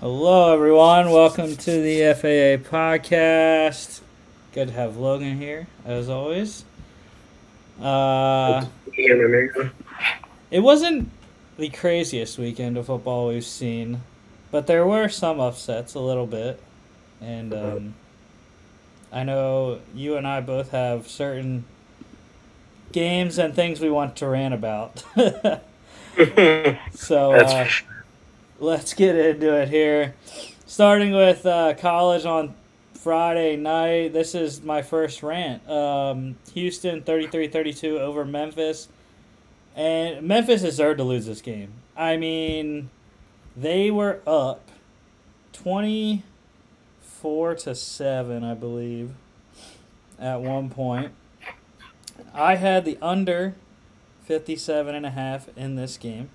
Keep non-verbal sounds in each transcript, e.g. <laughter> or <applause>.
Hello, everyone. Welcome to the FAA podcast. Good to have Logan here, as always. Uh, it wasn't the craziest weekend of football we've seen, but there were some upsets a little bit. And um, I know you and I both have certain games and things we want to rant about. <laughs> <laughs> so uh, let's get into it here. Starting with uh, college on Friday night. This is my first rant. Um, Houston 33 32 over Memphis. And Memphis deserved to lose this game. I mean, they were up 24 to 7, I believe, at one point. I had the under 57 and a half in this game,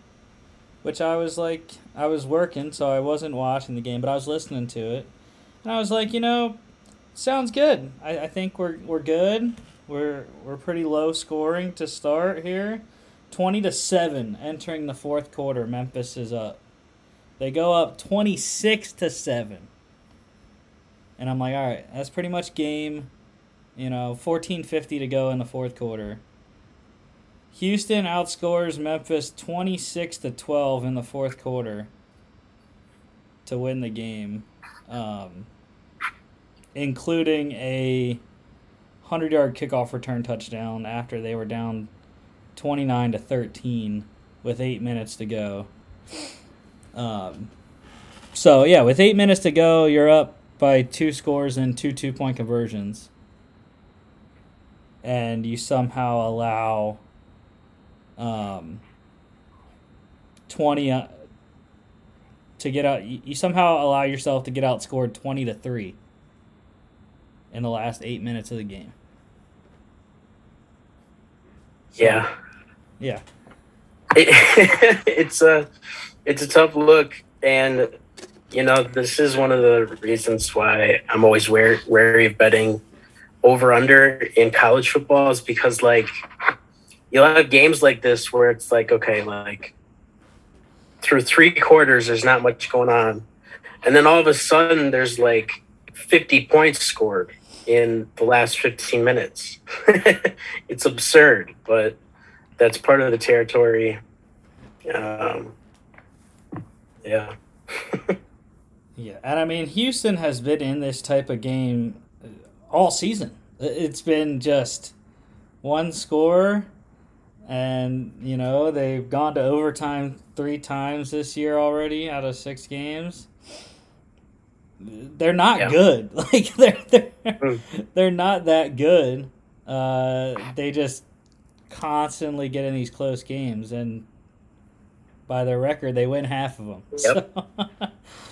which I was like, I was working, so I wasn't watching the game, but I was listening to it. And I was like, you know, sounds good. I, I think we're, we're good. We're, we're pretty low scoring to start here. 20 to 7 entering the fourth quarter. Memphis is up. They go up 26 to 7. And I'm like, all right, that's pretty much game. You know, 14:50 to go in the fourth quarter. Houston outscores Memphis 26 to 12 in the fourth quarter to win the game, um, including a 100 yard kickoff return touchdown after they were down 29 to 13 with eight minutes to go. Um, so, yeah, with eight minutes to go, you're up by two scores and two two point conversions. And you somehow allow um, 20 uh, to get out you, you somehow allow yourself to get outscored 20 to 3 in the last 8 minutes of the game. Yeah. Yeah. It, <laughs> it's a it's a tough look and you know this is one of the reasons why I'm always wary, wary of betting over under in college football is because like you'll have games like this where it's like okay like through three quarters there's not much going on. And then all of a sudden there's like 50 points scored in the last 15 minutes. <laughs> It's absurd but that's part of the territory. Um, yeah. <laughs> Yeah, and I mean Houston has been in this type of game all season. It's been just one score, and you know they've gone to overtime three times this year already out of six games. They're not Yeah. good. <laughs> Like they're they're, Mm. they're not that good. Uh, they just constantly get in these close games, and by their record, they win half of them. <laughs> Yep. So-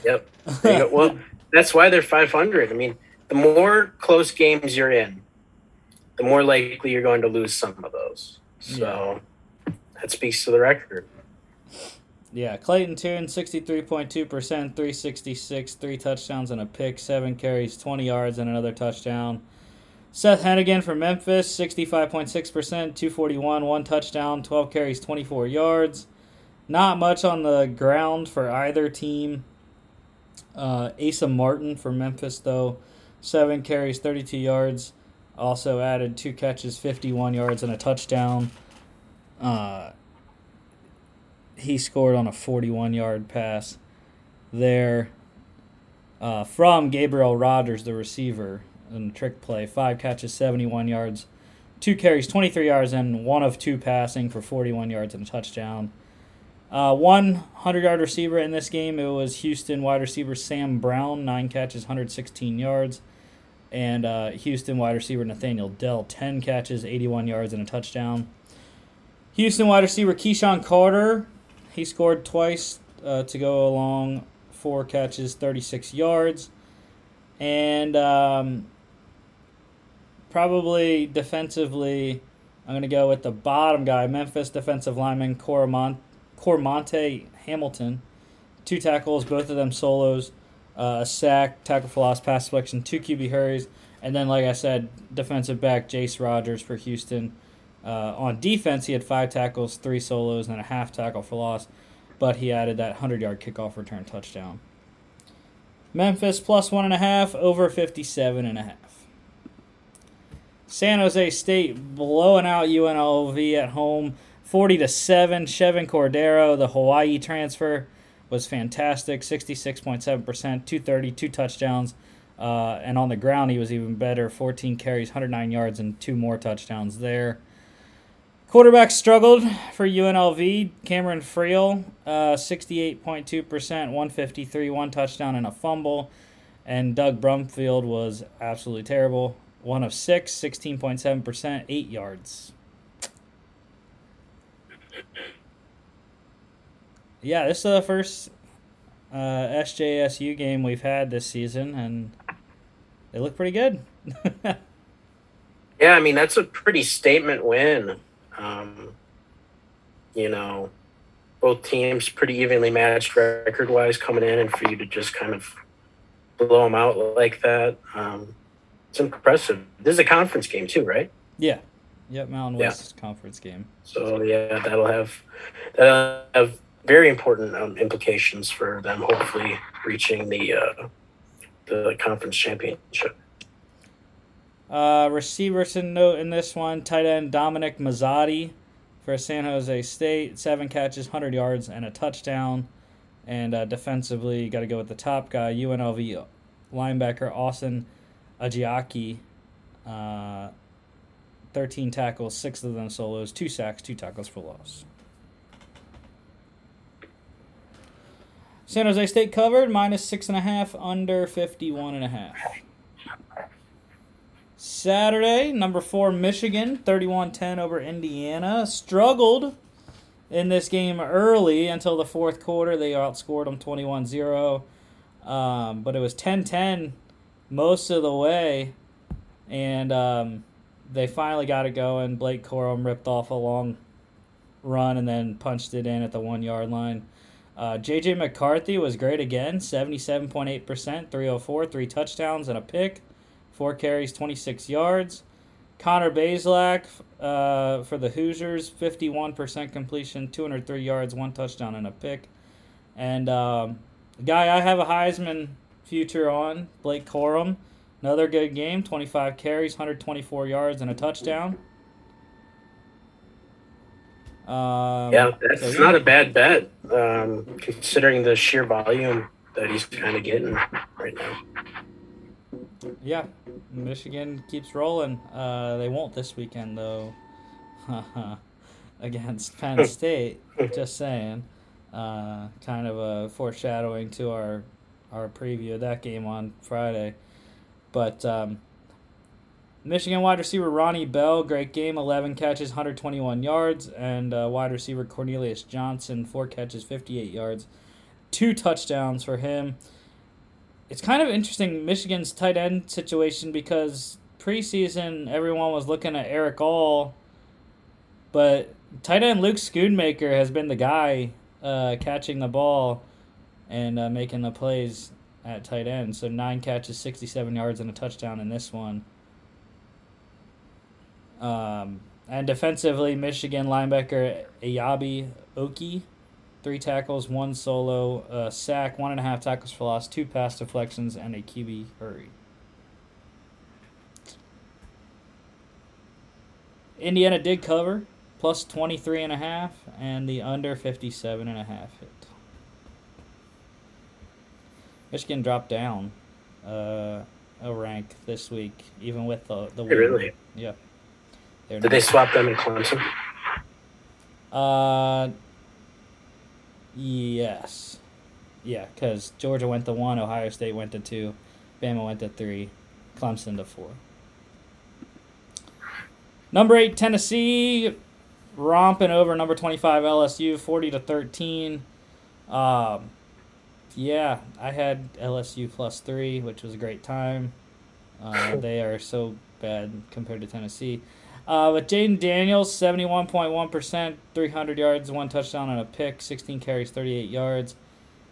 Yep. Go. Well, that's why they're 500. I mean, the more close games you're in, the more likely you're going to lose some of those. So that speaks to the record. Yeah, Clayton Tune, 63.2%, 366, three touchdowns and a pick, seven carries, 20 yards, and another touchdown. Seth Henigan from Memphis, 65.6%, 241, one touchdown, 12 carries, 24 yards. Not much on the ground for either team. Uh, Asa Martin from Memphis, though, seven carries, 32 yards. Also added two catches, 51 yards, and a touchdown. Uh, he scored on a 41 yard pass there uh, from Gabriel Rogers, the receiver, in the trick play. Five catches, 71 yards, two carries, 23 yards, and one of two passing for 41 yards and a touchdown. Uh, one 100 yard receiver in this game, it was Houston wide receiver Sam Brown, nine catches, 116 yards. And uh, Houston wide receiver Nathaniel Dell, 10 catches, 81 yards, and a touchdown. Houston wide receiver KeSean Carter, he scored twice uh, to go along, four catches, 36 yards. And um, probably defensively, I'm going to go with the bottom guy, Memphis defensive lineman Cormont- Cormonte Hamilton. Two tackles, both of them solos, uh, a sack, tackle for loss, pass deflection, two QB hurries. And then, like I said, defensive back Jace Rogers for Houston. Uh, on defense, he had five tackles, three solos, and a half tackle for loss, but he added that 100 yard kickoff return touchdown. Memphis plus one and a half, over 57 and a half. San Jose State blowing out UNLV at home, 40 to 7. Chevan Cordeiro, the Hawaii transfer, was fantastic, 66.7%, 230, two touchdowns. Uh, and on the ground, he was even better 14 carries, 109 yards, and two more touchdowns there. Quarterback struggled for UNLV. Cameron Friel, uh, 68.2%, 153, one touchdown, and a fumble. And Doug Brumfield was absolutely terrible. One of six, 16.7%, eight yards. Yeah, this is the first uh, SJSU game we've had this season, and they look pretty good. <laughs> yeah, I mean that's a pretty statement win. Um, you know, both teams pretty evenly matched record wise coming in, and for you to just kind of blow them out like that, um, it's impressive. This is a conference game too, right? Yeah. Yep, Mountain West yeah. conference game. So yeah, that'll have that'll have very important um, implications for them. Hopefully, reaching the uh, the conference championship. Uh, receivers to note in this one: tight end Dominic Mazzotti for San Jose State, seven catches, hundred yards, and a touchdown. And uh, defensively, you got to go with the top guy, UNLV linebacker Austin Ajiake. Uh, 13 tackles, six of them solos, two sacks, two tackles for loss. San Jose State covered minus six and a half, under fifty-one and a half. Saturday, number four Michigan, 31-10 over Indiana. Struggled in this game early until the fourth quarter. They outscored them 21-0. Um, but it was 10-10 most of the way. And um, they finally got it going. Blake Corum ripped off a long run and then punched it in at the one-yard line. Uh, JJ McCarthy was great again, 77.8%, 304, three touchdowns and a pick, four carries, 26 yards. Connor Bazelak uh, for the Hoosiers, 51% completion, 203 yards, one touchdown and a pick. And um, guy I have a Heisman future on, Blake Corum, another good game, 25 carries, 124 yards and a touchdown. Um, yeah, that's so, yeah. not a bad bet, um, considering the sheer volume that he's kind of getting right now. Yeah, Michigan keeps rolling. Uh, they won't this weekend though, <laughs> against Penn State. just saying. Uh, kind of a foreshadowing to our our preview of that game on Friday, but um, Michigan wide receiver Ronnie Bell, great game, 11 catches, 121 yards, and uh, wide receiver Cornelius Johnson, four catches, 58 yards, two touchdowns for him. It's kind of interesting Michigan's tight end situation because preseason everyone was looking at Erick All, but tight end Luke Schoonmaker has been the guy uh, catching the ball and uh, making the plays at tight end. So nine catches, 67 yards, and a touchdown in this one. Um, and defensively, Michigan linebacker Eyabi Okie, three tackles, one solo, uh, sack, one and a half tackles for loss, two pass deflections, and a QB hurry. Indiana did cover, plus 23 and a half, and the under 57 and a half hit. Michigan dropped down uh, a rank this week, even with the the win. Really? Yeah. They're Did they swap them in Clemson? Uh, yes. Yeah, because Georgia went to one, Ohio State went to two, Bama went to three, Clemson to four. Number eight, Tennessee, romping over number twenty-five LSU, forty to thirteen. Um, yeah, I had LSU plus three, which was a great time. Uh, <laughs> they are so bad compared to Tennessee. Uh, with Jayden Daniels, 71.1%, 300 yards, one touchdown and a pick, 16 carries, 38 yards.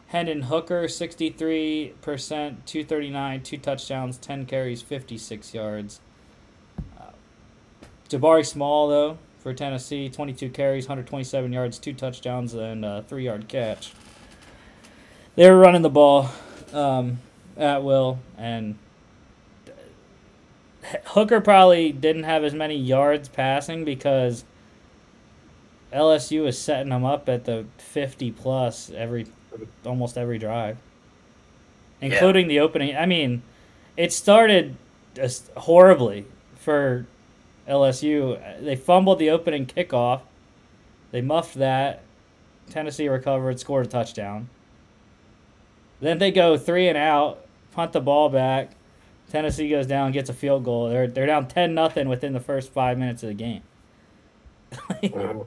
Hendon Hooker, 63%, 239, two touchdowns, 10 carries, 56 yards. Uh, Jabari Small, though, for Tennessee, 22 carries, 127 yards, two touchdowns, and a three yard catch. They were running the ball. Um, at will, and Hooker probably didn't have as many yards passing because LSU was setting them up at the 50 plus every almost every drive, including yeah. the opening. I mean, it started just horribly for LSU. They fumbled the opening kickoff. They muffed that. Tennessee recovered, scored a touchdown. Then they go three and out, punt the ball back. Tennessee goes down, gets a field goal. They're they're down ten nothing within the first five minutes of the game. <laughs>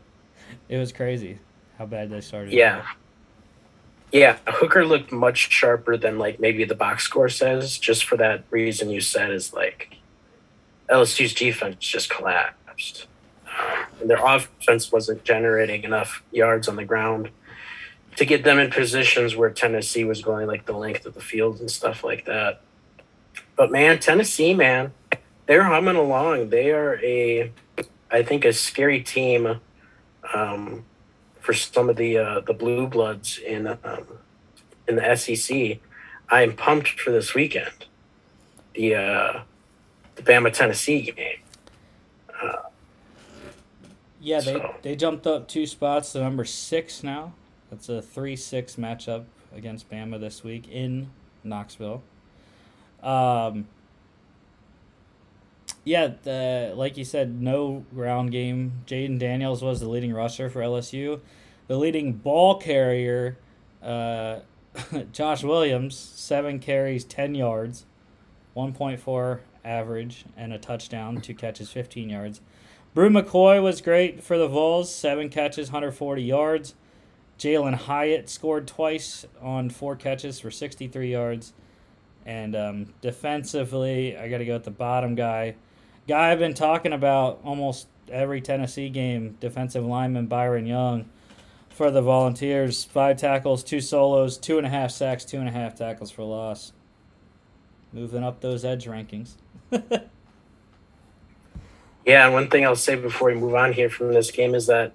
It was crazy how bad they started. Yeah. Yeah, Hooker looked much sharper than like maybe the box score says. Just for that reason you said is like LSU's defense just collapsed. And their offense wasn't generating enough yards on the ground to get them in positions where Tennessee was going like the length of the field and stuff like that. But man, Tennessee, man, they're humming along. They are a, I think, a scary team um, for some of the uh, the blue bloods in um, in the SEC. I am pumped for this weekend. The uh, the Bama Tennessee game. Uh, yeah, they so. they jumped up two spots to number six now. That's a three six matchup against Bama this week in Knoxville. Um, yeah, the, like you said, no ground game. Jayden Daniels was the leading rusher for LSU. The leading ball carrier, uh, <laughs> Josh Williams, seven carries, 10 yards, 1.4 average, and a touchdown, two catches, 15 yards. Bru McCoy was great for the Vols, seven catches, 140 yards. Jalin Hyatt scored twice on four catches for 63 yards. And um, defensively, I got to go with the bottom guy. Guy I've been talking about almost every Tennessee game, defensive lineman Byron Young for the Volunteers. Five tackles, two solos, two and a half sacks, two and a half tackles for loss. Moving up those edge rankings. <laughs> yeah, and one thing I'll say before we move on here from this game is that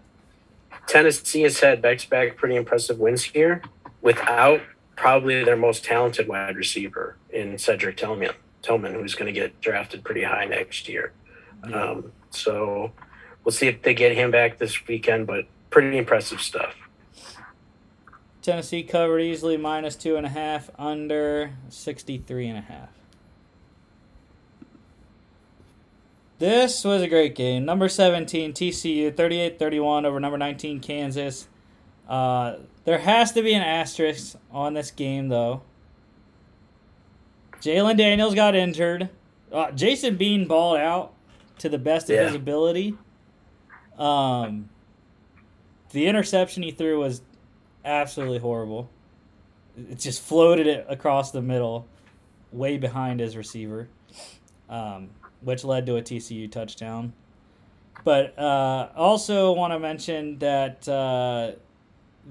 Tennessee has had back to back pretty impressive wins here without probably their most talented wide receiver in Cedric Tillman, Tillman who's going to get drafted pretty high next year. Yeah. Um, so we'll see if they get him back this weekend, but pretty impressive stuff. Tennessee covered easily minus two and a half, under 63 and a half. This was a great game. Number 17, TCU, 38 31 over number 19, Kansas. Uh, there has to be an asterisk on this game, though. Jalon Daniels got injured. Uh, Jason Bean balled out to the best of yeah. his ability. Um, the interception he threw was absolutely horrible. It just floated it across the middle, way behind his receiver, um, which led to a TCU touchdown. But uh, also want to mention that uh,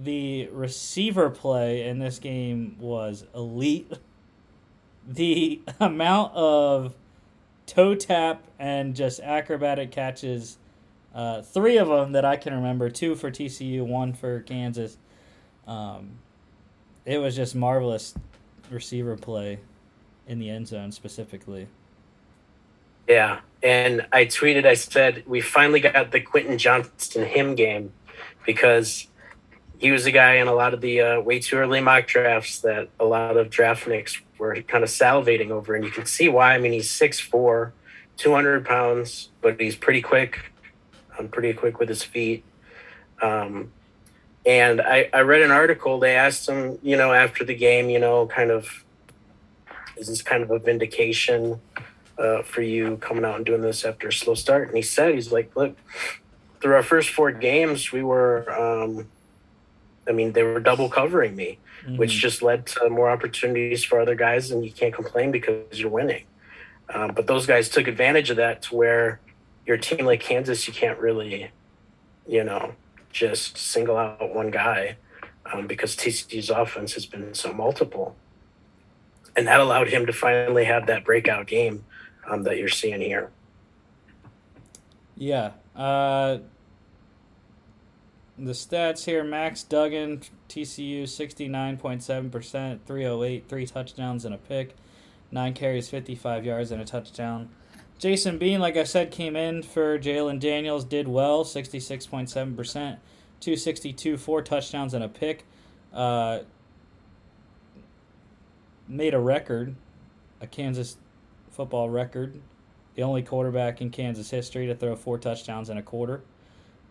the receiver play in this game was elite. <laughs> The <laughs> amount of toe tap and just acrobatic catches, uh, three of them that I can remember, two for TCU, one for Kansas. Um, it was just marvelous receiver play in the end zone specifically. Yeah, and I tweeted, I said, we finally got the Quentin Johnston him game because he was a guy in a lot of the uh, way too early mock drafts that a lot of draftniks were kind of salivating over, and you can see why. I mean, he's 6'4", 200 pounds, but he's pretty quick. I'm pretty quick with his feet. Um, and I, I read an article. They asked him, you know, after the game, you know, kind of, is this kind of a vindication uh, for you coming out and doing this after a slow start? And he said, he's like, look, through our first four games, we were. Um, I mean, they were double covering me, mm-hmm. which just led to more opportunities for other guys, and you can't complain because you're winning. Um, but those guys took advantage of that to where your team like Kansas, you can't really, you know, just single out one guy um, because TCU's offense has been so multiple. And that allowed him to finally have that breakout game um, that you're seeing here. Yeah. Uh, the stats here Max Duggan, TCU 69.7%, 308, three touchdowns and a pick, nine carries, 55 yards, and a touchdown. Jason Bean, like I said, came in for Jalon Daniels, did well, 66.7%, 262, four touchdowns and a pick. Uh, made a record, a Kansas football record, the only quarterback in Kansas history to throw four touchdowns in a quarter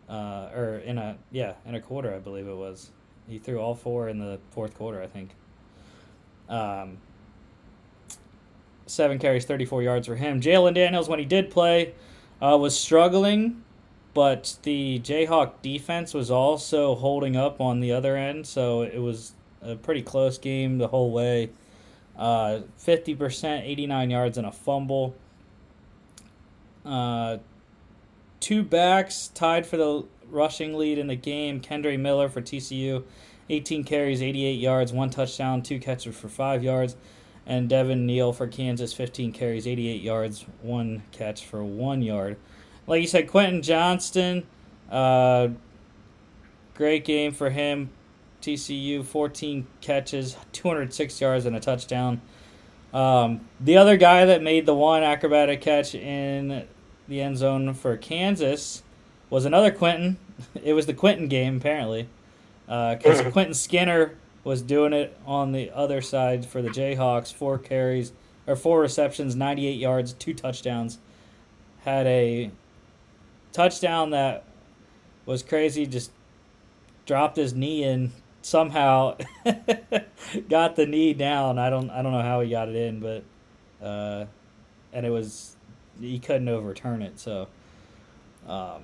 uh, or in a yeah in a quarter I believe it was. He threw all four in the fourth quarter I think. Um, seven carries, thirty four yards for him. Jalon Daniels when he did play uh, was struggling, but the Jayhawk defense was also holding up on the other end, so it was a pretty close game the whole way. Uh, fifty percent, eighty nine yards and a fumble. Uh, two backs tied for the rushing lead in the game. Kendre Miller for TCU, 18 carries, 88 yards, one touchdown, two catches for five yards. And Devin Neal for Kansas, 15 carries, 88 yards, one catch for one yard. Like you said, Quentin Johnston, uh, great game for him. TCU, 14 catches, 206 yards, and a touchdown. Um, the other guy that made the one acrobatic catch in the end zone for Kansas was another Quentin. It was the Quentin game apparently, because uh, <laughs> Quentin Skinner was doing it on the other side for the Jayhawks. Four carries or four receptions, 98 yards, two touchdowns. Had a touchdown that was crazy. Just dropped his knee in somehow. <laughs> got the knee down. I don't I don't know how he got it in, but uh, and it was he couldn't overturn it. So, um,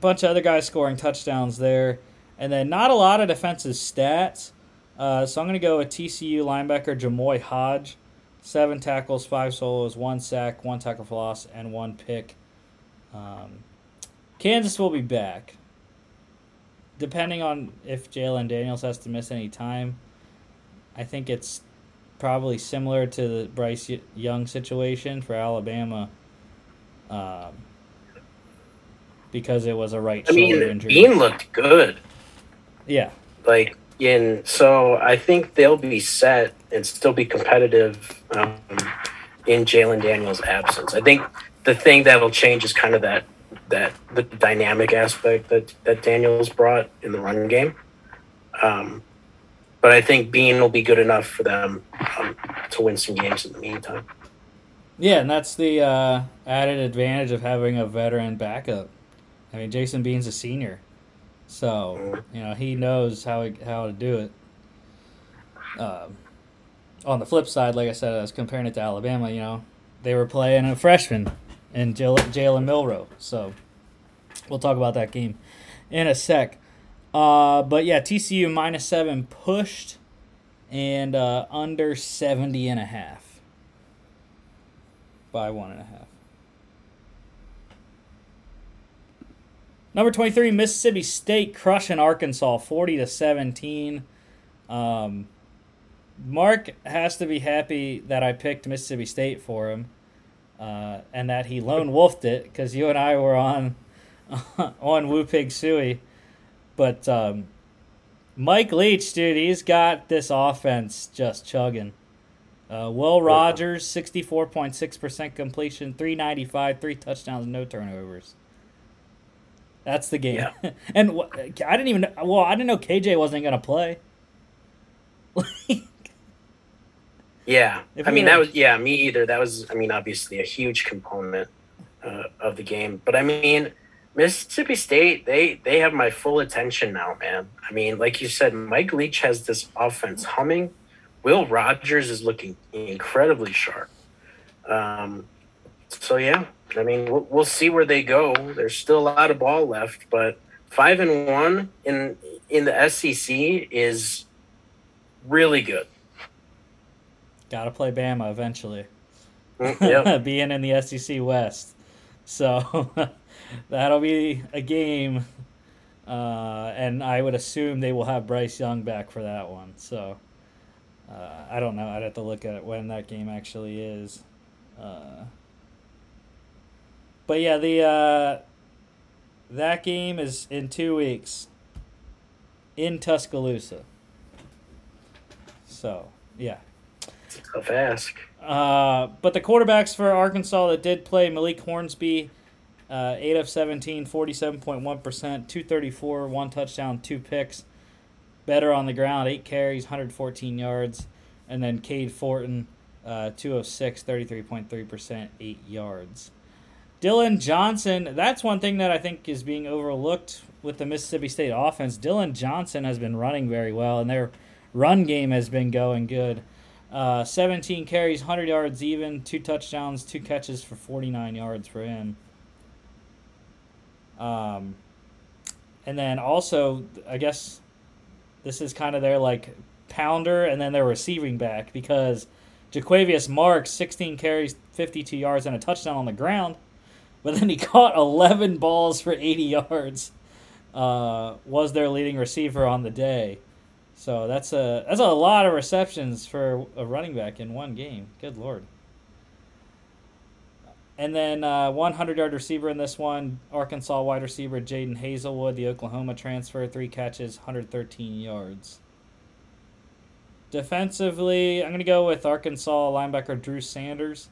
bunch of other guys scoring touchdowns there, and then not a lot of defensive stats. Uh, so I'm going to go with TCU linebacker Jamoi Hodge, seven tackles, five solos, one sack, one tackle for loss, and one pick. Um, Kansas will be back. Depending on if Jalon Daniels has to miss any time, I think it's probably similar to the Bryce Young situation for Alabama, um, because it was a right I shoulder mean, injury. Bean looked good. Yeah, like in so I think they'll be set and still be competitive um, in Jalon Daniels' absence. I think the thing that will change is kind of that that the dynamic aspect that that Daniels brought in the run game. Um, but I think Bean will be good enough for them um, to win some games in the meantime. Yeah, and that's the uh, added advantage of having a veteran backup. I mean, Jason Bean's a senior, so mm-hmm. you know he knows how how to do it. Um, on the flip side, like I said, I was comparing it to Alabama. You know, they were playing a freshman in Jalen Milroe. so we'll talk about that game in a sec. Uh, but yeah, TCU minus seven pushed and uh, under 70 and a half by one and a half. Number 23, Mississippi State crushing Arkansas 40 to 17. Um, Mark has to be happy that I picked Mississippi State for him uh, and that he lone wolfed it because you and I were on <laughs> on Woo Pig Sooie. But um, Mike Leach, dude, he's got this offense just chugging. Uh, Will Rogers, 64.6% completion, 395, three touchdowns, no turnovers. That's the game. Yeah. <laughs> and wh- I didn't even well, I didn't know KJ wasn't going to play. <laughs> yeah. I mean, that was, yeah, me either. That was, I mean, obviously a huge component uh, of the game. But I mean, Mississippi State, they they have my full attention now, man. I mean, like you said, Mike Leach has this offense humming. Will Rogers is looking incredibly sharp. Um, so yeah, I mean, we'll, we'll see where they go. There's still a lot of ball left, but five and one in in the SEC is really good. Got to play Bama eventually. Mm, yep. <laughs> Being in the SEC West, so <laughs> that'll be a game, uh, and I would assume they will have Bryce Young back for that one. So uh, I don't know. I'd have to look at when that game actually is. Uh, but yeah, the uh, That game is in two weeks in Tuscaloosa. So, yeah. It's a tough ask. Uh, but the quarterbacks for Arkansas that did play Malik Hornsby, uh, 8 of 17, 47.1%, 234, one touchdown, two picks. Better on the ground, 8 carries, 114 yards. And then Cade Fortin, uh, 2 of 6, 33.3%, 8 yards. Dillon Johnson, that's one thing that I think is being overlooked with the Mississippi State offense. Dillon Johnson has been running very well, and their run game has been going good. Uh, 17 carries, 100 yards even, two touchdowns, two catches for 49 yards for him. Um, and then also, I guess this is kind of their like pounder and then their receiving back because Jo'quavious Marks, 16 carries, 52 yards, and a touchdown on the ground. But then he <laughs> caught 11 balls for 80 yards. Uh, was their leading receiver on the day. So that's a that's a lot of receptions for a running back in one game. Good lord. And then uh, 100 yard receiver in this one, Arkansas wide receiver Jadon Haselwood, the Oklahoma transfer, three catches, 113 yards. Defensively, I'm going to go with Arkansas linebacker Drew Sanders.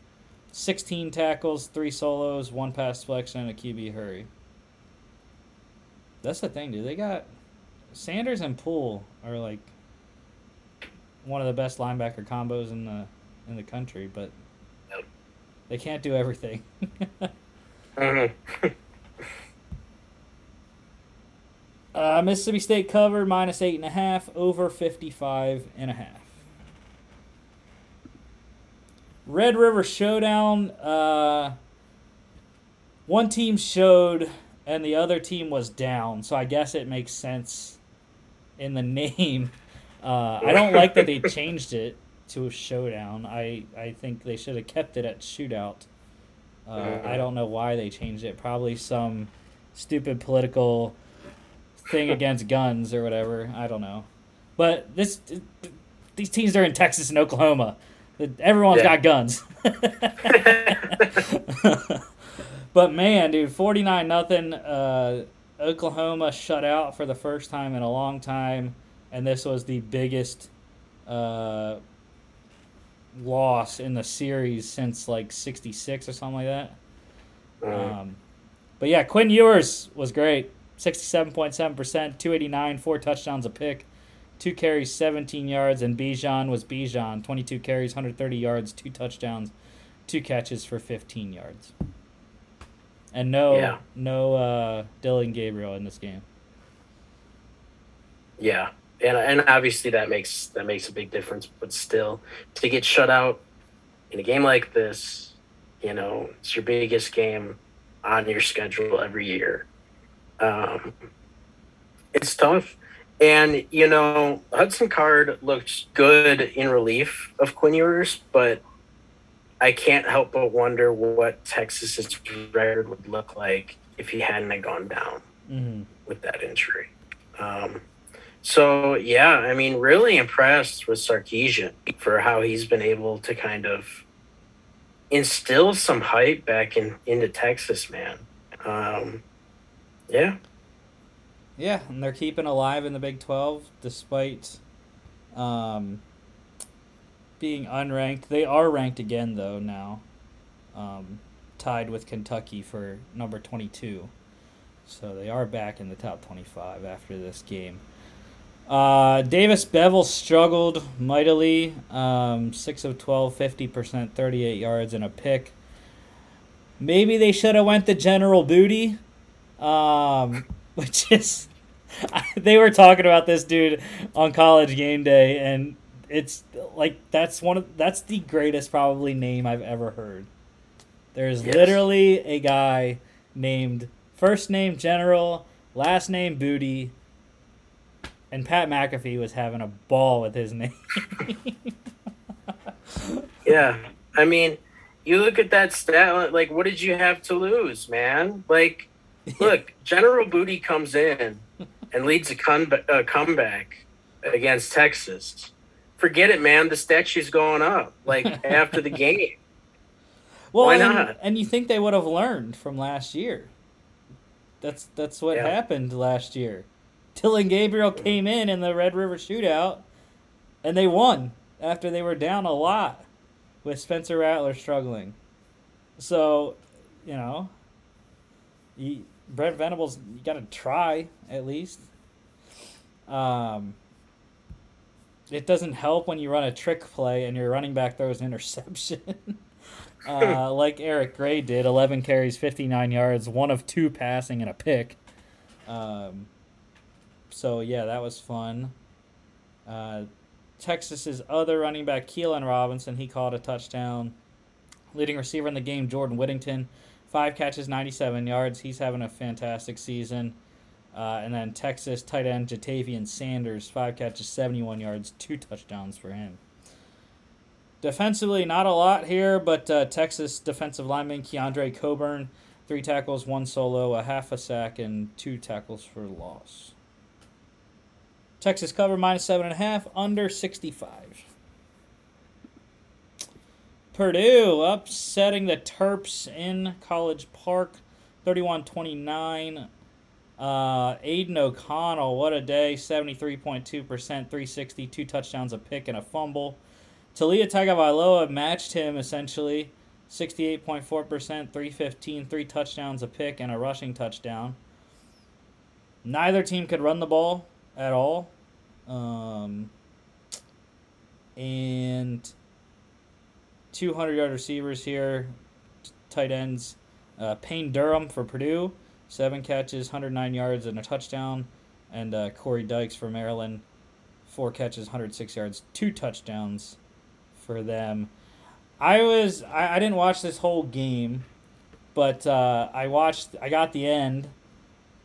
16 tackles, three solos, one pass deflection, and a QB hurry. That's the thing, dude. They got Sanders and Pool are like one of the best linebacker combos in the in the country, but they can't do everything. <laughs> mm-hmm. uh, Mississippi State covered minus eight and a half, over 55 and a half. Red River Showdown. Uh, one team showed and the other team was down, so I guess it makes sense in the <laughs> name. Uh, I don't like that they changed it to a showdown. I, I think they should have kept it at shootout. Uh. I don't know why they changed it. Probably some stupid political thing against <laughs> guns or whatever. I don't know. But this these teams are in Texas and Oklahoma. Everyone's yeah. got guns. <laughs> but man, dude, forty nine nothing. Uh, Oklahoma shut out for the first time in a long time, and this was the biggest uh, loss in the series since like '66 or something like that. Mm. Um, but yeah, Quinn Ewers was great. 67.7%, 289, four touchdowns a pick, two carries, 17 yards, and Bijan was Bijan, 22 carries, 130 yards, two touchdowns, two catches for 15 yards. And no yeah. no uh, Dillon Gabriel in this game. Yeah and and obviously that makes that makes a big difference. But still, to get shut out in a game like this, you know, it's your biggest game on your schedule every year. Um, it's tough. And, you know, Hudson Card looked good in relief of Quinn Ewers, but I can't help but wonder what Texas's record would look like if he hadn't gone down mm-hmm. with that injury. Um, so yeah, I mean, really impressed with Sarkisian for how he's been able to kind of instill some hype back in into Texas, man. Um, yeah. Yeah, and they're keeping alive in the Big Twelve despite um, being unranked. They are ranked again though now, um, tied with Kentucky for number twenty two. So they are back in the top twenty five after this game. Uh, Davis Beville struggled mightily. Um, 6 of 12, 50%, 38 yards, and a pick. Maybe they should have went the General Booty, um, <laughs> which is... <laughs> they were talking about this dude on college game day, and it's like that's one of that's the greatest probably name I've ever heard. There's yes. literally a guy named first name General, last name Booty, and Pat McAfee was having a ball with his <laughs> name. yeah, I mean, you look at that stat. Like, what did you have to lose, man? Like, <laughs> look, General Booty comes in and leads a, con- a comeback against Texas. Forget it, man. The statue's going up. Like <laughs> after the game. Well, Why not? And, and you think they would have learned from last year? That's that's what Yeah. happened last year. Dillon Gabriel came in in the Red River Shootout, and they won after they were down a lot, with Spencer Rattler struggling. So, you know, you, Brent Venables, you got to try at least. Um, it doesn't help when you run a trick play and your running back throws an interception. <laughs> uh, like Eric Gray did, 11 carries, 59 yards, one of two passing and a pick. Um, so, yeah, that was fun. Uh, Texas's other running back, Keilan Robinson, he caught a touchdown. Leading receiver in the game, Jordan Whittington, five catches, 97 yards. He's having a fantastic season. Uh, and then Texas tight end Ja'Tavion Sanders, five catches, 71 yards, two touchdowns for him. Defensively, not a lot here, but uh, Texas defensive lineman Keondre Coburn, three tackles, one solo, a half a sack, and two tackles for loss. Texas cover minus seven and a half, under 65. Purdue upsetting the Terps in College Park, 31 29. Uh, Aidan O'Connell, what a day, 73.2%, 360, two touchdowns, a pick, and a fumble. Taulia Tagovailoa matched him essentially, 68.4%, 315, three touchdowns, a pick, and a rushing touchdown. Neither team could run the ball at all. Um, and 200 yard receivers here, tight ends. Uh, Payne Durham for Purdue, seven catches, 109 yards, and a touchdown. And uh, Corey Dyches for Maryland, four catches, 106 yards, two touchdowns for them. I was I, I didn't watch this whole game, but uh, I watched. I got the end.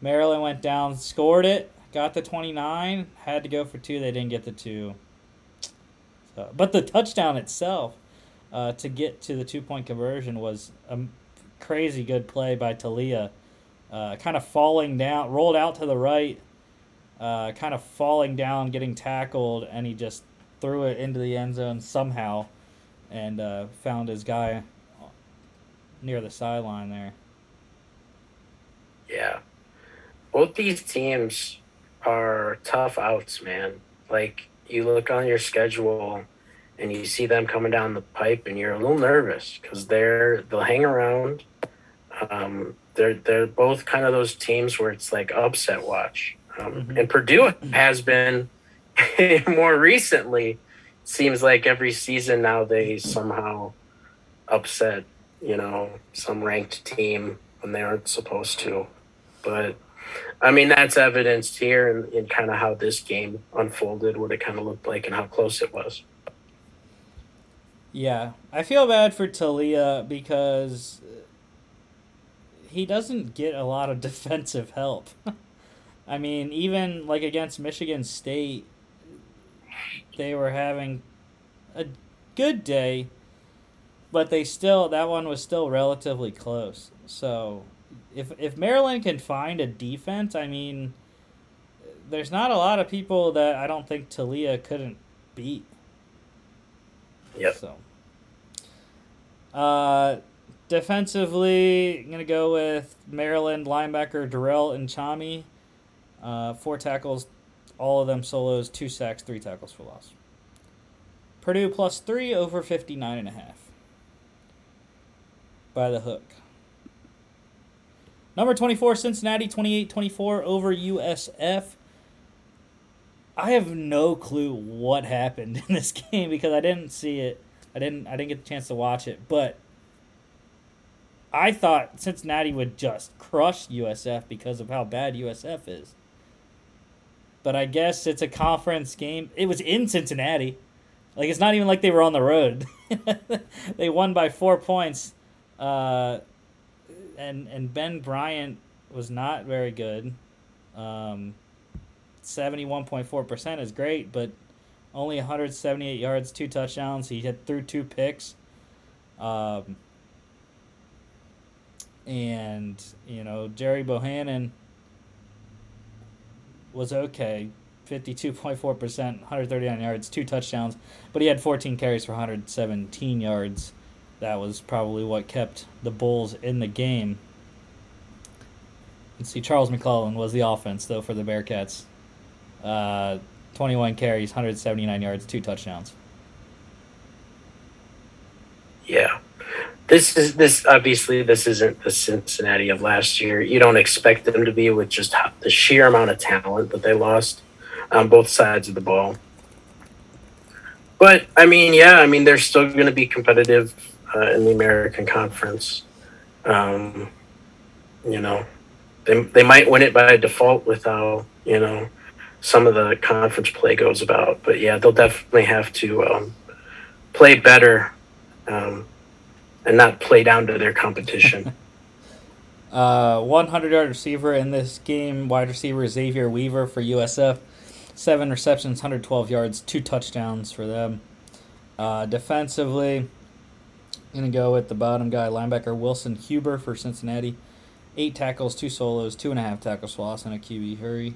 Maryland went down, scored it, got the 29, had to go for two. They didn't get the two. So, but the touchdown itself uh, to get to the two point conversion was a crazy good play by Taulia. Uh, kind of falling down, rolled out to the right, uh, kind of falling down, getting tackled, and he just threw it into the end zone somehow and uh, found his guy near the sideline there. Yeah. Both these teams are tough outs, man. Like you look on your schedule and you see them coming down the pipe and you're a little nervous because they're they'll hang around. Um, they're they're both kind of those teams where it's like upset watch. Um, Mhm. And Purdue has been <laughs> more recently. Seems like every season now they somehow upset, you know, some ranked team when they aren't supposed to. But I mean, that's evidenced here in, in kind of how this game unfolded, what it kind of looked like, and how close it was. Yeah, I feel bad for Taulia because he doesn't get a lot of <laughs> defensive help. I mean, even like against Michigan State, they were having a good day, but they still that one was still relatively close. So, if if Maryland can find a defense, I mean, there's not a lot of people that I don't think Taulia couldn't beat. Yep. So, uh, defensively, I'm gonna go with Maryland linebacker Durell Nchami. Uh, four tackles, all of them solos, two sacks, three tackles for loss. Purdue plus three over 59 and a half. By the hook. Number 24, Cincinnati 28 24 over USF. I have no clue what happened <laughs> in this game because I didn't see it. I didn't I didn't get the chance to watch it, but I thought Cincinnati would just crush USF because of how bad USF is. But I guess it's a conference game. It was in Cincinnati. Like it's not even like they were on the road. <laughs> they won by 4 points. Uh and and Ben Bryant was not very good. Um 71.4% is great, but only 178 yards, two touchdowns. He through two picks. Um, and, you know, Gerry Bohanon was okay. 52.4%, 139 yards, two touchdowns, but he had 14 carries for 117 yards. That was probably what kept the Bulls in the game. let's see, Charles McClelland was the offense though for the Bearcats. Uh, 21 carries, 179 yards, two touchdowns. Yeah. This is this obviously this isn't the Cincinnati of last year. You don't expect them to be with just the sheer amount of talent that they lost on both sides of the ball. But I mean, yeah, I mean they're still going to be competitive uh, in the American Conference. Um, you know, they they might win it by default with you know some of the conference play goes about. But yeah, they'll definitely have to um, play better um, and not play down to their competition. <laughs> uh, 100 yard receiver in this game, wide receiver Xavier Weaver for USF. Seven receptions, 112 yards, two touchdowns for them. Uh, defensively, going to go with the bottom guy, linebacker Wilson Huber for Cincinnati. Eight tackles, two solos, two and a half tackles for loss, and a QB hurry.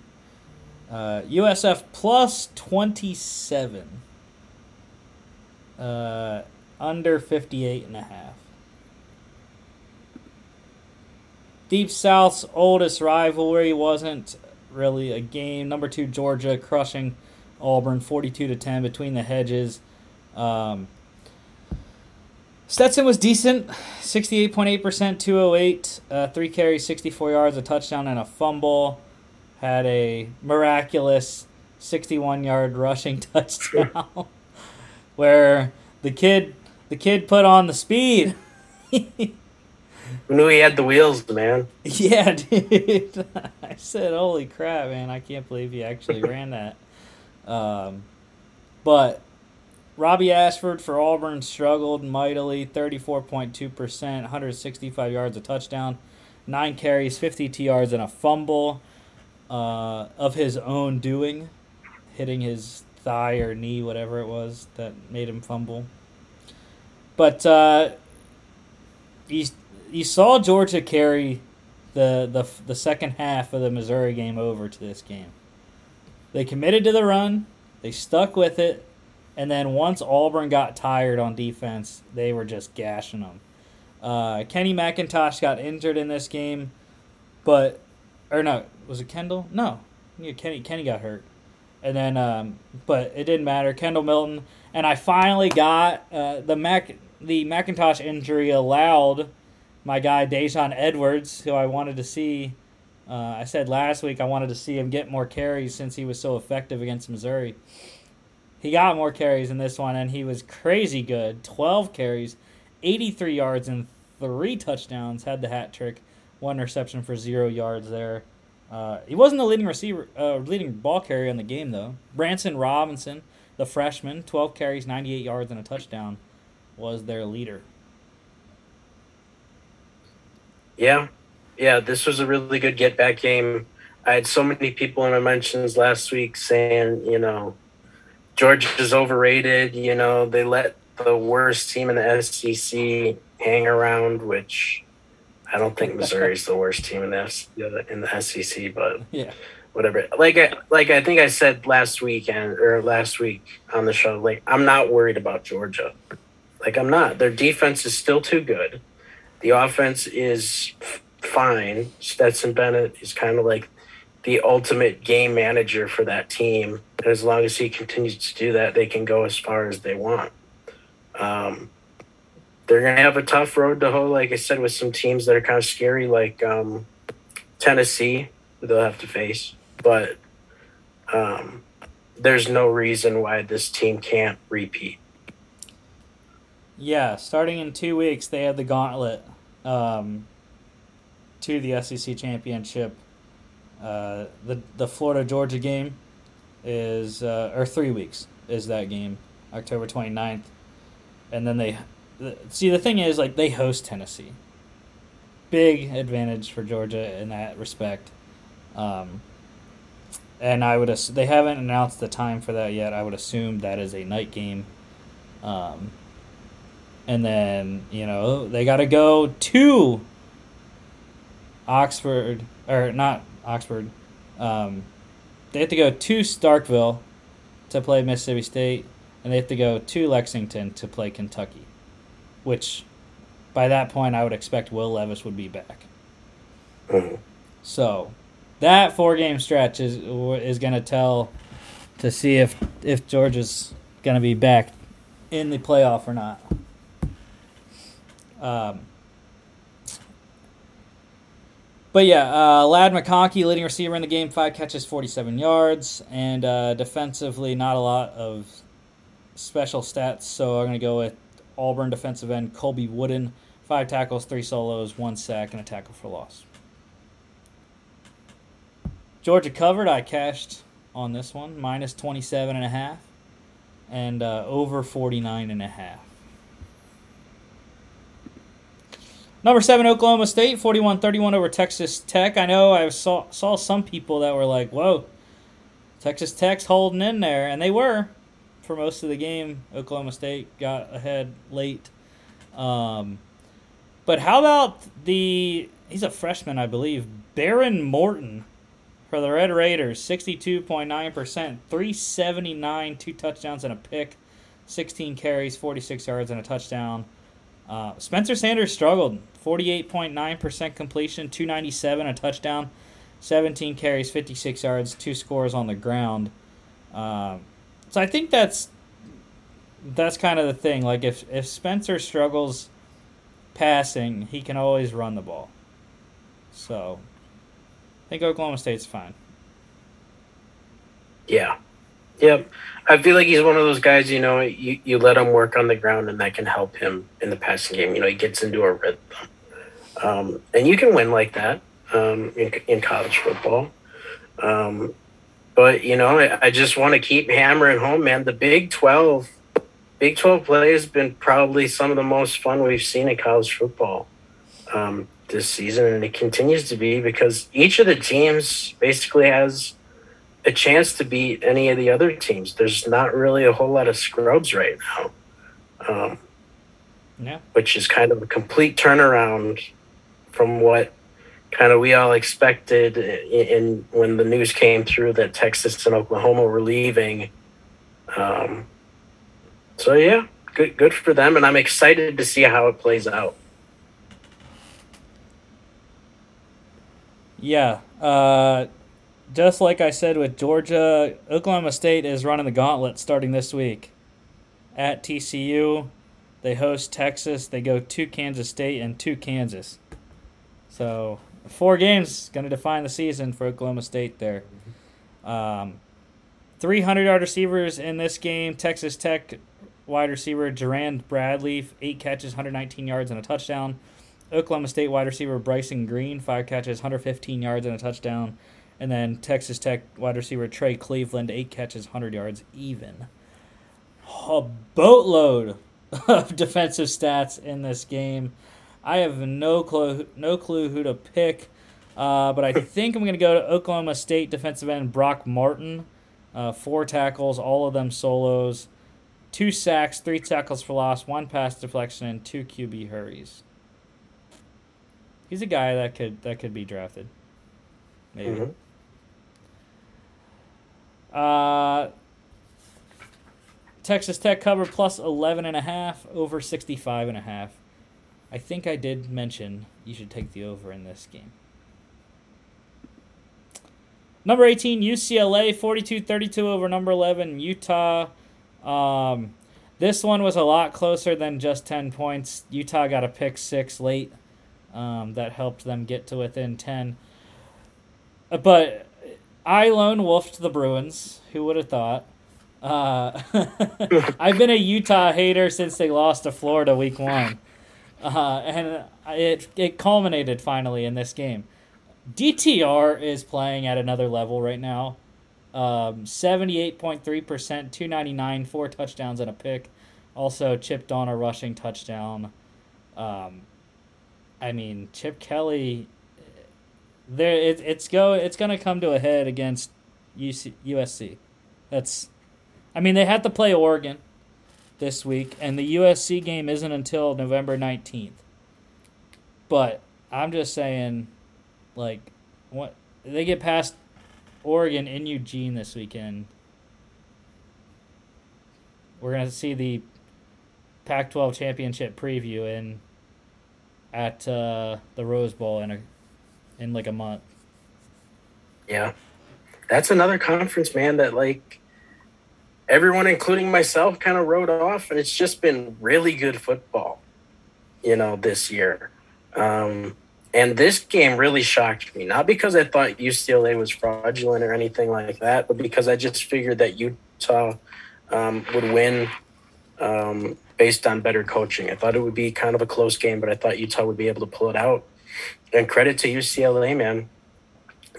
Uh, USF plus 27. Uh, under 58 and a half. Deep South's oldest rivalry wasn't really a game. Number two Georgia crushing Auburn 42 to 10 between the hedges. Um, Stetson was decent, 68.8%, 208, uh, three carries, 64 yards, a touchdown, and a fumble. Had a miraculous 61 yard rushing <laughs> touchdown <laughs> where the kid the kid put on the speed. knew he had the wheels, man. <laughs> Yeah, dude. I said, "Holy crap, man! I can't believe he actually ran that." Um, but Robby Ashford for Auburn struggled mightily, thirty-four point two percent, one hundred sixty-five yards, a touchdown, nine carries, fifty-two yards, and a fumble uh, of his own doing, hitting his thigh or knee, whatever it was that made him fumble. But uh, you saw Georgia carry the the the second half of the Missouri game over to this game. They committed to the run, they stuck with it, and then once Auburn got tired on defense, they were just gashing them. Uh, Kenny McIntosh got injured in this game, but or no, was it Kendall? No, yeah, Kenny Kenny got hurt, and then um, but it didn't matter. Kendall Milton and I finally got uh, the Mac the McIntosh injury allowed my guy Daijun Edwards, who I wanted to see. Uh, I said last week I wanted to see him get more carries since he was so effective against Missouri. He got more carries in this one, and he was crazy good. 12 carries, 83 yards, and three touchdowns. Had the hat trick, one reception for zero yards there. Uh, he wasn't the leading receiver, uh, leading ball carrier in the game though. Branson Robinson, the freshman, 12 carries, 98 yards, and a touchdown was their leader. Yeah, yeah, this was a really good get back game. I had so many people in my mentions last week saying, you know, Georgia's overrated. You know, they let the worst team in the SEC hang around, which I don't think Missouri's the worst team in the in the SEC, but <laughs> yeah, whatever. Like I, like I think I said last weekend or last week on the show, like I'm not worried about Georgia. Like I'm not. Their defense is still too good. The offense is fine. Stetson Bennett is kind of like the ultimate game manager for that team. And as long as he continues to do that, they can go as far as they want. Um, they're going to have a tough road to hoe, like I said, with some teams that are kind of scary, like um, Tennessee, they'll have to face. But um, there's no reason why this team can't repeat. Yeah, starting in two weeks, they have the gauntlet um, to the SEC championship. Uh, the the Florida Georgia game is uh, or three weeks is that game October 29th. and then they see the thing is like they host Tennessee. Big advantage for Georgia in that respect. Um, and I would ass- they haven't announced the time for that yet. I would assume that is a night game. Um, and then you know they got to go to Oxford or not Oxford. Um, they have to go to Starkville to play Mississippi State, and they have to go to Lexington to play Kentucky, which by that point I would expect Will Levis would be back. Mm-hmm. So that four game stretch is is going to tell to see if if Georgia's going to be back in the playoff or not. Um, but yeah, uh, Ladd McConkey, leading receiver in the game, five catches, 47 yards, and uh, defensively, not a lot of special stats. So I'm going to go with Auburn defensive end Colby Wooden, five tackles, three solos, one sack, and a tackle for loss. Georgia covered. I cashed on this one, minus 27 and a half, and uh, over 49 and a half. Number seven, Oklahoma State, 41 31 over Texas Tech. I know I saw, saw some people that were like, whoa, Texas Tech's holding in there. And they were for most of the game. Oklahoma State got ahead late. Um, but how about the, he's a freshman, I believe, Behren Morton for the Red Raiders, 62.9%, 379, two touchdowns and a pick, 16 carries, 46 yards, and a touchdown. Uh, Spencer Sanders struggled. 48.9% completion, 297, a touchdown, 17 carries, 56 yards, two scores on the ground. Uh, so I think that's that's kind of the thing. Like if if Spencer struggles passing, he can always run the ball. So I think Oklahoma State's fine. Yeah. Yep. I feel like he's one of those guys, you know, you, you let him work on the ground and that can help him in the passing game. You know, he gets into a rhythm. Um, and you can win like that um, in, in college football. Um, but, you know, I, I just want to keep hammering home, man. The Big 12, Big 12 play has been probably some of the most fun we've seen in college football um, this season. And it continues to be because each of the teams basically has – a chance to beat any of the other teams. There's not really a whole lot of scrubs right now. Um, yeah. Which is kind of a complete turnaround from what kind of we all expected in, when the news came through that Texas and Oklahoma were leaving. Um, so yeah, good good for them, and I'm excited to see how it plays out. Yeah. Uh, just like I said with Georgia, Oklahoma State is running the gauntlet starting this week. At TCU, they host Texas. They go to Kansas State and to Kansas. So four games going to define the season for Oklahoma State there. Um, 300 yard receivers in this game. Texas Tech wide receiver Jerand Bradley, eight catches, 119 yards, and a touchdown. Oklahoma State wide receiver Bryson Green, five catches, 115 yards, and a touchdown. And then Texas Tech wide receiver Trey Cleveland, eight catches, 100 yards, even. A boatload <laughs> of defensive stats in this game. I have no clue, no clue who to pick, uh, but I <laughs> think I'm going to go to Oklahoma State defensive end Brock Martin. Uh, four tackles, all of them solos, two sacks, three tackles for loss, one pass deflection, and two QB hurries. He's a guy that could that could be drafted. Maybe. Mm-hmm. Uh, Texas Tech cover plus 11 and a half over 65 and a half. I think I did mention you should take the over in this game. Number 18 UCLA 42-32 over number 11 Utah. Um, this one was a lot closer than just 10 points. Utah got a pick 6 late. Um, that helped them get to within 10. Uh, but I lone wolfed the Bruins. Who would have thought? Uh, <laughs> I've been a Utah hater since they lost to Florida week one, uh, and it it culminated finally in this game. DTR is playing at another level right now. Um, seventy-eight point three percent, two ninety-nine, four touchdowns and a pick. Also chipped on a rushing touchdown. Um, I mean, Chip Kelly there it, it's go it's gonna come to a head against UC, USC. That's, I mean, they had to play Oregon this week, and the USC game isn't until November nineteenth. But I'm just saying, like, what they get past Oregon in Eugene this weekend. We're gonna see the Pac-12 championship preview in at uh, the Rose Bowl in a in like a month. Yeah. That's another conference, man, that like everyone, including myself, kind of wrote off, and it's just been really good football, you know, this year. Um, and this game really shocked me, not because I thought UCLA was fraudulent or anything like that, but because I just figured that Utah um, would win um, based on better coaching. I thought it would be kind of a close game, but I thought Utah would be able to pull it out. And credit to UCLA, man.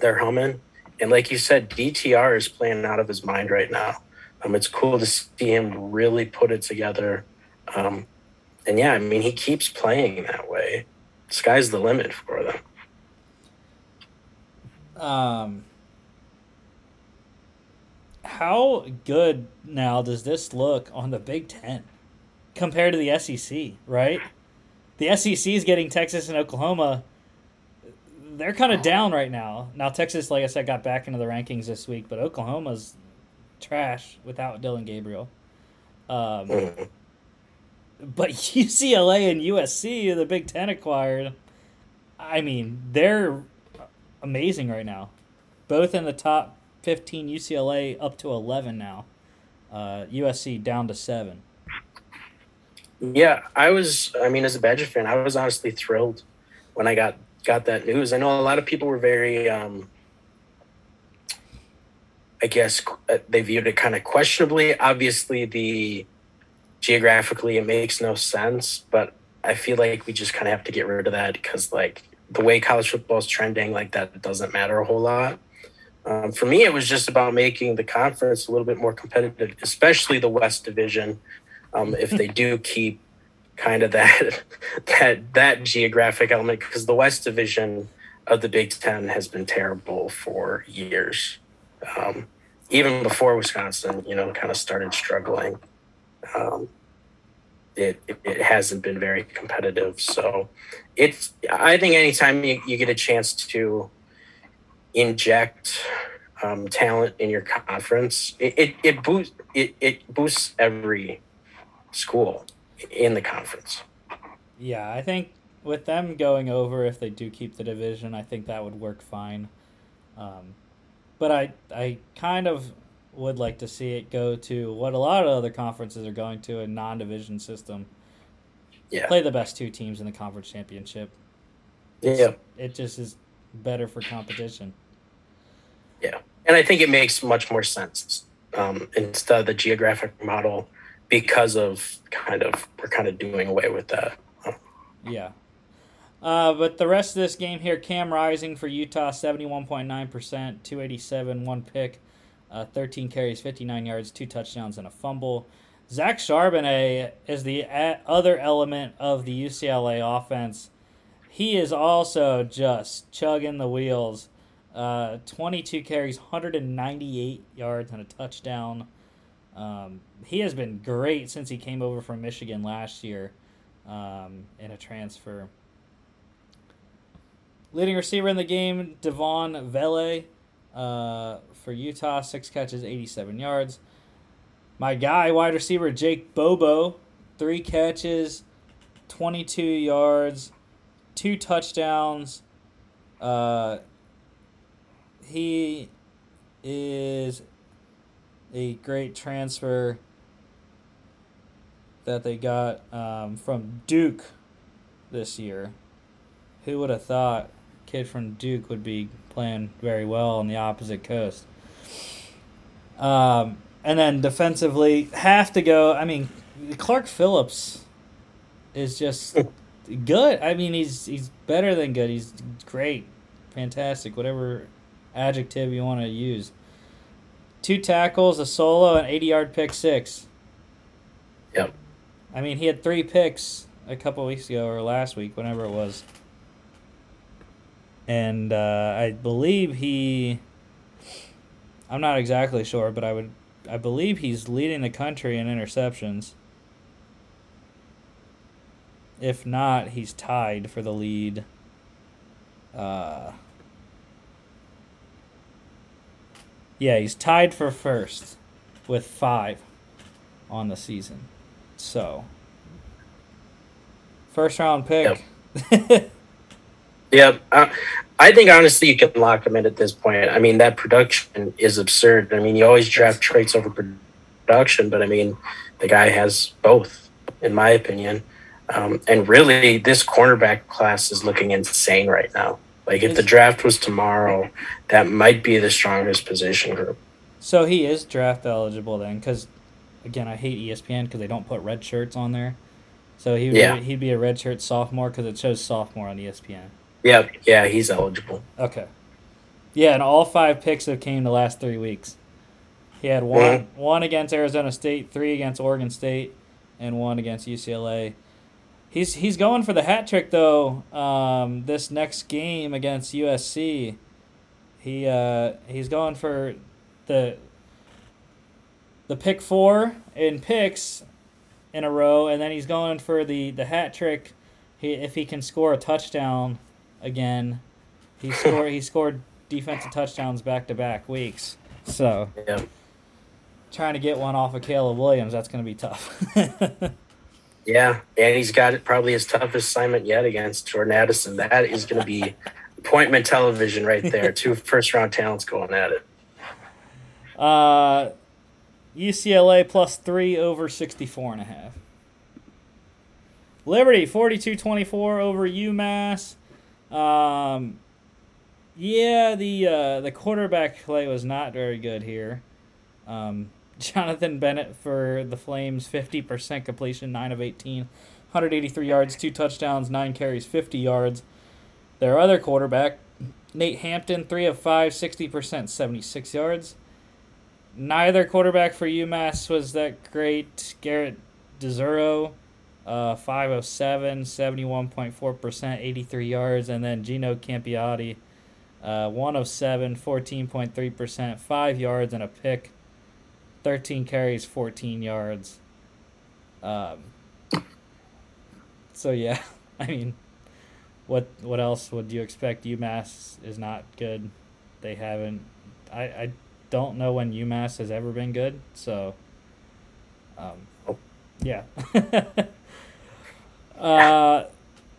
They're humming. And like you said, DTR is playing out of his mind right now. Um, it's cool to see him really put it together. Um, and yeah, I mean, he keeps playing that way sky's the limit for them. Um, how good now does this look on the Big Ten compared to the SEC? Right, the SEC is getting Texas and Oklahoma. They're kind of down right now. Now Texas, like I said, got back into the rankings this week, but Oklahoma's trash without Dillon Gabriel. Um, mm-hmm. But <laughs> UCLA and USC, the Big Ten acquired, I mean, they're amazing right now. Both in the top 15, UCLA up to 11 now. Uh, USC down to 7. Yeah, I was, I mean, as a Badger fan, I was honestly thrilled when I got got that news. I know a lot of people were very, um, I guess, uh, they viewed it kind of questionably. Obviously, the geographically it makes no sense, but I feel like we just kind of have to get rid of that because like the way college football is trending, like that doesn't matter a whole lot. Um, for me, it was just about making the conference a little bit more competitive, especially the West Division. Um, if they do <laughs> keep kind of that <laughs> that that geographic element, because the West Division of the Big Ten has been terrible for years, um, even before Wisconsin, you know, kind of started struggling um, it, it hasn't been very competitive. So it's I think anytime you, you get a chance to inject um, talent in your conference, it, it, it boosts it, it boosts every school in the conference. Yeah, I think with them going over, if they do keep the division, I think that would work fine. Um, but I I kind of would like to see it go to what a lot of other conferences are going to a non-division system. Yeah. Play the best two teams in the conference championship. Yeah. It just is better for competition. Yeah. And I think it makes much more sense um, instead of the geographic model because of kind of, we're kind of doing away with that. Yeah. Uh, but the rest of this game here, Cam Rising for Utah, 71.9%, 287, one pick. Uh, 13 carries, 59 yards, two touchdowns, and a fumble. Zach Charbonnet is the other element of the UCLA offense. He is also just chugging the wheels. Uh, 22 carries, 198 yards, and a touchdown. Um, he has been great since he came over from Michigan last year um, in a transfer. Leading receiver in the game, Devaughn Vele. Uh, for Utah, six catches, 87 yards. My guy, wide receiver Jake Bobo, three catches, 22 yards, two touchdowns. Uh, he is a great transfer that they got um, from Duke this year. Who would have thought kid from Duke would be playing very well on the opposite coast? Um, and then defensively, have to go. I mean, Clark Phillips is just <laughs> good. I mean, he's he's better than good. He's great, fantastic, whatever adjective you want to use. Two tackles, a solo, an 80 yard pick six. Yep. I mean, he had three picks a couple weeks ago or last week, whenever it was. And uh, I believe he I'm not exactly sure, but I would I believe he's leading the country in interceptions. If not, he's tied for the lead. Uh, yeah, he's tied for first with five on the season. So, first round pick. Yep. <laughs> yep. Uh, I think honestly you can lock him in at this point. I mean that production is absurd. I mean you always draft traits over production, but I mean the guy has both, in my opinion. Um, and really, this cornerback class is looking insane right now. Like if the draft was tomorrow, that might be the strongest position group. So he is draft eligible then, because again, I hate ESPN because they don't put red shirts on there. So he would Yeah. he'd be a red shirt sophomore because it shows sophomore on ESPN. Yeah, yeah, he's eligible. Okay. Yeah, and all five picks have came the last three weeks. He had one one against Arizona State, three against Oregon State, and one against UCLA. He's he's going for the hat trick though. Um, this next game against USC, he uh, he's going for the the pick four in picks in a row, and then he's going for the the hat trick. He if he can score a touchdown again, he scored he scored defensive touchdowns back to back weeks. So Yeah. trying to get one off of Caleb Williams, that's going to be tough. <laughs> Yeah, and he's got it probably his toughest assignment yet against Jordan Addison. That is going to be appointment television right there. Two <laughs> first round talents going at it. uh, UCLA plus three over 64 and a half. Liberty 42-24 over UMass. Um, yeah, the uh, the quarterback play was not very good here. Um, <laughs> Jonathan Bennett for the Flames, 50% completion, 9 of 18, 183 yards, 2 touchdowns, 9 carries, 50 yards. Their other quarterback, Nate Hampton, 3 of 5, 60%, 76 yards. Neither quarterback for UMass was that great. Garrett Dzuro, uh, 507, 71.4%, 83 yards. And then Gino Campiotti, uh, 107, 14.3%, 5 yards and a pick. 13 carries, 14 yards. Um, so yeah, <laughs> I mean, what what else would you expect? UMass is not good. They haven't. I I don't know when UMass has ever been good. So, um, yeah. <laughs> uh,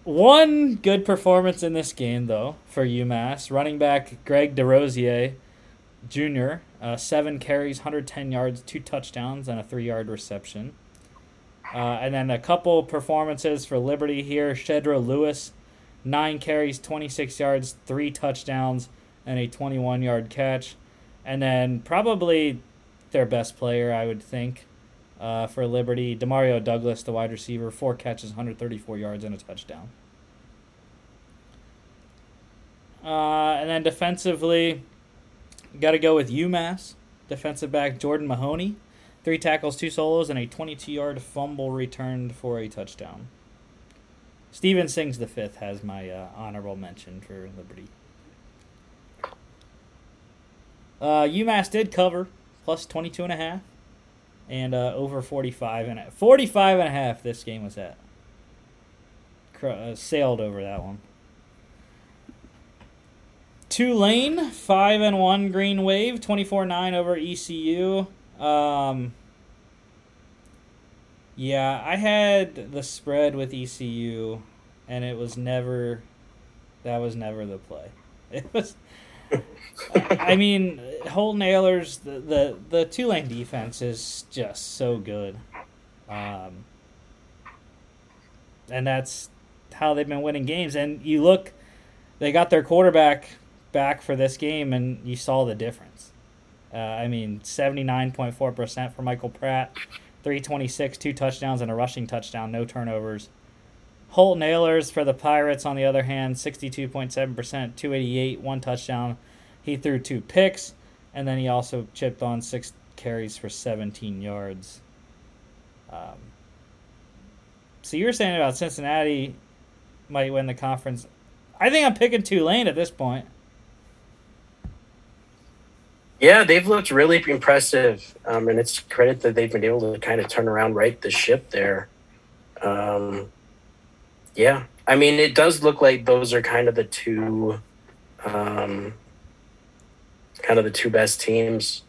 one good performance in this game though for UMass. Running back Greg DeRosier Jr. Uh, seven carries, 110 yards, two touchdowns, and a three-yard reception. Uh, and then a couple performances for Liberty here. Shedro Louis, nine carries, 26 yards, three touchdowns, and a 21-yard catch. And then probably their best player, I would think, uh, for Liberty, Demario Douglas, the wide receiver, four catches, 134 yards, and a touchdown. Uh, and then defensively, got to go with UMass defensive back Jordan Mahoney, three tackles, two solos, and a 22-yard fumble returned for a touchdown. Steven Sings the fifth has my uh, honorable mention for Liberty. Uh, UMass did cover plus 22 and a half and uh, over 45 and a, 45 and a half this game was at. Cr- uh, sailed over that one. Tulane, five and one Green Wave, twenty four nine over ECU. Um, yeah, I had the spread with ECU, and it was never. That was never the play. <laughs> It was. I mean, Holton Ahlers, the, the the Tulane defense is just so good, um, and that's how they've been winning games. And you look, they got their quarterback back for this game, and you saw the difference. Uh, I mean, seventy nine point four percent for Michael Pratt, three twenty six, two touchdowns and a rushing touchdown, no turnovers. Holton Ahlers for the Pirates, on the other hand, sixty two point seven percent, two eighty eight, one touchdown. He threw two picks, and then he also chipped on six carries for seventeen yards. Um, so you were saying about Cincinnati might win the conference. I think I'm picking Tulane at this point. Yeah, they've looked really impressive, um, and it's credit that they've been able to kind of turn around, right the ship there. Um, yeah, I mean, it does look like those are kind of the two, um, kind of the two best teams.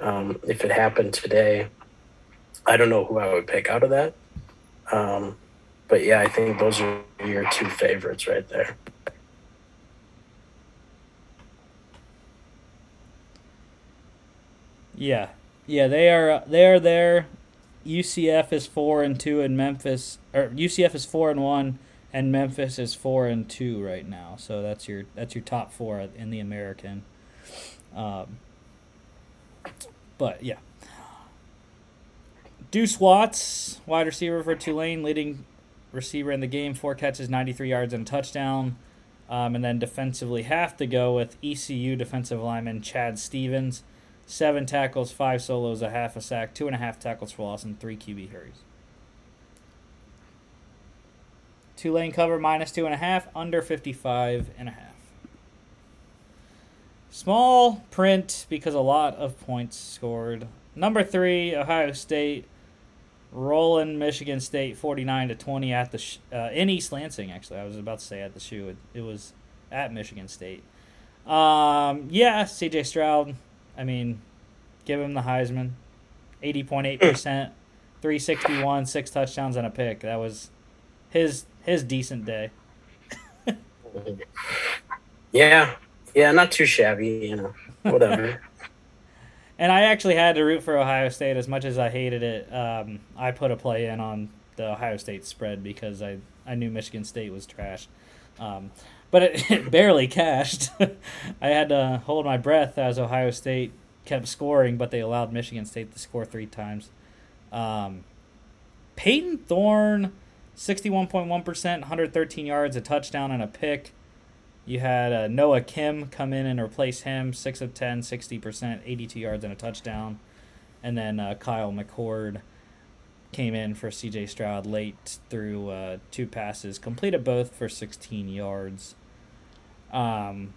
Um, if it happened today, I don't know who I would pick out of that. Um, but yeah, I think those are your two favorites right there. Yeah, yeah, they are they are there. UCF is four and two, in Memphis or UCF is four and one, and Memphis is four and two right now. So that's your that's your top four in the American. Um, but yeah, Deuce Watts, wide receiver for Tulane, leading receiver in the game, four catches, 93 yards, and a touchdown. Um, and then defensively, have to go with ECU defensive lineman Chad Stevens, seven tackles, five solos, a half a sack, two and a half tackles for loss, and three QB hurries. Tulane cover minus two and a half, under 55 and a half. Small print because a lot of points scored. Number three, Ohio State rolling Michigan State 49 to 20 at the sh- uh, in East Lansing actually. I was about to say at the shoe. It, it was at Michigan State. Um, yeah, CJ Stroud. I mean, give him the Heisman. 80.8%, 361, six touchdowns and a pick. That was his his decent day. <laughs> yeah. Yeah, not too shabby, you know. Whatever. <laughs> And I actually had to root for Ohio State as much as I hated it. Um, I put a play in on the Ohio State spread because I, I knew Michigan State was trash. Um, but it, it <laughs> barely cashed. I had to hold my breath as Ohio State kept scoring, but they allowed Michigan State to score three times. Um, Payton Thorne, 61.1%, 113 yards, a touchdown, and a pick. You had uh, Noah Kim come in and replace him, 6 of 10, 60%, 82 yards and a touchdown. And then uh, Kyle McCord came in for CJ Stroud late through uh, two passes, completed both for 16 yards. Um,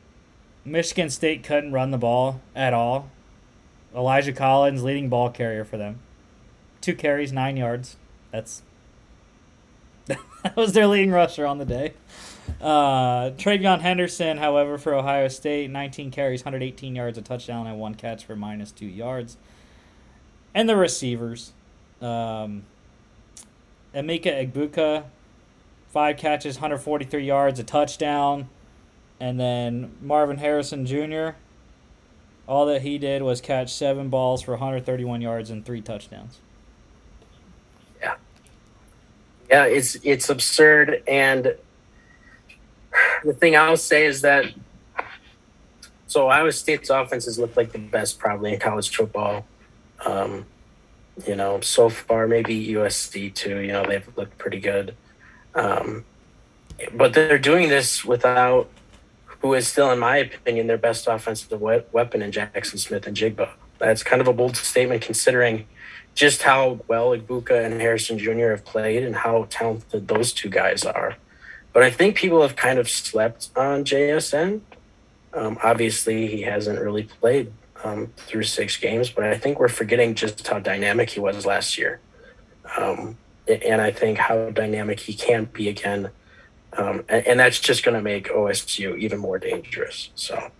Michigan State couldn't run the ball at all. Elijah Collins, leading ball carrier for them. Two carries, nine yards. That's <laughs> that was their leading rusher on the day. Uh, TreVeyon Henderson, however, for Ohio State, 19 carries, 118 yards, a touchdown, and one catch for minus two yards. And the receivers, um, Emeka Egbuka, five catches, 143 yards, a touchdown, and then Marvin Harrison Jr. All that he did was catch seven balls for 131 yards and three touchdowns. Yeah, yeah, it's it's absurd, and the thing I'll say is that so Ohio State's offenses look like the best probably in college football. Um, you know, so far maybe USC too. You know, they've looked pretty good, um, but they're doing this without who is still, in my opinion, their best offensive weapon in Jackson Smith-Njigba. That's kind of a bold statement considering just how well Egbuka and Harrison Jr. have played and how talented those two guys are. But I think people have kind of slept on JSN. Um, obviously, he hasn't really played um, through six games, but I think we're forgetting just how dynamic he was last year. Um, and I think how dynamic he can be again. Um, and, and, that's just going to make OSU even more dangerous. So,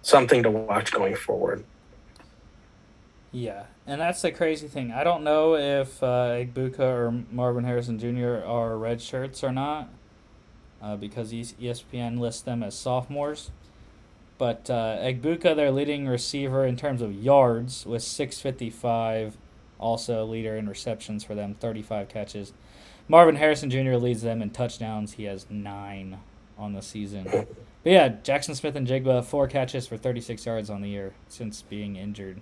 something to watch going forward. Yeah, and that's the crazy thing. I don't know if uh, Egbuka or Marvin Harrison Jr. are red shirts or not uh, because ESPN lists them as sophomores. But uh, Egbuka, their leading receiver in terms of yards, was 655. Also, leader in receptions for them, 35 catches. Marvin Harrison Jr. leads them in touchdowns. He has nine on the season. But yeah, Jackson Smith-Njigba, four catches for 36 yards on the year since being injured.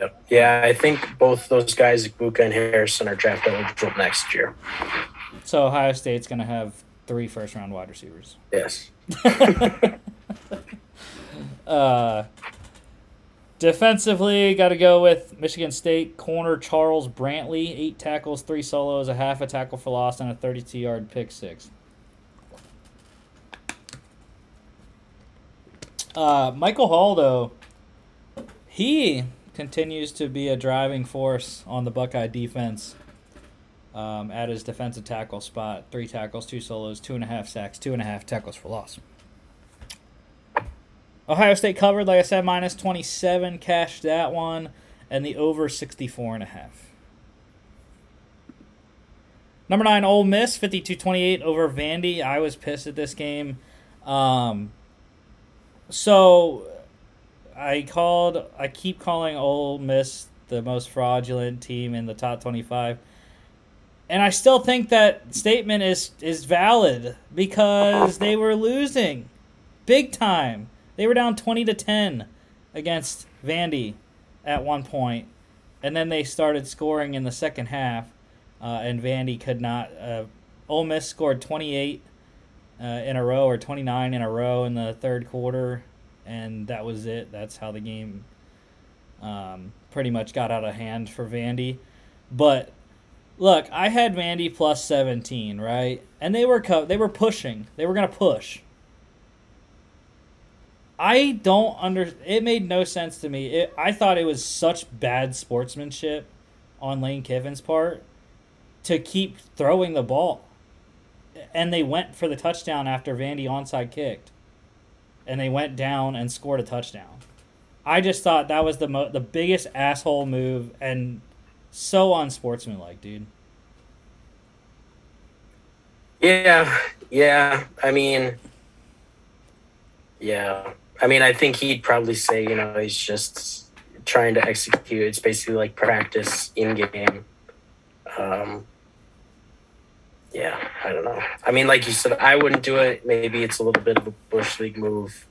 Yep. Yeah, I think both those guys, Buka and Harrison, are draft eligible next year. So Ohio State's going to have three first round wide receivers. Yes. <laughs> uh, defensively, got to go with Michigan State corner Charles Brantley, eight tackles, three solos, a half a tackle for loss, and a 32 yard pick six. Uh, Michael Hall, though, he continues to be a driving force on the Buckeye defense um, at his defensive tackle spot. Three tackles, two solos, two and a half sacks, two and a half tackles for loss. Ohio State covered, like I said, minus 27, cashed that one, and the over 64 and a half. Number nine, Ole Miss, 52-28 over Vandy. I was pissed at this game. Um, so I called. I keep calling Ole Miss the most fraudulent team in the top twenty-five, and I still think that statement is is valid because they were losing, big time. They were down twenty to ten against Vandy at one point, and then they started scoring in the second half, uh, and Vandy could not. Uh, Ole Miss scored twenty-eight uh, in a row or twenty-nine in a row in the third quarter and that was it. That's how the game um, pretty much got out of hand for Vandy. But look, I had Vandy plus 17, right? And they were co- they were pushing. They were going to push. I don't under it made no sense to me. It, I thought it was such bad sportsmanship on Lane Kiffin's part to keep throwing the ball. And they went for the touchdown after Vandy onside kicked and they went down and scored a touchdown. I just thought that was the mo- the biggest asshole move and so unsportsmanlike, dude. Yeah, yeah. I mean, yeah. I mean, I think he'd probably say, you know, he's just trying to execute. It's basically like practice in game. Um, yeah, I don't know. I mean, like you said, I wouldn't do it. Maybe it's a little bit of a bush league move.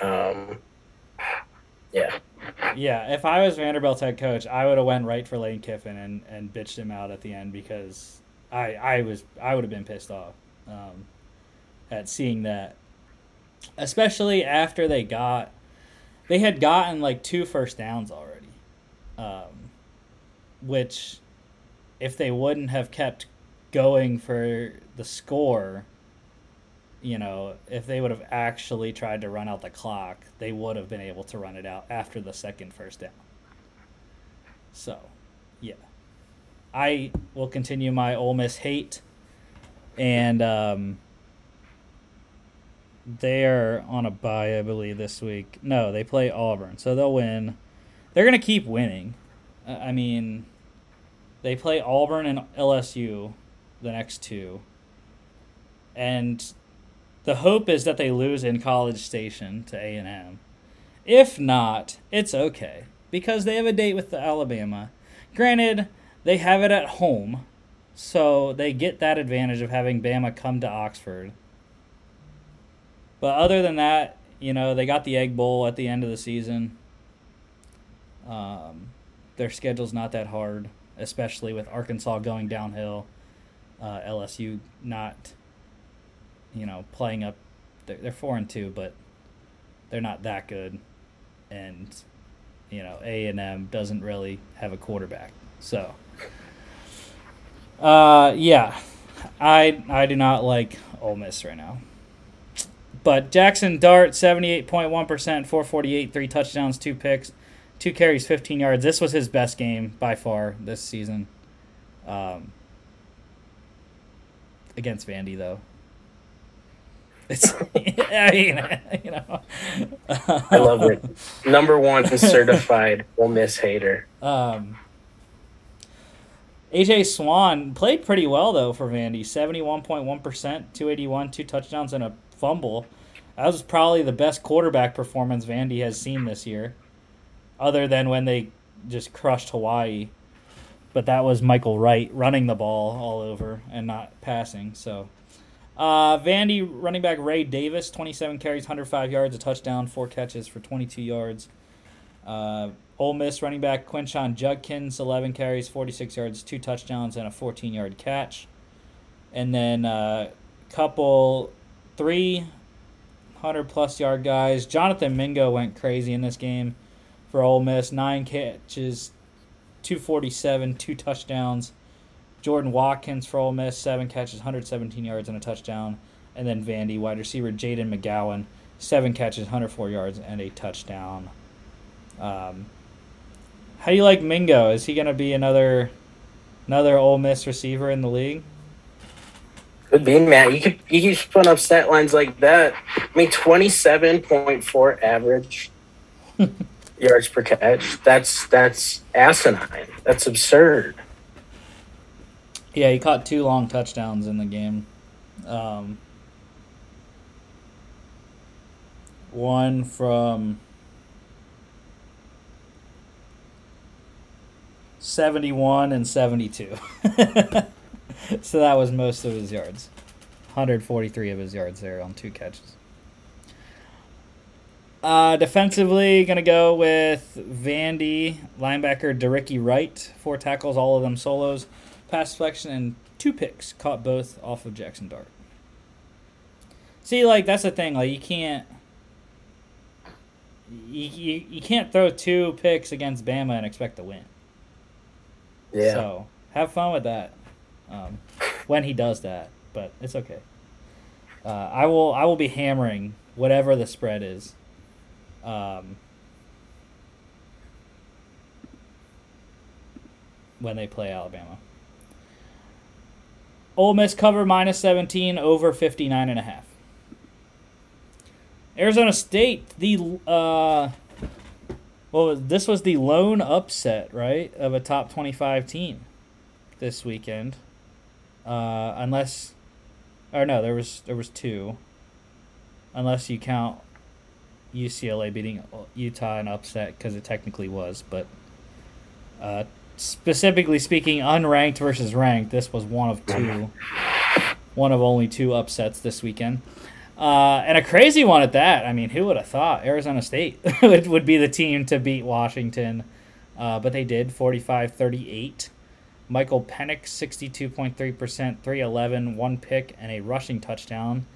Um, yeah. Yeah, if I was Vanderbilt's head coach, I would have went right for Lane Kiffin and, and bitched him out at the end because I I was I would have been pissed off um, at seeing that, especially after they got they had gotten like two first downs already, um, which if they wouldn't have kept going for the score, you know, if they would have actually tried to run out the clock, they would have been able to run it out after the second first down. So, yeah. I will continue my Ole Miss hate. And um, they're on a bye, I believe, this week. No, they play Auburn, so they'll win. They're going to keep winning. I mean, they play Auburn and LSU the next two. And the hope is that they lose in College Station to A&M. If not, it's okay because they have a date with the Alabama. Granted, they have it at home, so they get that advantage of having Bama come to Oxford. But other than that, you know, they got the Egg Bowl at the end of the season. Um, their schedule's not that hard, especially with Arkansas going downhill uh, LSU not, you know, playing up. They're, they're four and two, but they're not that good, and you know A and M doesn't really have a quarterback. So, uh, yeah, I I do not like Ole Miss right now. But Jaxson Dart, seventy eight point one percent, four forty eight, three touchdowns, two picks, two carries, fifteen yards. This was his best game by far this season. Um, against Vandy though. It's <laughs> <laughs> I mean, <laughs> you know. I love it. Number one certified Ole Miss hater. Um, AJ Swann played pretty well though for Vandy. Seventy one point one percent, two eighty one, two touchdowns and a fumble. That was probably the best quarterback performance Vandy has seen this year, other than when they just crushed Hawaii but that was Michael Wright running the ball all over and not passing. So, uh, Vandy running back Ray Davis, 27 carries, 105 yards, a touchdown, four catches for 22 yards. Uh, Ole Miss running back Quinshon Judkins, 11 carries, 46 yards, two touchdowns, and a 14 yard catch. And then a uh, couple, 300 plus yard guys. Jonathan Mingo went crazy in this game for Ole Miss, nine catches, 247, two touchdowns. Jordan Watkins for Ole Miss, seven catches, 117 yards, and a touchdown. And then Vandy, wide receiver Jayden McGowan, seven catches, 104 yards, and a touchdown. Um, how do you like Mingo? Is he going to be another another Ole Miss receiver in the league? Could be, man. You could you keep putting up stat lines like that. I mean, twenty seven point four average. <laughs> yards per catch. That's that's asinine. That's absurd. Yeah, he caught two long touchdowns in the game. Um, one from 71 and 72. <laughs> so that was most of his yards. 143 of his yards there on two catches. Uh, defensively, gonna go with Vandy, linebacker De'Rickey Wright, four tackles, all of them solos, pass deflection, and two picks. Caught both off of Jaxson Dart. See, like that's the thing. Like you can't, you, you, you can't throw two picks against Bama and expect to win. Yeah. So have fun with that. Um, when he does that, but it's okay. Uh, I will I will be hammering whatever the spread is. Um, when they play Alabama. Ole Miss cover minus 17 over 59 and a half. Arizona State, the uh, well, this was the lone upset, right, of a top 25 team this weekend. Uh, unless or no, there was there was two. Unless you count UCLA beating Utah an upset because it technically was, but uh, specifically speaking, unranked versus ranked, this was one of two, one of only two upsets this weekend. Uh, and a crazy one at that. I mean, who would have thought Arizona State <laughs> would, be the team to beat Washington? Uh, but they did 45 38. Michael Penix, 62.3%, 311, one pick, and a rushing touchdown.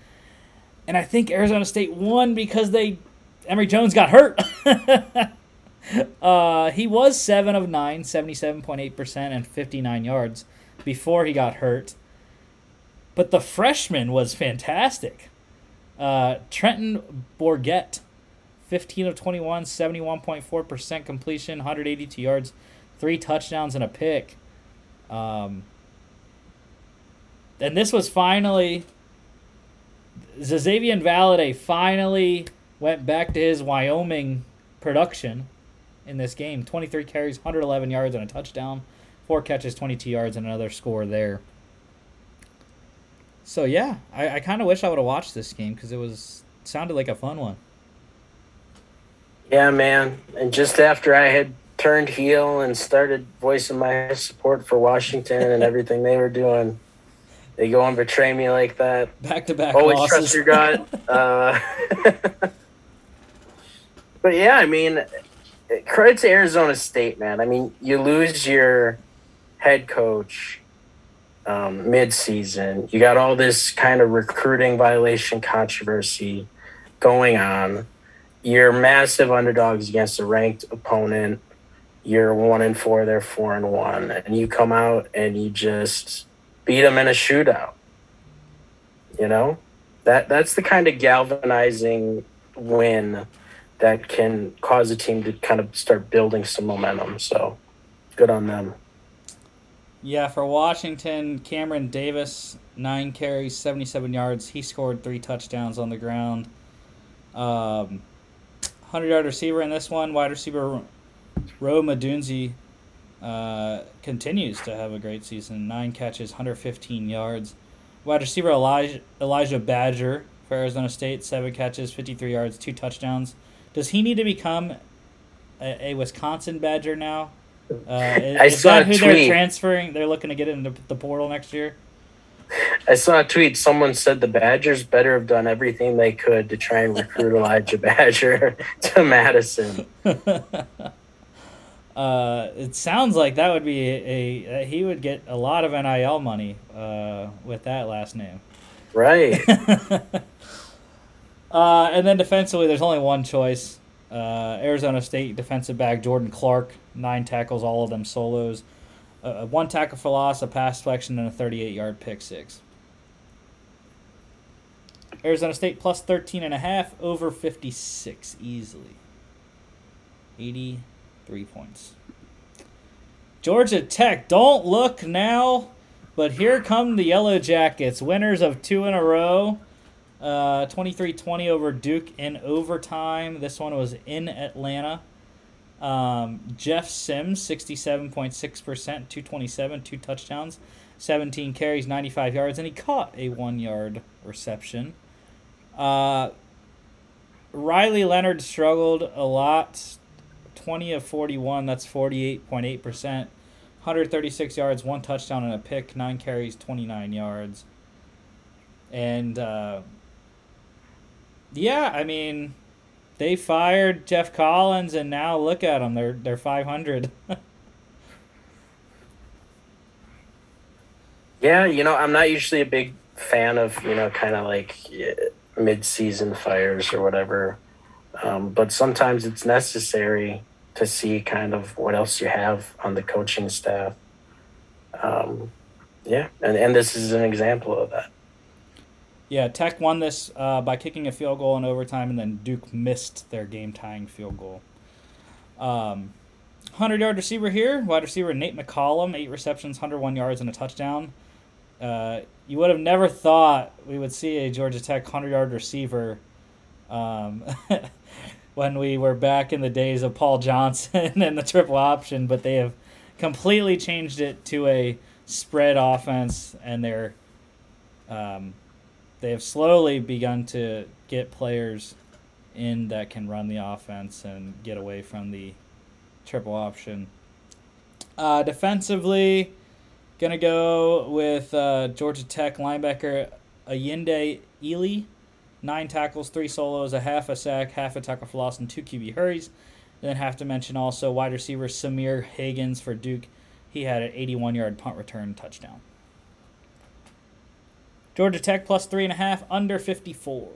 And I think Arizona State won because they Emory Jones got hurt. <laughs> uh, he was 7 of 9, 77.8%, and 59 yards before he got hurt. But the freshman was fantastic. Uh, Trenton Bourguet, 15 of 21, 71.4% completion, 182 yards, three touchdowns, and a pick. Um, and this was finally Xazavian Valladay finally went back to his Wyoming production in this game. 23 carries, 111 yards, and a touchdown. Four catches, 22 yards, and another score there. So yeah, I, I kind of wish I would have watched this game because it was sounded like a fun one. Yeah, man. And just after I had turned heel and started voicing my support for Washington and everything they were doing. They go and betray me like that. Back to back. Always losses. trust your gut. <laughs> Uh, <laughs> but yeah, I mean, credit to Arizona State, man. I mean, you lose your head coach um, mid-season. You got all this kind of recruiting violation controversy going on. You're massive underdogs against a ranked opponent you're one and four, they're four and one, and you come out and you just beat them in a shootout. You know, that that's the kind of galvanizing win that can cause a team to kind of start building some momentum. So, good on them. Yeah, for Washington, Cameron Davis, nine carries, 77 yards. He scored three touchdowns on the ground. Um, 100 yard receiver in this one, wide receiver Rome Odunze uh, continues to have a great season. Nine catches, 115 yards. Wide receiver Elijah, Elijah Badger for Arizona State, seven catches, 53 yards, two touchdowns. Does he need to become a, a Wisconsin Badger now? Uh, is, <laughs> I is saw that who they're transferring? They're looking to get into the portal next year. I saw a tweet. Someone said the Badgers better have done everything they could to try and recruit <laughs> Elijah Badger <laughs> to Madison. Uh, it sounds like that would be a, a, he would get a lot of NIL money uh, with that last name. Right. Uh, and then defensively, there's only one choice. Uh, Arizona State defensive back Jordan Clark, nine tackles, all of them solos. Uh, one tackle for loss, a pass deflection, and a 38 yard pick six. Arizona State plus 13 and a half, over 56 easily. 83 points. Georgia Tech, don't look now, but here come the Yellow Jackets, winners of two in a row. Uh, 23-20 over Duke in overtime. This one was in Atlanta. Um, Jeff Sims, 67.6%, 227, two touchdowns, 17 carries, 95 yards, and he caught a one-yard reception. Uh, Riley Leonard struggled a lot, 20 of 41, that's 48.8%. 136 yards, one touchdown, and a pick, nine carries, 29 yards. And uh, yeah, I mean, they fired Geoff Collins, and now look at them. They're they're 500. <laughs> yeah, you know, I'm not usually a big fan of you know kind of like mid-season fires or whatever, um, but sometimes it's necessary to see kind of what else you have on the coaching staff. Um, yeah, and and this is an example of that. Yeah, Tech won this uh, by kicking a field goal in overtime, and then Duke missed their game tying field goal. Um, 100 yard receiver here, wide receiver Nate McCollum, eight receptions, 101 yards, and a touchdown. Uh, you would have never thought we would see a Georgia Tech 100 yard receiver um, <laughs> when we were back in the days of Paul Johnson <laughs> and the triple option, but they have completely changed it to a spread offense, and they're um, they have slowly begun to get players in that can run the offense and get away from the triple option. Uh, defensively, gonna go with uh, Georgia Tech linebacker Ayinde Eley, nine tackles, three solos, a half a sack, half a tackle for loss, and two QB hurries. And then have to mention also wide receiver Samir Higgins for Duke. He had an 81 yard punt return touchdown. Georgia Tech plus three and a half, under 54.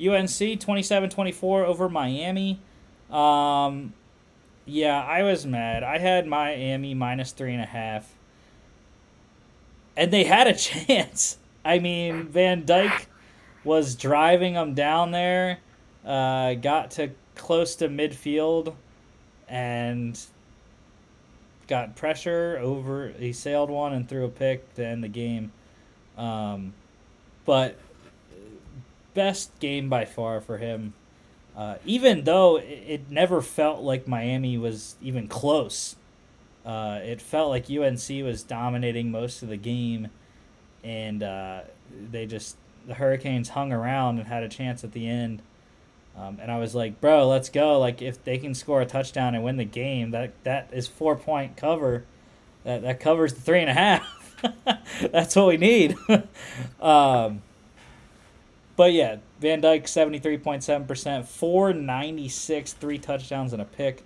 UNC 27 24 over Miami. Um, yeah, I was mad. I had Miami minus three and a half. And they had a <laughs> chance. I mean, Van Dyke was driving them down there, uh, got to close to midfield, and got pressure over. He sailed one and threw a pick to end the game. Um, but best game by far for him. Uh, even though it never felt like Miami was even close, uh, it felt like UNC was dominating most of the game, and uh, they just the Hurricanes hung around and had a chance at the end. Um, and I was like, bro, let's go. Like, if they can score a touchdown and win the game, that that is four point cover. That that covers the three and a half. <laughs> That's what we need. <laughs> um, but yeah, Van Dyke seventy three point seven percent, four ninety six, three touchdowns and a pick.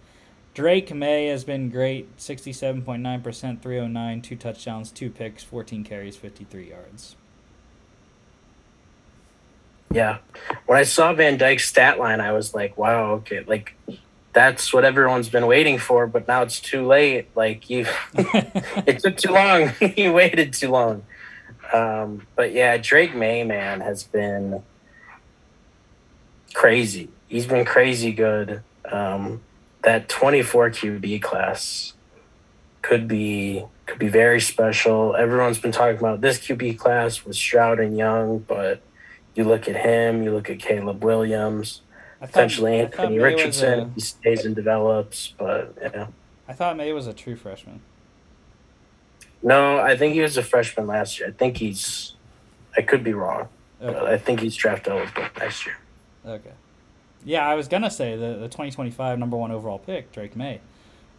Drake Maye has been great, sixty seven point nine percent, three oh nine, two touchdowns, two picks, fourteen carries, fifty three yards. Yeah. When I saw Van Dyke's stat line, I was like, wow, okay, like that's what everyone's been waiting for, but now it's too late. Like you <laughs> it took too long. <laughs> you waited too long. Um, but yeah, Drake Maye, man, has been crazy. He's been crazy good. Um, that 24 QB class could be could be very special. Everyone's been talking about this QB class with Stroud and Young, but you look at him, you look at Caleb Williams, thought, potentially Anthony Richardson. A, he stays and develops, but yeah. I thought Maye was a true freshman. No, I think he was a freshman last year. I think he's. I could be wrong. Okay. I think he's draft eligible next year. Okay. Yeah, I was gonna say the the twenty twenty five number one overall pick Drake Maye,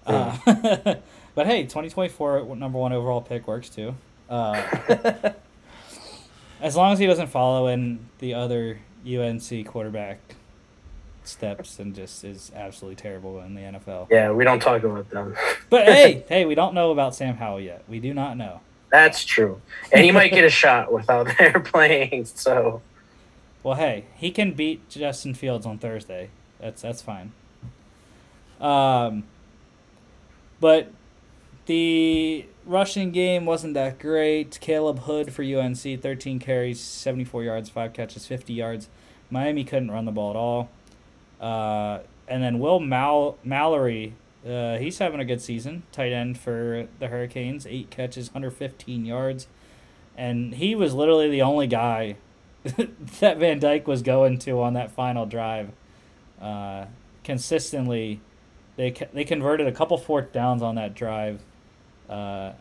uh, <laughs> but hey, twenty twenty four number one overall pick works too. Uh, <laughs> as long as he doesn't follow in the other UNC quarterback steps and just is absolutely terrible in the NFL. Yeah, we don't talk about them. <laughs> but hey, hey, we don't know about Sam Howell yet. We do not know. That's true. And he might get a shot without their <laughs> playing, so Well hey, he can beat Justin Fields on Thursday. That's that's fine. Um but the rushing game wasn't that great. Caleb Hood for UNC, 13 carries, 74 yards, 5 catches, 50 yards. Miami couldn't run the ball at all. Uh, and then Will Mal- Mallory, uh, he's having a good season. Tight end for the Hurricanes, 8 catches, 115 yards. And he was literally the only guy <laughs> that Van Dyke was going to on that final drive. Uh, consistently, they, they converted a couple fourth downs on that drive uh,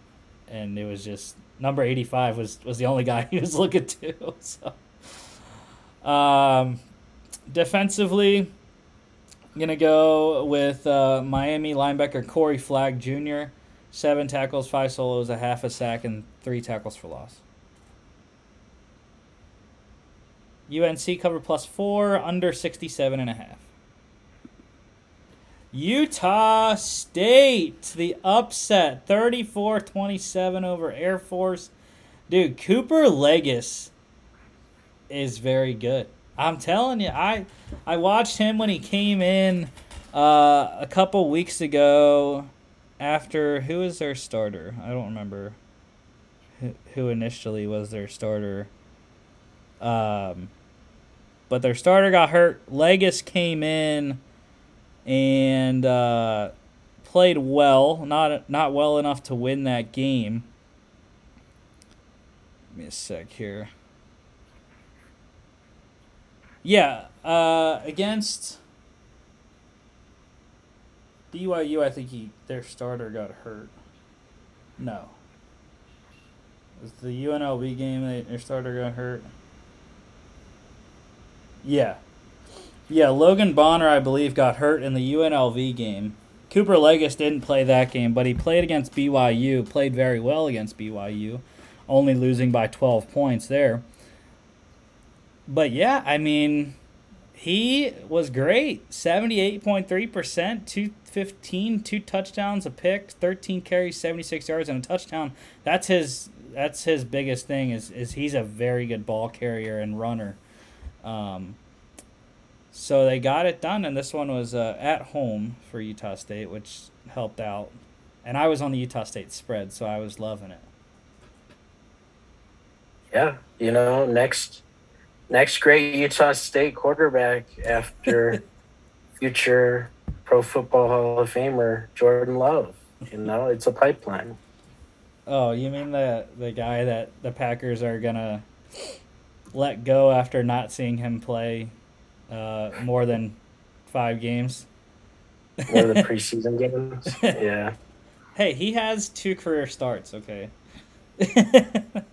and it was just number 85 was, was the only guy <laughs> he was looking to. <laughs> So, um, defensively, I'm gonna go with uh, Miami linebacker Corey Flagg Jr. Seven tackles, five solos, a half a sack, and three tackles for loss. UNC cover plus four, under 67 and a half. Utah State, the upset, 34-27 over Air Force. Dude, Cooper Legas is very good. I'm telling you, I I watched him when he came in uh, a couple weeks ago after who was their starter? I don't remember who, who initially was their starter. Um, but their starter got hurt. Legas came in and uh, played well, not not well enough to win that game. Give me a sec here. Yeah, uh, against BYU, I think he their starter got hurt. No. Was the UNLV game their starter got hurt? Yeah. Yeah, Logan Bonner, I believe, got hurt in the UNLV game. Cooper Legas didn't play that game, but he played against BYU, played very well against BYU, only losing by 12 points there. But yeah, I mean, he was great. 78.3%, 215, two touchdowns, a pick, 13 carries, 76 yards and a touchdown. That's his that's his biggest thing is is he's a very good ball carrier and runner. Um, so they got it done and this one was uh, at home for Utah State, which helped out. And I was on the Utah State spread, so I was loving it. Yeah, you know, next next great Utah State quarterback after <laughs> future Pro Football Hall of Famer Jordan Love. You know, it's a pipeline. Oh, you mean the the guy that the Packers are gonna let go after not seeing him play uh, more than five games? More than <laughs> preseason games. Yeah. Hey, he has two career starts. Okay. <laughs>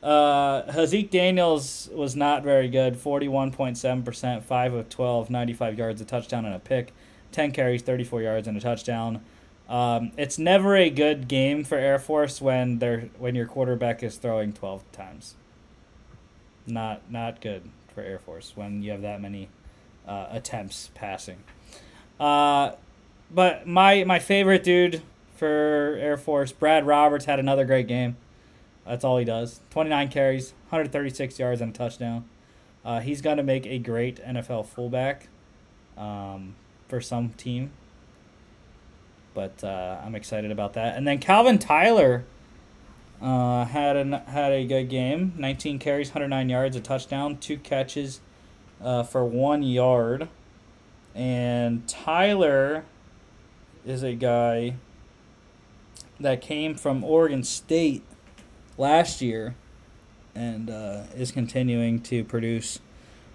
Uh, Haaziq Daniels was not very good. 41.7%, 5 of 12, 95 yards, a touchdown, and a pick. 10 carries, 34 yards, and a touchdown. Um, it's never a good game for Air Force when they're when your quarterback is throwing 12 times. Not not good for Air Force when you have that many uh, attempts passing. Uh, but my my favorite dude for Air Force, Brad Roberts, had another great game. That's all he does. 29 carries, 136 yards, and a touchdown. Uh, he's going to make a great NFL fullback um, for some team. But uh, I'm excited about that. And then Calvin Tyler uh, had a, had a good game 19 carries, 109 yards, a touchdown, two catches uh, for one yard. And Tyler is a guy that came from Oregon State last year and uh, is continuing to produce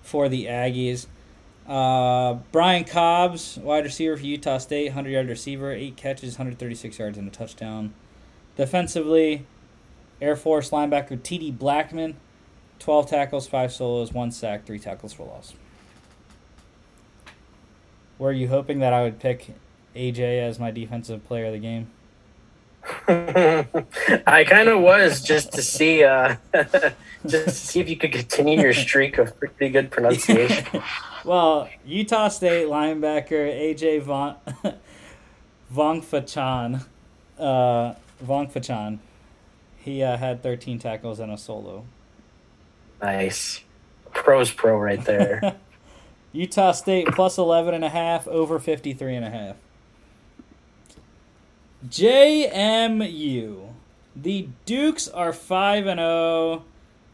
for the Aggies. Uh, Brian Cobbs, wide receiver for Utah State, 100 yard receiver, 8 catches, 136 yards, and a touchdown. Defensively, Air Force linebacker TD Blackmon, 12 tackles, 5 solos, 1 sack, 3 tackles for loss. Were you hoping that I would pick AJ as my defensive player of the game? <laughs> I kind of was just to see, uh, <laughs> just to see if you could continue your streak of pretty good pronunciation. <laughs> well, Utah State linebacker AJ Von Vongphachanh, uh, Vongphachanh, he uh, had 13 tackles and a solo. Nice, pros pro right there. <laughs> Utah State plus 11 and a half over 53 and a half. JMU. The Dukes are 5 and 0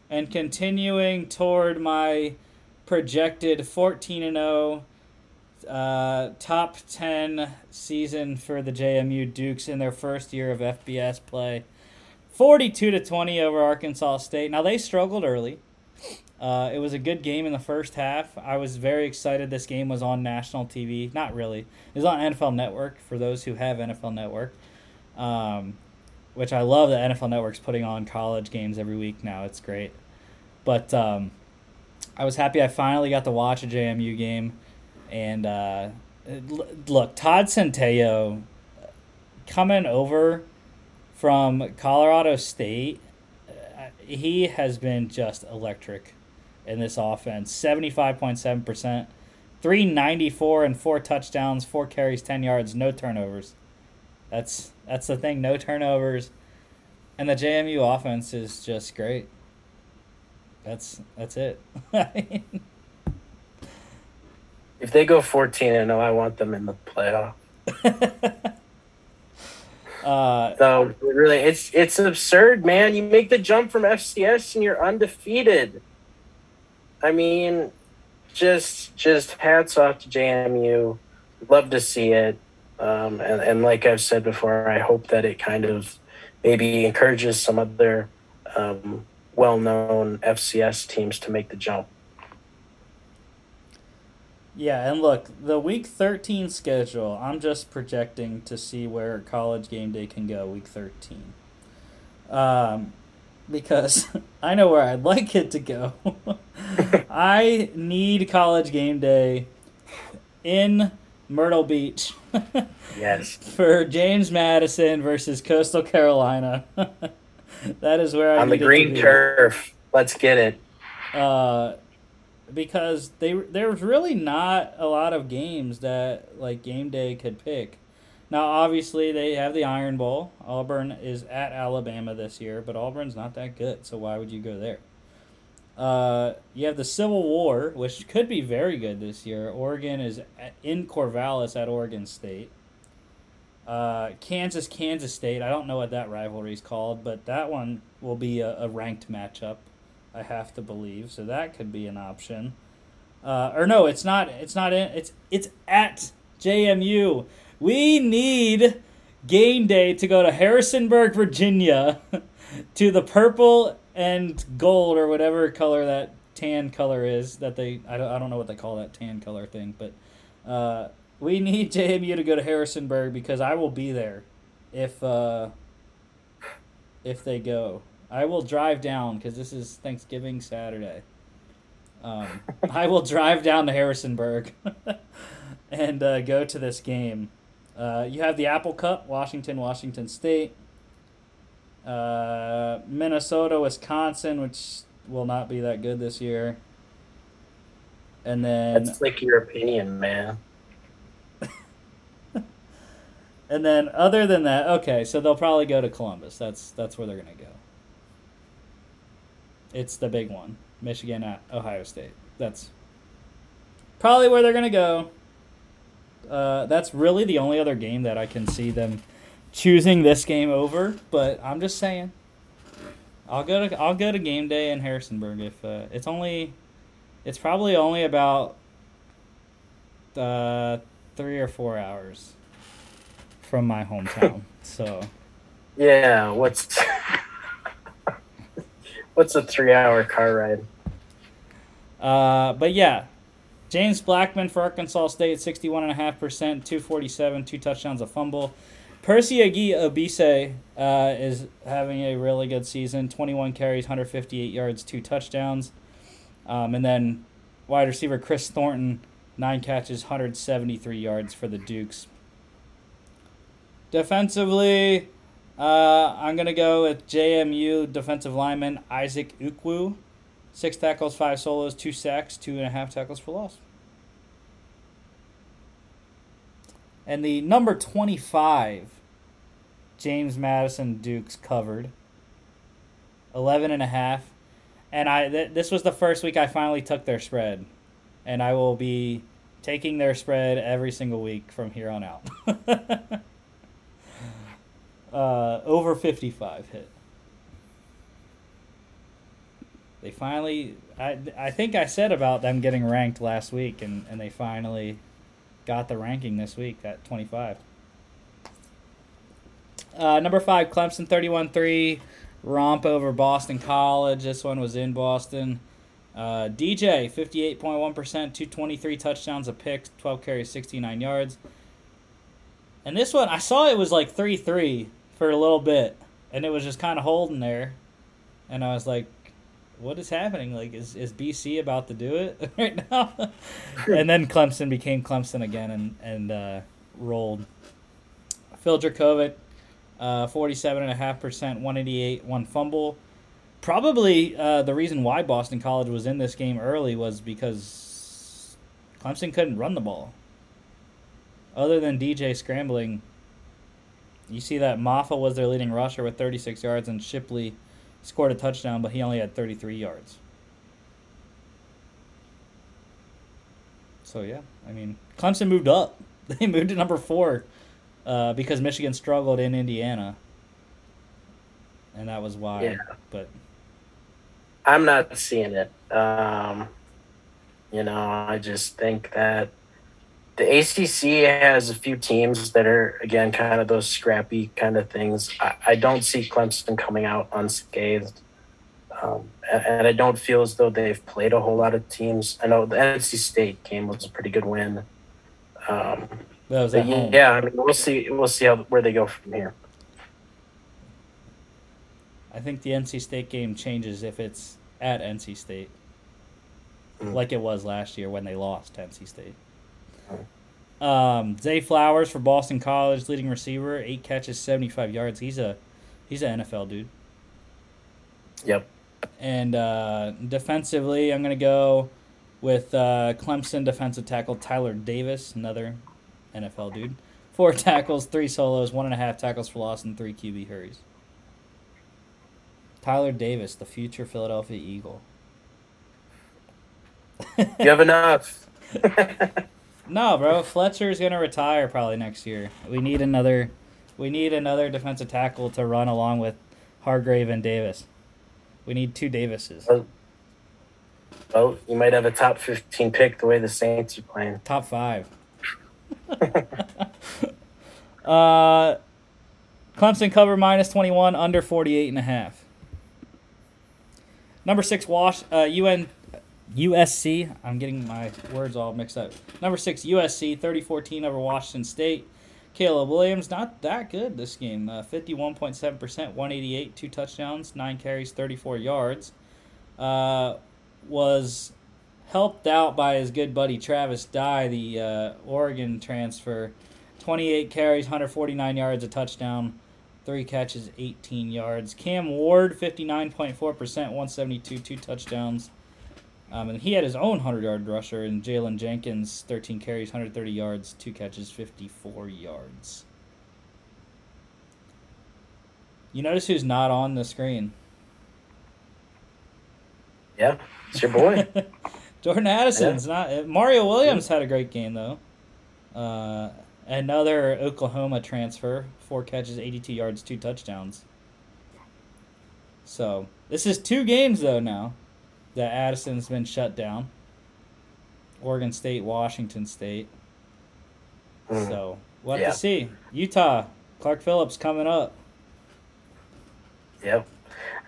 and continuing toward my projected 14 and 0 uh, top 10 season for the JMU Dukes in their first year of FBS play. 42 to 20 over Arkansas State. Now they struggled early. Uh, it was a good game in the first half. I was very excited this game was on national TV. Not really. It was on NFL Network for those who have NFL Network, um, which I love that NFL Network's putting on college games every week now. It's great. But um, I was happy I finally got to watch a JMU game. And uh, look, Todd Centeio coming over from Colorado State, uh, he has been just electric in this offense. 75.7%, 394 and four touchdowns, four carries, 10 yards, no turnovers. That's that's the thing, no turnovers. And the JMU offense is just great. That's that's it. <laughs> if they go 14 and 0, I want them in the playoff. <laughs> uh, so really, it's it's absurd, man. You make the jump from FCS and you're undefeated. I mean, just just hats off to JMU. Love to see it. Um, and, and like I've said before, I hope that it kind of maybe encourages some other um, well known FCS teams to make the jump. Yeah, and look, the week 13 schedule, I'm just projecting to see where college game day can go week 13. Um, because <laughs> I know where I'd like it to go. <laughs> I need college game day in Myrtle Beach. yes. <laughs> For James Madison versus Coastal Carolina. that is where I need. on the green turf. Let's get it. Uh, because they there's really not a lot of games that like game day could pick. Now, obviously, they have the Iron Bowl. Auburn is at Alabama this year, but Auburn's not that good, so why would you go there? Uh, you have the Civil War, which could be very good this year. Oregon is in Corvallis at Oregon State. Uh, Kansas, Kansas State. I don't know what that rivalry is called, but that one will be a, a, ranked matchup. I have to believe, so that could be an option. Uh, or no, it's not. It's not in. It's it's at JMU. We need game day to go to Harrisonburg, Virginia, <laughs> to the purple and gold or whatever color that tan color is that they I don't, I don't know what they call that tan color thing, but uh, we need JMU to go to Harrisonburg because I will be there if uh, if they go. I will drive down because this is Thanksgiving Saturday. Um, <laughs> I will drive down to Harrisonburg <laughs> and uh, go to this game. Uh, you have the Apple Cup, Washington, Washington State, uh, Minnesota, Wisconsin, which will not be that good this year. And then that's like your opinion, man. <laughs> and then other than that, okay, so they'll probably go to Columbus. That's that's where they're gonna go. It's the big one, Michigan at Ohio State. That's probably where they're gonna go. Uh, that's really the only other game that I can see them choosing this game over. But I'm just saying, I'll go to I'll go to game day in Harrisonburg if uh, it's only, it's probably only about uh, three or four hours from my hometown. so. <laughs> Yeah, what's what's a three-hour car ride? Uh, but yeah, James Blackman for Arkansas State, 61.5%, 247, two touchdowns, a fumble. Percy Agyei-Obese uh, is having a really good season 21 carries, 158 yards, two touchdowns. Um, and then wide receiver Kris Thornton, nine catches, 173 yards for the Dukes. Defensively, uh, I'm going to go with JMU defensive lineman Isaac Ukwu. Six tackles, five solos, two sacks, two and a half tackles for loss. And the number 25, James Madison Dukes covered. 11 and a half. And I th- this was the first week I finally took their spread. And I will be taking their spread every single week from here on out. <laughs> uh, over 55 hit. They finally, I, I think I said about them getting ranked last week, and, and they finally got the ranking this week at 25. Uh, number five, Clemson 31 3, romp over Boston College. This one was in Boston. Uh, DJ 58.1%, 223 touchdowns, a pick, 12 carries, 69 yards. And this one, I saw it was like 3 3 for a little bit, and it was just kind of holding there. And I was like, what is happening? Like, is, is BC about to do it <laughs> right now? <laughs> and then Clemson became Clemson again and, and uh, rolled. Phil Jurkovec, uh, 47.5%, 188, one fumble. Probably uh, the reason why Boston College was in this game early was because Clemson couldn't run the ball. Other than DJ scrambling, you see that Mafah was their leading rusher with 36 yards and Shipley – scored a touchdown, but he only had 33 yards. So yeah, I mean, Clemson moved up. <laughs> They moved to number four uh, because Michigan struggled in Indiana, and that was why. Yeah. But I'm not seeing it. Um, you know, I just think that the ACC has a few teams that are again kind of those scrappy kind of things. I, I don't see Clemson coming out unscathed, um, and, and, I don't feel as though they've played a whole lot of teams. I know the NC State game was a pretty good win. Um, that was home. Yeah, I mean, we'll see. We'll see how where they go from here. I think the NC State game changes if it's at NC State, mm. like it was last year when they lost NC State. Um, Zay Flowers for Boston College, leading receiver, eight catches, seventy-five yards. He's a he's an NFL dude. Yep. And uh, defensively, I'm gonna go with uh, Clemson defensive tackle Tyler Davis, another NFL dude. Four <laughs> tackles, three solos, one and a half tackles for loss, and three QB hurries. Tyler Davis, the future Philadelphia Eagle. you have enough. <laughs> No, bro. Fletcher's gonna retire probably next year. We need another. We need another defensive tackle to run along with Hargrave and Davis. We need two Davises. Oh, well you might have a top fifteen pick the way the Saints are playing. Top five. <laughs> <laughs> uh, Clemson cover minus twenty one under forty eight and a half. Number six, Wash uh, UN USC. I'm getting my words all mixed up. Number six, USC, 30-14 over Washington State. Caleb Williams, not that good this game. Uh, 51.7%, 188, two touchdowns, nine carries, 34 yards. Uh, was helped out by his good buddy Travis Dye, the uh, Oregon transfer. 28 carries, 149 yards, a touchdown, three catches, 18 yards. Cam Ward, 59.4%, 172, two touchdowns. Um, and he had his own 100 yard rusher in Jaylen Jenkins, 13 carries, 130 yards, two catches, 54 yards. You notice who's not on the screen? Yeah, it's your boy. <laughs> Jordan Addison's yeah. not. Uh, Mario Williams had a great game, though. Uh, another Oklahoma transfer, four catches, 82 yards, two touchdowns. So, this is two games, though, now that Addison's been shut down. Oregon State, Washington State. Mm. So we'll have yeah. to see. Utah, Clark Phillips coming up. Yep.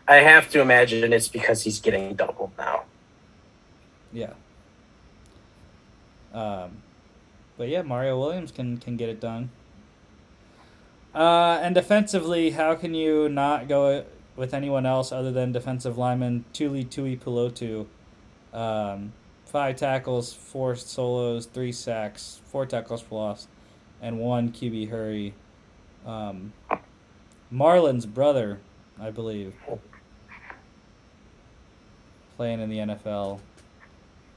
I have to imagine it's because he's getting doubled now. Yeah. Um, but yeah, Mario Williams can can get it done. Uh, and defensively, how can you not go with anyone else other than defensive lineman Tuli Tuipulotu. Um, five tackles, four solos, three sacks, four tackles for loss, and one QB hurry. Um, Marlon's brother, I believe, playing in the NFL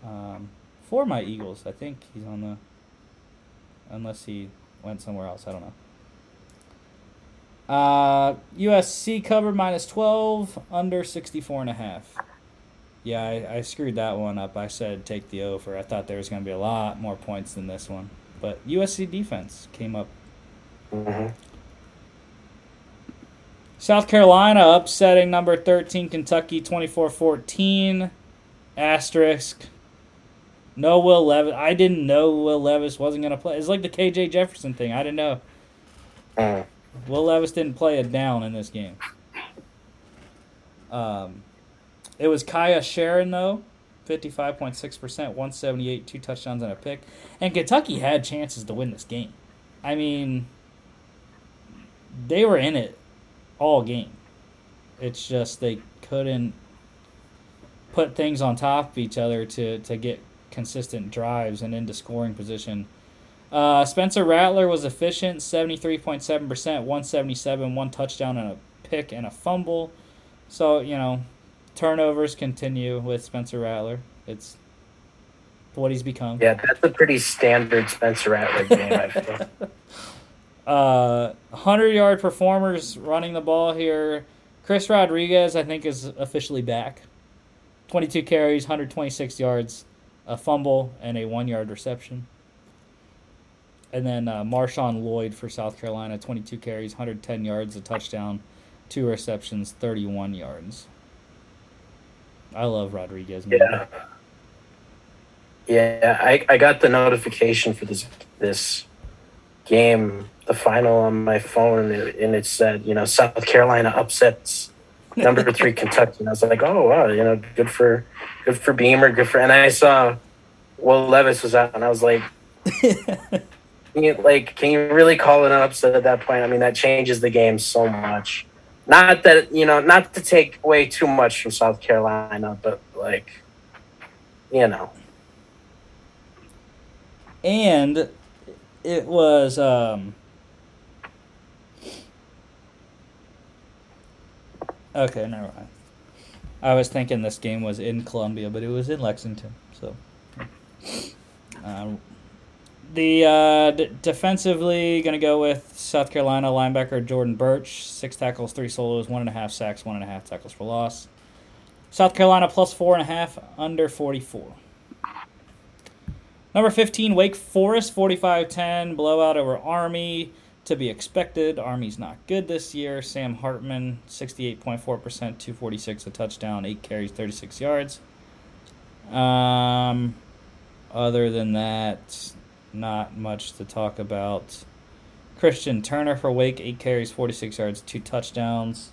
um, for my Eagles. I think he's on the. Unless he went somewhere else, I don't know. Uh, USC cover minus 12, under 64 and a half. Yeah, I, I screwed that one up. I said take the over. I thought there was going to be a lot more points than this one. But USC defense came up. Mm-hmm. South Carolina upsetting number 13 Kentucky 24 14. Asterisk. No Will Levis. I didn't know Will Levis wasn't going to play. It's like the KJ Jefferson thing. I didn't know. Mm. Will Levis didn't play a down in this game. Um, it was Kaiya Sheron though, fifty-five point six percent, one seventy-eight, two touchdowns and a pick, and Kentucky had chances to win this game. I mean, they were in it all game. It's just they couldn't put things on top of each other to to get consistent drives and into scoring position. Uh, Spencer Rattler was efficient, 73.7%, 177, one touchdown and a pick and a fumble. So, you know, turnovers continue with Spencer Rattler. It's what he's become. Yeah, that's a pretty standard Spencer Rattler game, I feel. <laughs> Uh, 100 yard performers running the ball here. Chris Rodriguez, I think, is officially back. 22 carries, 126 yards, a fumble, and a one yard reception. And then uh, Marshawn Lloyd for South Carolina, 22 carries, 110 yards, a touchdown, two receptions, 31 yards. I love Rodriguez. Man. Yeah. Yeah, I, I got the notification for this this game, the final on my phone, and it, and it said, you know, South Carolina upsets number <laughs> three Kentucky. And I was like, oh wow, you know, good for good for Beamer, good for. And I saw Will Levis was out, and I was like, <laughs> you, like, can you really call it an upset at that point? I mean, that changes the game so much. Not that you know, not to take away too much from South Carolina, but like, you know. and it was um okay never mind i was thinking this game was in columbia but it was in lexington so um, the uh, d- defensively going to go with south carolina linebacker jordan burch six tackles three solos one and a half sacks one and a half tackles for loss south carolina plus four and a half under 44 Number 15, Wake Forest, 45 10, blowout over Army. To be expected. Army's not good this year. Sam Hartman, 68.4%, 246, a touchdown, 8 carries, 36 yards. Um, other than that, not much to talk about. Christian Turner for Wake, 8 carries, 46 yards, 2 touchdowns.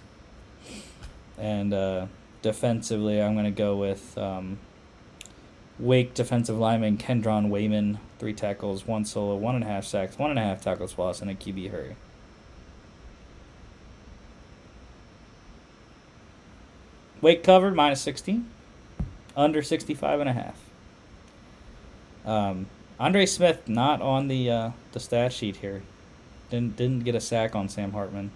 And uh, defensively, I'm going to go with. Um, Wake defensive lineman Kendron Wayman, three tackles, one solo, one and a half sacks, one and a half tackles loss, and a QB hurry. Wake covered minus 16, under 65 and a half. Um, Andre Smith not on the uh, the stat sheet here. Didn't didn't get a sack on Sam Hartman.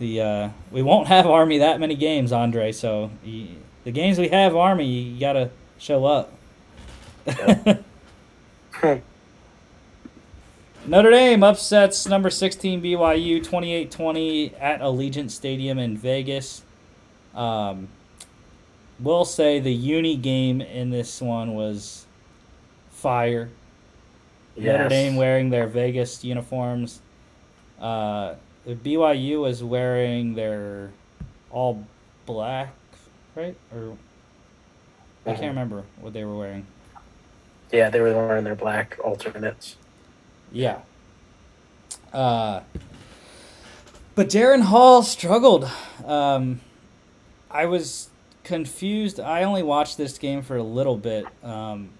The uh, we won't have Army that many games, Andre. So you, the games we have Army, you gotta show up. <laughs> Notre Dame upsets number 16 BYU 28-20 at Allegiant Stadium in Vegas. Um, will say the uni game in this one was fire. Notre Yes. Dame wearing their Vegas uniforms. Uh, the BYU was wearing their all black, right? Or I Mhm. can't remember what they were wearing. Yeah, they were wearing their black alternates. Yeah. Uh, but Jaren Hall struggled. Um, I was confused. I only watched this game for a little bit. Um,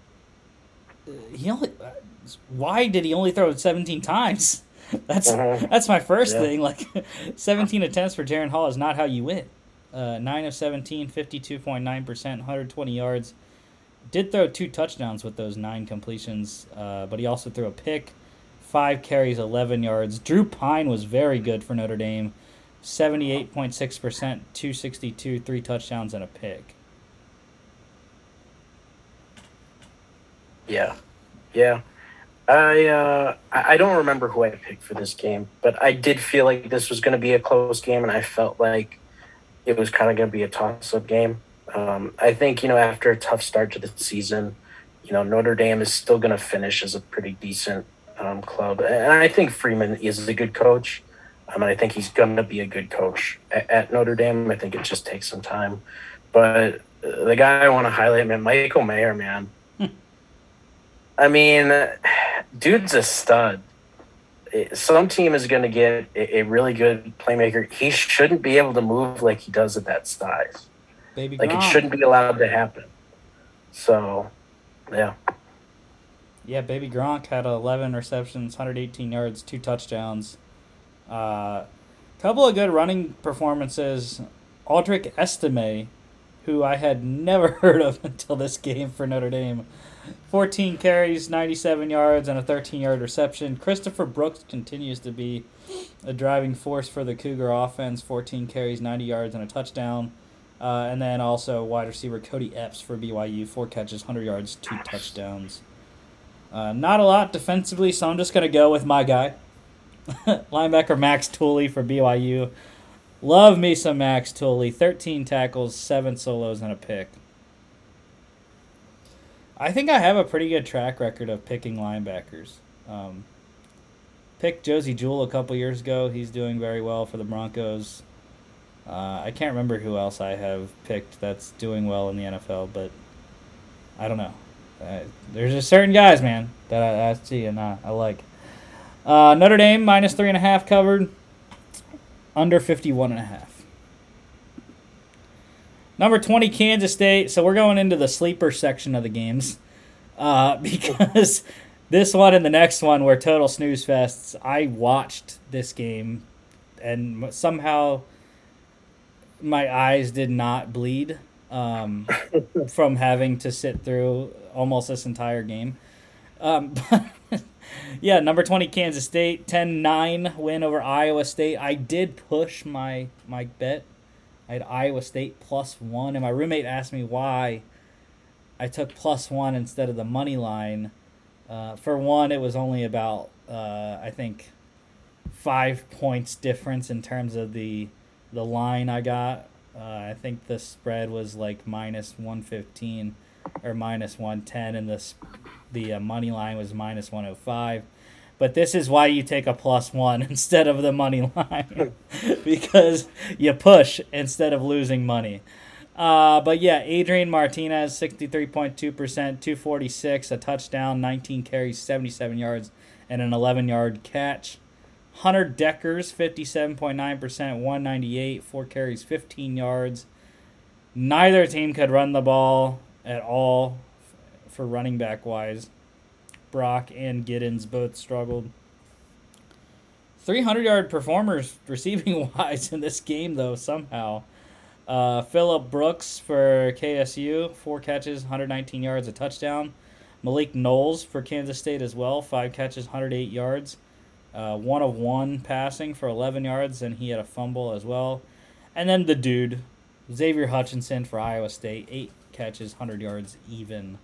he only. Why did he only throw it 17 times? <laughs> That's Mhm. that's my first Yeah. thing. Like, <laughs> 17 attempts for Jaren Hall is not how you win. Uh, 9 of 17, 52.9%, 120 yards. Did throw two touchdowns with those nine completions, uh, but he also threw a pick, five carries, 11 yards. Drew Pyne was very good for Notre Dame, 78.6%, 262, three touchdowns, and a pick. Yeah, yeah. I uh, I don't remember who I picked for this game, but I did feel like this was going to be a close game, and I felt like it was kind of going to be a toss-up game. Um, I think you know after a tough start to the season, you know Notre Dame is still going to finish as a pretty decent um, club, and I think Freeman is a good coach. I mean, I think he's going to be a good coach at, at Notre Dame. I think it just takes some time, but uh, the guy I want to highlight, man, Michael Mayer, man. I mean, dude's a stud. Some team is going to get a, really good playmaker. He shouldn't be able to move like he does at that size. Baby Like it shouldn't be allowed to happen. So, yeah, Yeah, Baby Gronk had 11 receptions, 118 yards, two touchdowns. A couple of good running performances. Audric Estime who I had never <laughs> heard of until this game for Notre Dame. 14 carries, 97 yards, and a 13 yard reception. Christopher Brooks continues to be a driving force for the Cougar offense 14 carries, 90 yards, and a touchdown. Uh, and then also wide receiver Kody Epps for BYU, four catches, 100 yards, two touchdowns. Uh, not a lot defensively, so I'm just going to go with my guy. <laughs> Linebacker Max Tooley for BYU. Love me some Max Tooley. 13 tackles, 7 solos, and a pick. I think I have a pretty good track record of picking linebackers. Um, picked Josey Jewell a couple years ago. He's doing very well for the Broncos. Uh, I can't remember who else I have picked that's doing well in the NFL, but I don't know. Uh, there's just certain guys, man, that I, I see and I, I like. Uh, Notre Dame minus three and a half covered, under 51 and a half. Number 20, Kansas State. So we're going into the sleeper section of the games uh, <laughs> because this one and the next one were total snooze fests. I watched this game and somehow my eyes did not bleed um, <laughs> from having to sit through almost this entire game. Um, <laughs> yeah, number 20 Kansas State, 10-9 win over Iowa State. I did push my my bet. I had Iowa State plus 1 and my roommate asked me why I took plus 1 instead of the money line. Uh, for one, it was only about uh, I think 5 points difference in terms of the the line I got uh, I think the spread was like minus 115 or minus 110, and the, the uh, money line was minus 105. But this is why you take a plus one <laughs> instead of the money line <laughs> because you push instead of losing money. Uh, but yeah, Adrian Martinez, 63.2%, 246, a touchdown, 19 carries, 77 yards, and an 11 yard catch. Hunter Dekkers, 57.9%, 198, four carries, 15 yards. Neither team could run the ball at all for running back wise. Brock and Giddens both struggled. 300 yard performers <laughs> receiving <laughs> wise in this game, though, somehow. Uh, Phillip Brooks for KSU, four catches, 119 yards, a touchdown. Malik Knowles for Kansas State as well, five catches, 108 yards uh, one of one passing for 11 yards, and he had a fumble as well. And then the dude, Xavier Hutchinson for Iowa State, eight catches, 100 yards even.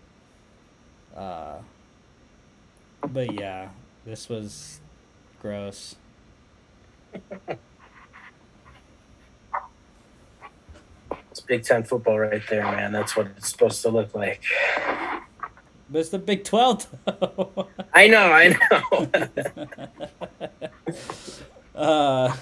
Uh, but yeah, this was gross. It's Big Ten football right there, man. That's what it's supposed to look like. But it's the Big 12. I know, I know. <laughs> uh,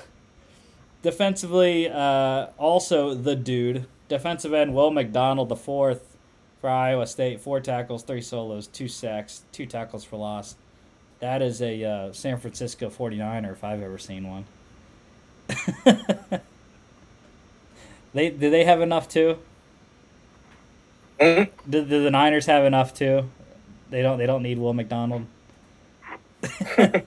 defensively, uh, also the dude. Defensive end Will McDonald, the fourth for Iowa State. Four tackles, three solos, two sacks, two tackles for loss. That is a uh, San Francisco 49er if I've ever seen one. <laughs> they Do they have enough too? Mm-hmm. Do, do the Niners have enough too? They don't. They don't need Will McDonald. <laughs>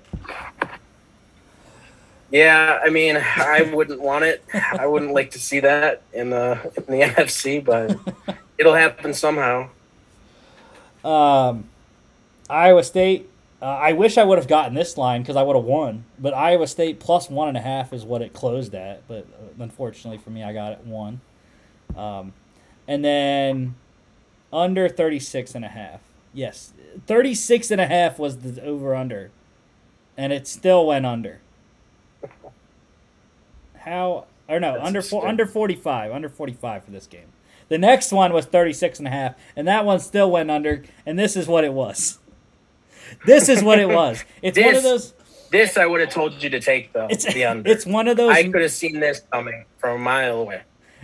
yeah, I mean, I wouldn't want it. I wouldn't like to see that in the in the <laughs> NFC, but it'll happen somehow. Um, Iowa State. Uh, I wish I would have gotten this line because I would have won. But Iowa State plus one and a half is what it closed at. But uh, unfortunately for me, I got it one. Um, and then under 36 and a half. Yes, 36 and a half was the over under. And it still went under. How or no, That's under four, under 45, under 45 for this game. The next one was 36 and a half and that one still went under and this is what it was. This is what it was. <laughs> It's this, one of those This I would have told you to take though. It's the under. It's one of those I could have seen this coming from a mile away.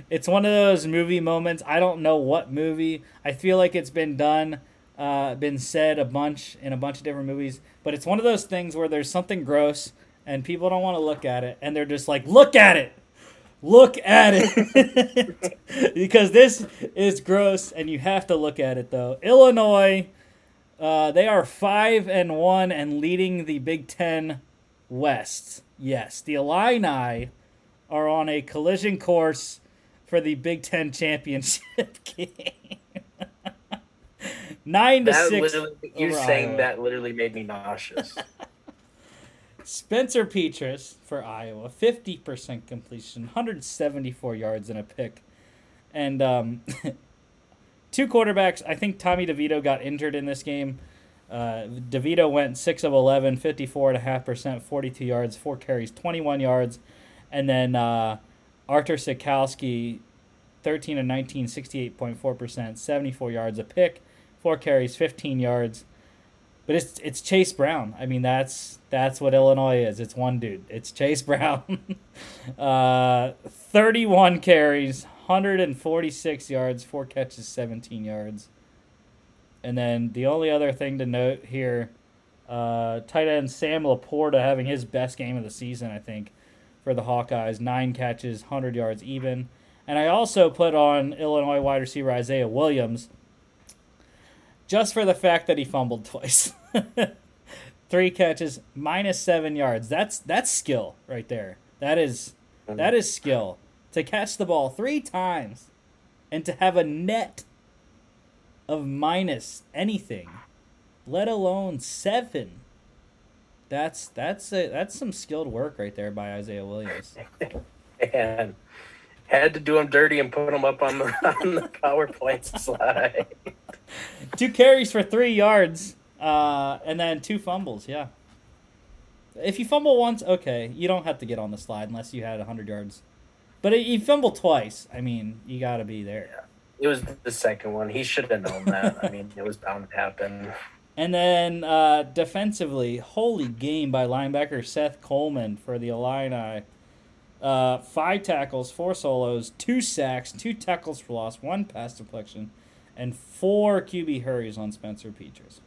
It's one of those movie moments. I don't know what movie. I feel like it's been done uh, been said a bunch in a bunch of different movies, but it's one of those things where there's something gross and people don't want to look at it, and they're just like, "Look at it, look at it," <laughs> because this is gross, and you have to look at it though. Illinois, uh, they are five and one and leading the Big Ten West. Yes, the Illini are on a collision course for the Big Ten championship <laughs> game. <laughs> Nine to That six. you over saying that literally made me nauseous. Spencer Petras for Iowa, fifty percent completion, 174 yards and a pick, and um, <laughs> two quarterbacks. I think Tommy DeVito got injured in this game. Uh, DeVito went six of 11, 54 and a half percent, 42 yards, four carries, 21 yards, and then uh, Artur Sitkowski, 13 and 19, 68.4 percent, 74 yards, a pick, four carries, 15 yards. But it's it's Chase Brown. I mean that's that's what Illinois is. It's one dude. It's Chase <laughs> Brown. uh, Thirty one carries, hundred and forty six yards, four catches, seventeen yards. And then the only other thing to note here, uh, tight end Sam LaPorta having his best game of the season, I think, for the Hawkeyes. Nine catches, hundred yards even. And I also put on Illinois wide receiver Isaiah Williams just for the fact that he fumbled twice. <laughs> Three catches, minus seven yards. That's that's skill right there. That is that is skill to catch the ball three times and to have a net of minus anything, let alone seven. That's that's a, that's some skilled work right there by Isaiah Williams. <laughs> had to do him dirty and put him up on the <laughs> on the PowerPoint <laughs> slide. two carries for three yards, uh, and then two fumbles. Yeah. If you fumble once, okay, you don't have to get on the slide unless you had hundred yards. But if you fumble twice, I mean, you got to be there. It was the second one. He should have known that. I mean, it was bound to happen. And then uh, defensively, holy game by linebacker Seth Coleman for the Illini. Uh, five tackles, four solos, two sacks, two tackles for loss, one pass deflection, and four QB hurries on Spencer Petras.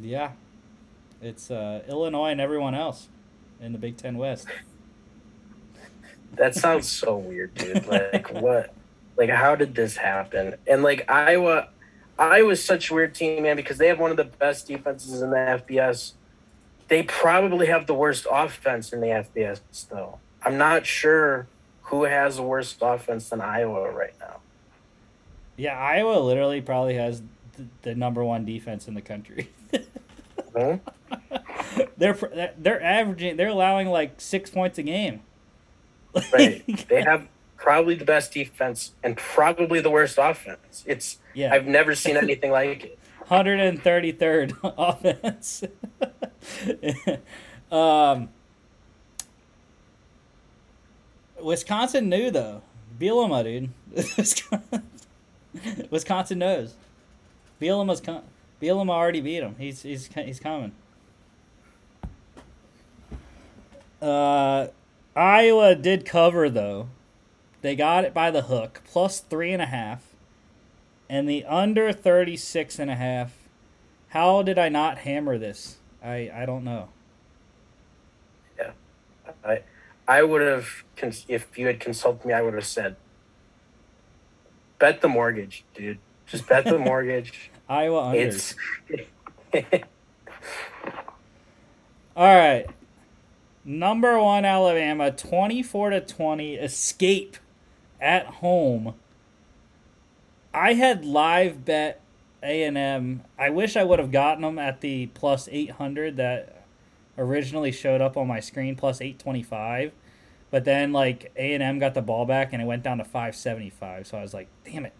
Yeah, it's uh, Illinois and everyone else in the Big Ten West. <laughs> That sounds so weird, dude. Like <laughs> what? Like how did this happen? And like Iowa, Iowa's such a weird team, man, because they have one of the best defenses in the FBS. They probably have the worst offense in the FBS, though. I'm not sure who has the worst offense than Iowa right now. Yeah, Iowa literally probably has th- the number one defense in the country. Hmm? <laughs> they're they're averaging they're allowing like six points a game. Right. <laughs> they have probably the best defense and probably the worst offense. It's yeah, I've never seen anything like it. Hundred and thirty third <laughs> offense. um, Wisconsin knew though. Bielema, dude. <laughs> Wisconsin knows. Bielema's com- Bielema already beat him. He's he's he's coming. Uh, Iowa did cover though. They got it by the hook, plus three and a half, and the under thirty six and a half. How did I not hammer this? I I don't know. Yeah. I I would have cons- if you had consulted me, I would have said, bet the mortgage, dude. Just bet the <laughs> mortgage. Iowa under. it's <laughs> All right. Number one Alabama, twenty four to twenty, escape at home. I had live bet A and M. I wish I would have gotten them at the plus eight hundred that originally showed up on my screen, plus eight twenty five. But then like A and M got the ball back and it went down to five seventy five. So I was like, damn it.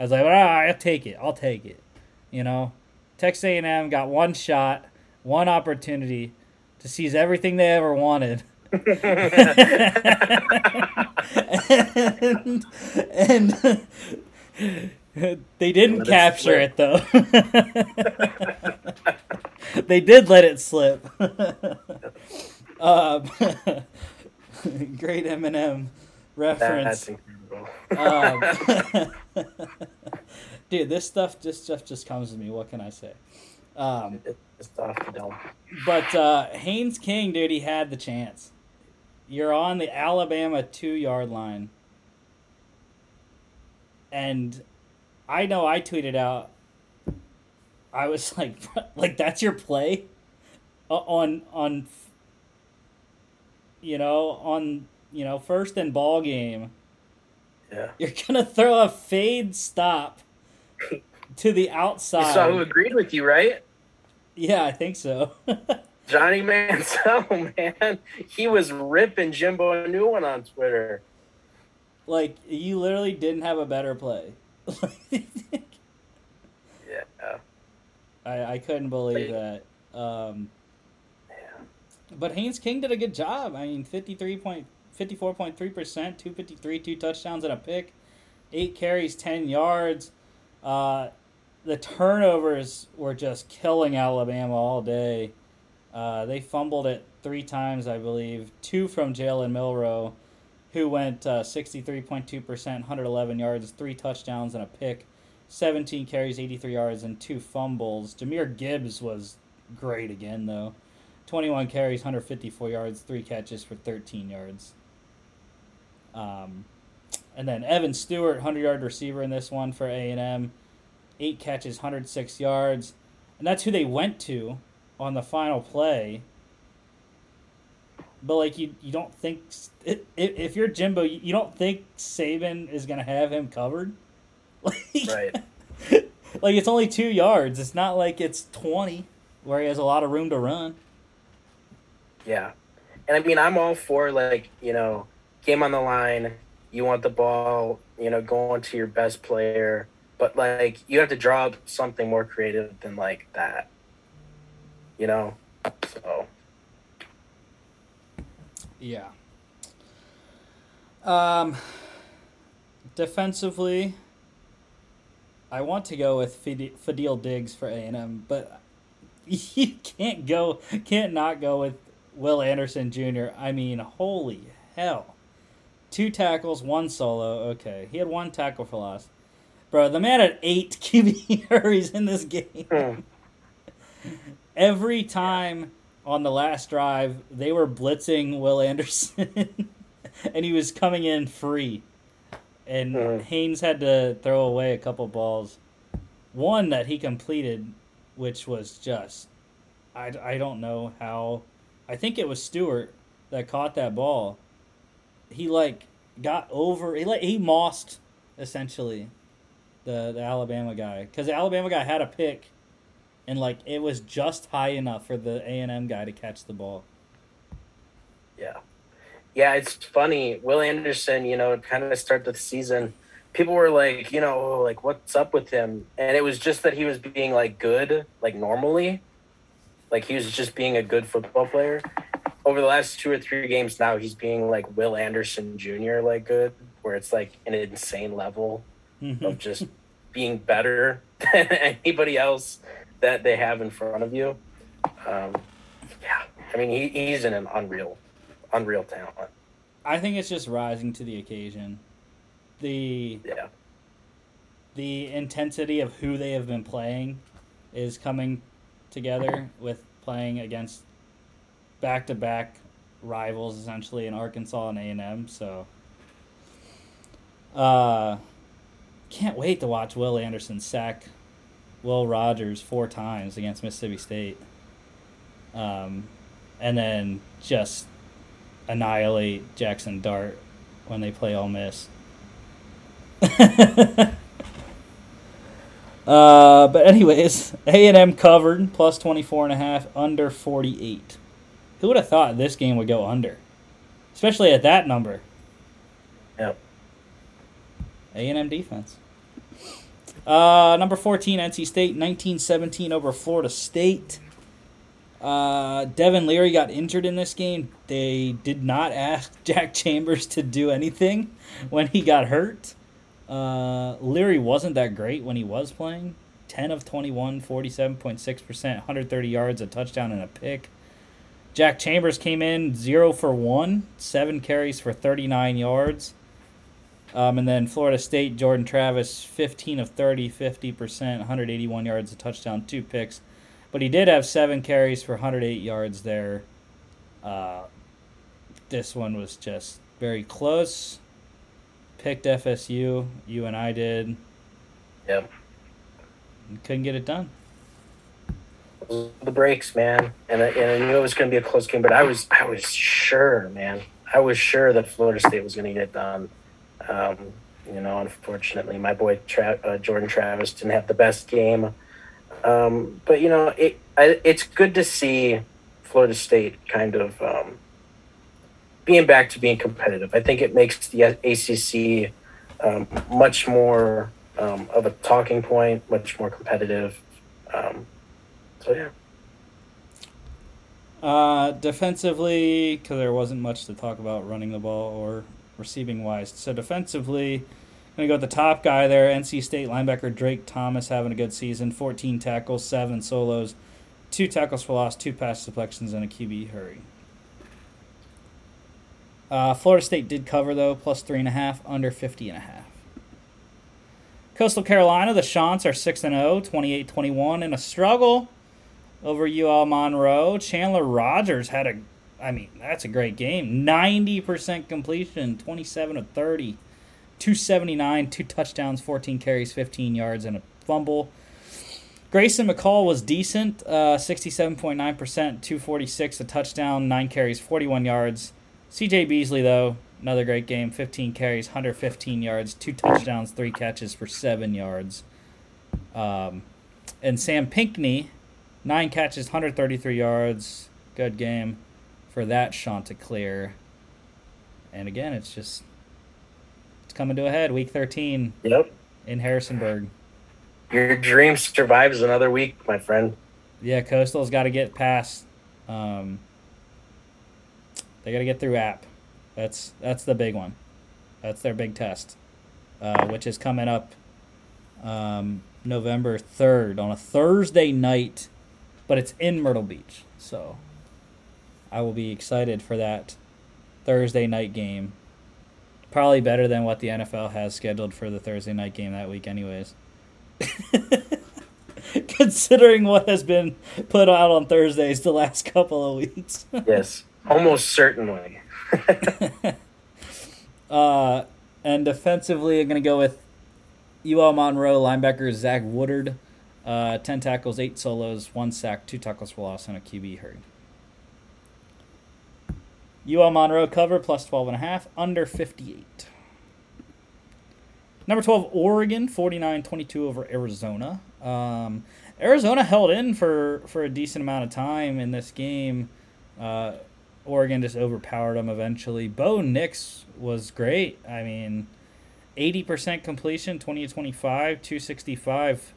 I was like, ah, I'll take it. I'll take it. You know, Texas A and M got one shot, one opportunity to seize everything they ever wanted. <laughs> <laughs> and, and they didn't Let it capture it though. <laughs> they did let it slip. <laughs> um, <laughs> great Eminem reference. Um, dude, this stuff, this stuff just comes to me. What can I say? Um, it's off the dome. but uh, Haynes King, dude, he had the chance. You're on the Alabama two yard line, and I know I tweeted out. I was <laughs> like, like that's your play, Uh, on on. You know, on you know, first and ball game, Yeah. you're gonna throw a fade stop to the outside. You saw who agreed with you, right? Yeah, I think so. <laughs> Johnny Manziel, <laughs> man. He was ripping Jimbo a new one on Twitter. Like you literally didn't have a better play. Yeah. I, I couldn't believe that. Um, Yeah. but Haynes King did a good job. I mean, 53 point, 54.3%, 253, two touchdowns and a pick, eight carries, 10 yards. Uh, the turnovers were just killing Alabama all day. Uh, they fumbled it three times, I believe, two from Jalen Milroe, who went uh, 63.2%, 111 yards, three touchdowns and a pick, 17 carries, 83 yards, and two fumbles. Jahmyr Gibbs was great again, though. 21 carries, 154 yards, three catches for 13 yards. Um, and then Evan Stewart, 100 yard receiver in this one for A&M, eight catches, 106 yards. And that's who they went to on the final play. But like you, you don't think if, if you're Jimbo, you you don't think Saban is gonna have him covered. <laughs> Like, Right. <laughs> like it's only two yards. It's not like it's twenty, where he has a lot of room to run. Yeah. And I mean, I'm all for, like, you know, game on the line. You want the ball, you know, going to your best player. But, like, you have to draw up something more creative than, like, that. You know? So, Yeah. Um, defensively, I want to go with Fadil Diggs for A and M, but <laughs> you can't go, can't not go with Will Anderson Jr. I mean, holy hell! Two tackles, one solo. Okay, he had one tackle for loss. Bro, the man had eight <laughs> QB hurries in this game. hmm. Every time on the last drive, they were blitzing Will Anderson, <laughs> and he was coming in free. And Mhm. Haynes had to throw away a couple balls. One that he completed, which was just, I, I don't know how. I think it was Stewart that caught that ball. He like got over. He like he mossed essentially the the Alabama guy because the Alabama guy had a pick and like it was just high enough for the A and M guy to catch the ball. yeah. Yeah, it's funny. Will Anderson, you know, kind of start the season, people were like, you know, like, what's up with him? And it was just that he was being, like, good, like, normally. Like, he was just being a good football player. Over the last two or three games now, he's being, like, Will Anderson Jr., like, good, where it's, like, an insane level mm-hmm. of just being better <laughs> than anybody else that they have in front of you. Um, yeah, I mean, he, he's in an unreal, unreal talent. I think it's just rising to the occasion. The Yeah, the intensity of who they have been playing is coming together with playing against back to back rivals essentially in Arkansas and A and M. So uh can't wait to watch Will Anderson sack Will Rogers four times against Mississippi State. Um and then just annihilate Jaxson Dart when they play Ole Miss. <laughs> uh, but anyways, A and M covered plus 24 and a half under 48. Who would have thought this game would go under? Especially at that number. Yep. A and M defense. Uh, number 14 NC State 1917 over Florida State. Uh, Devin Leary got injured in this game. They did not ask <laughs> Jack Chambers to do anything when he got hurt. Uh, Leary wasn't that great when he was playing. 10 of 21, 47.6%, 130 yards, a touchdown, and a pick. Jack Chambers came in 0 for 1, 7 carries for 39 yards. Um, and then Florida State, Jordan Travis, 15 of 30, 50%, 181 yards, a touchdown, two picks. But he did have seven carries for 108 yards there. Uh, this one was just very close. Picked FSU. You and I did. Yep. And couldn't get it done. the breaks, man, and I, and I knew it was going to be a close game, but I was I was sure, man. I was sure that Florida State was going to get it done. Um, you know, unfortunately, my boy Tra- uh, Jordan Travis didn't have the best game. Um, but you know, it I, it's good to see Florida State kind of um, being back to being competitive. I think it makes the ACC um, much more um, of a talking point, much more competitive. Um, so yeah. Uh, defensively, because there wasn't much to talk about running the ball or receiving wise. So defensively, I'm gonna go with the top guy there, NC State linebacker Drake Thomas having a good season. 14 tackles, seven solos, two tackles for loss, two pass deflections, and a QB hurry. Uh, Florida State did cover though, plus three and a half, under 50 and a half. Coastal Carolina, the Chants are 6 and 0, 28 21 in a struggle over UL Monroe. Chandler Rogers had a, I mean, that's a great game. 90% completion, 27 of 30, 279, two touchdowns, 14 carries, 15 yards, and a fumble. Grayson McCall was decent, uh, 67.9%, 246, a touchdown, 9 carries, 41 yards. CJ Beasley, though, another great game, 15 carries, 115 yards, two touchdowns, three catches for 7 yards. Um, and Sam Pinckney, nine catches, 133 yards. Good game for that Chanticleer. And again, it's just it's coming to a head. Week 13. Yep. In Harrisonburg. Your dream survives another week, my friend. Yeah, Coastal's got to get past. Um, they got to get through App. That's that's the big one. That's their big test, uh, which is coming up um, November third on a Thursday night but it's in Myrtle Beach. So I will be excited for that Thursday night game. Probably better than what the NFL has scheduled for the Thursday night game that week, anyways. <laughs> Considering what has been put out on Thursdays the last couple of weeks. <laughs> yes, almost certainly. <laughs> uh, and defensively, I'm going to go with UL Monroe linebacker Zach Woodard. Uh, 10 tackles, 8 solos, 1 sack, 2 tackles for loss, and a QB hurry. UL Monroe cover plus 12.5, under 58. Number 12, Oregon, 49 22 over Arizona. Um, Arizona held in for, for a decent amount of time in this game. Uh, Oregon just overpowered them eventually. Bo Nix was great. I mean, 80% completion, 20 to 25, 265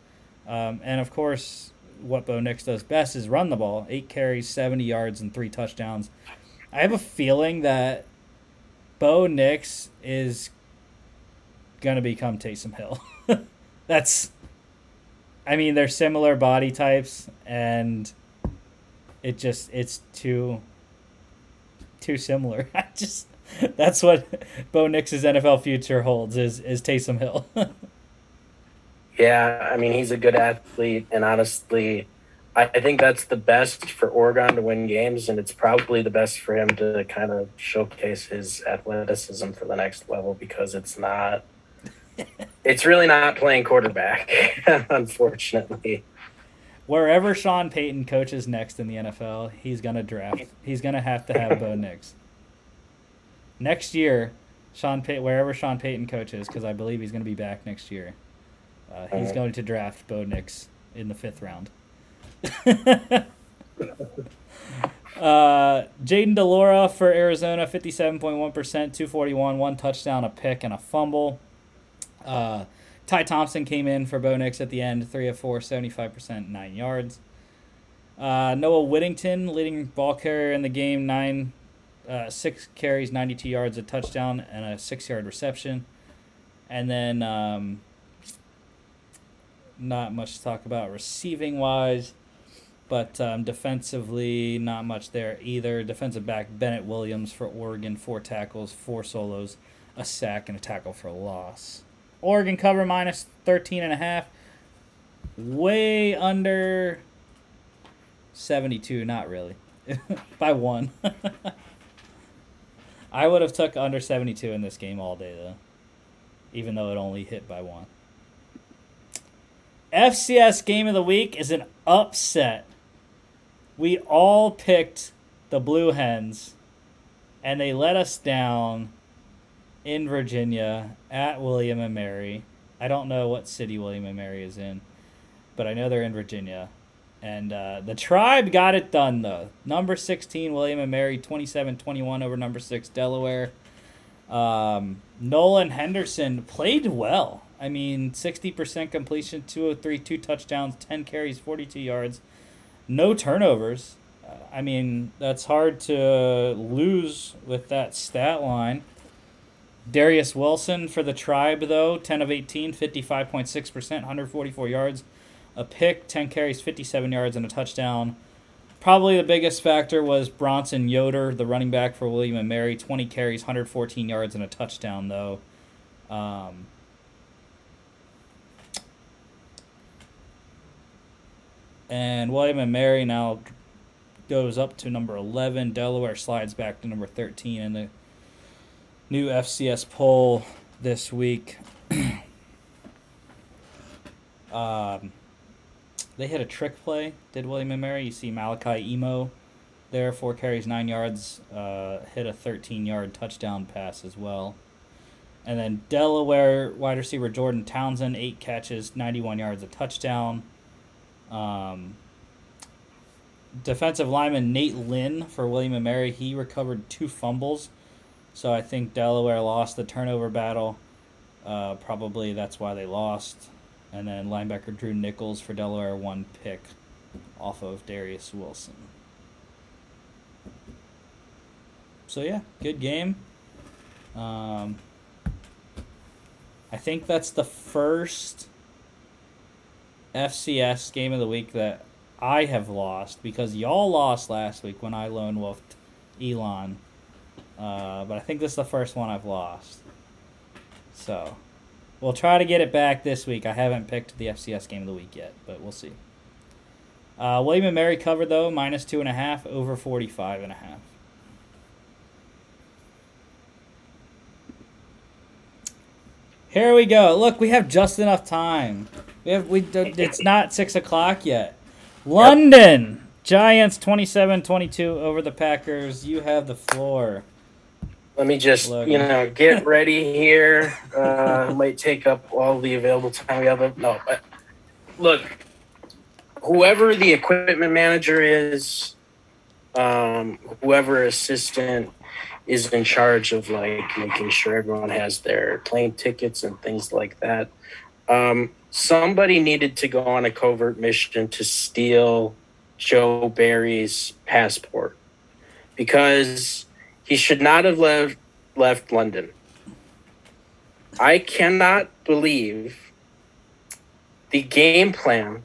um, and of course, what Bo Nix does best is run the ball. Eight carries, 70 yards, and three touchdowns. I have a feeling that Bo Nix is to become Taysom Hill. <laughs> That's, I mean, they're similar body types, and it just, it's too, too similar. <laughs> I just, that's what Bo Nix's NFL future holds is, is Taysom Hill. <laughs> Yeah, I mean he's a good athlete, and honestly, I, I think that's the best for Oregon to win games, and it's probably the best for him to kind of showcase his athleticism for the next level because it's not. <laughs> it's really not playing quarterback, <laughs> unfortunately. Wherever Sean Payton coaches next in the NFL, he's gonna draft. He's gonna have to have Bo <laughs> Nix. Next year, Sean Pay- wherever Sean Payton coaches, because I believe he's gonna be back next year. Uh, he's going to draft Bo Nix in the fifth round. <laughs> uh, Jayden de Laura for Arizona, 57.1%, 241, one touchdown, a pick, and a fumble. Uh, Ty Thompson came in for Bo Nix at the end, 3 of 4, 75%, 9 yards. Uh, Noah Whittington, leading ball carrier in the game, nine, uh, six carries, 92 yards, a touchdown, and a six yard reception. And then um, not much to talk about receiving wise, but um, defensively, not much there either. Defensive back Bennett Williams for Oregon, four tackles, four solos, a sack, and a tackle for a loss. Oregon cover minus 13 and a half. Way under 72, not really. <laughs> By one. <laughs> I would have took under 72 in this game all day though. Even though it only hit by one. FCS game of the week is an upset. We all picked the Blue Hens and they let us down in Virginia at William and Mary. I don't know what city William and Mary is in, but I know they're in Virginia. And uh, the tribe got it done, though. Number 16, William and Mary, 27 21 over number 6, Delaware. Um, Nolan Henderson played well. I mean, 60% completion, 203, two touchdowns, 10 carries, 42 yards, no turnovers. Uh, I mean, that's hard to lose with that stat line. Darius Wilson for the Tribe, though, 10 of 18, 55.6%, 144 yards, a pick, 10 carries, 57 yards, and a touchdown. Probably the biggest factor was Bronson Yoder, the running back for William and Mary, 20 carries, 114 yards, and a touchdown, though. Um, and William and Mary now goes up to number 11. Delaware slides back to number 13 in the new FCS poll this week. <clears throat> um, they hit a trick play, did William and Mary. You see Malachi Imoh there, four carries, nine yards, uh, hit a 13 yard touchdown pass as well. And then Delaware wide receiver Jordan Townsend, eight catches, 91 yards, a touchdown. Um, defensive lineman Nate Lynn for William and Mary, he recovered two fumbles. So I think Delaware lost the turnover battle. Uh, probably that's why they lost. And then linebacker Drew Nichols for Delaware, one pick off of Darius Wilson. So yeah, good game. Um, I think that's the first FCS game of the week that I have lost because y'all lost last week when I lone wolfed Elon. Uh, but I think this is the first one I've lost. So we'll try to get it back this week. I haven't picked the FCS game of the week yet, but we'll see. Uh, William and Mary covered though, minus two and a half, over 45 and a half. Here we go. Look, we have just enough time. We have we. It's not six o'clock yet. London Giants 27-22 over the Packers. You have the floor. Let me just, Logan. you know, get ready here. Uh, <laughs> might take up all the available time we have. No, but look, whoever the equipment manager is, um, whoever assistant is in charge of like making sure everyone has their plane tickets and things like that. Um, somebody needed to go on a covert mission to steal Joe Barry's passport because he should not have left left London. I cannot believe the game plan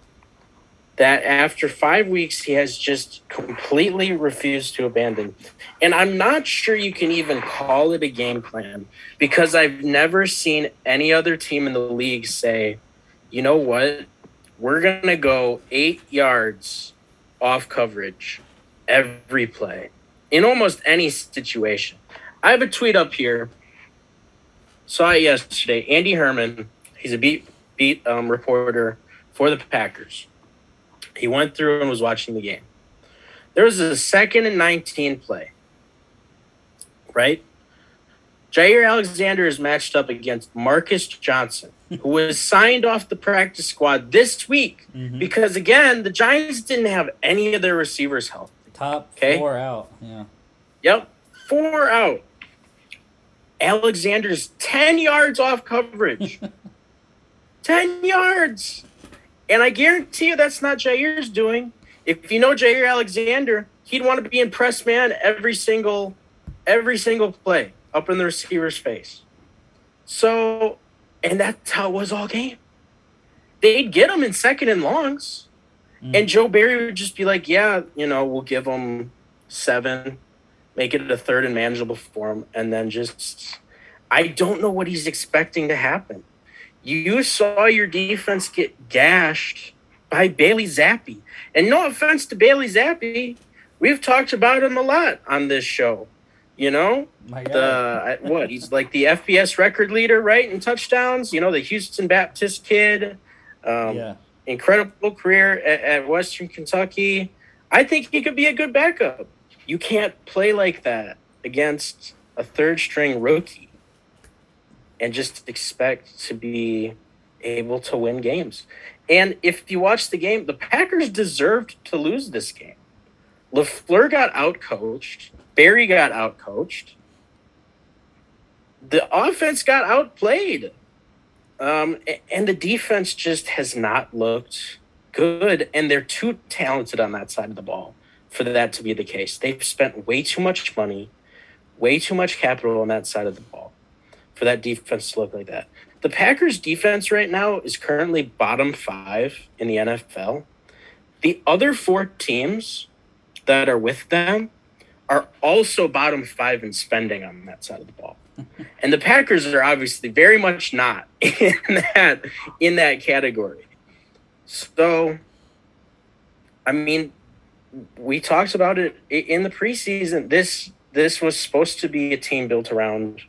that after five weeks he has just completely refused to abandon. And I'm not sure you can even call it a game plan because I've never seen any other team in the league say, you know what? We're going to go eight yards off coverage every play in almost any situation. I have a tweet up here. Saw it yesterday. Andy Herman, he's a beat beat um, reporter for the Packers. He went through and was watching the game. There was a second and 19 play, right? Jaire Alexander is matched up against Marcus Johnson, who was signed off the practice squad this week Mhm. because, again, the Giants didn't have any of their receivers healthy. Top Okay. four out. Yeah. Yep, four out. Alexander's 10 yards off coverage. <laughs> 10 yards. And I guarantee you that's not Jaire's doing. If you know Jaire Alexander, he'd want to be in press man every single every single play up in the receiver's face. So, and that's how it was all game. They'd get him in second and longs. Mm. And Joe Barry would just be like, yeah, you know, we'll give him seven, make it a third and manageable for him. And then just, I don't know what he's expecting to happen. You saw your defense get gashed by Bailey Zappe. And no offense to Bailey Zappe, we've talked about him a lot on this show. You know, the what he's like the FBS record leader, right, in touchdowns. You know, the Houston Baptist kid. Um, yeah. incredible career at, at Western Kentucky. I think he could be a good backup. You can't play like that against a third string rookie and just expect to be able to win games. And if you watch the game, the Packers deserved to lose this game. LaFleur got outcoached, Barry got outcoached. The offense got outplayed. Um, and the defense just has not looked good, and they're too talented on that side of the ball for that to be the case. They've spent way too much money, way too much capital on that side of the ball for that defense to look like that. The Packers defense right now is currently bottom five in the NFL. The other four teams that are with them are also bottom five in spending on that side of the ball. and the Packers are obviously very much not <laughs> in that in that category. So I mean, we talked about it in the preseason. This this was supposed to be a team built around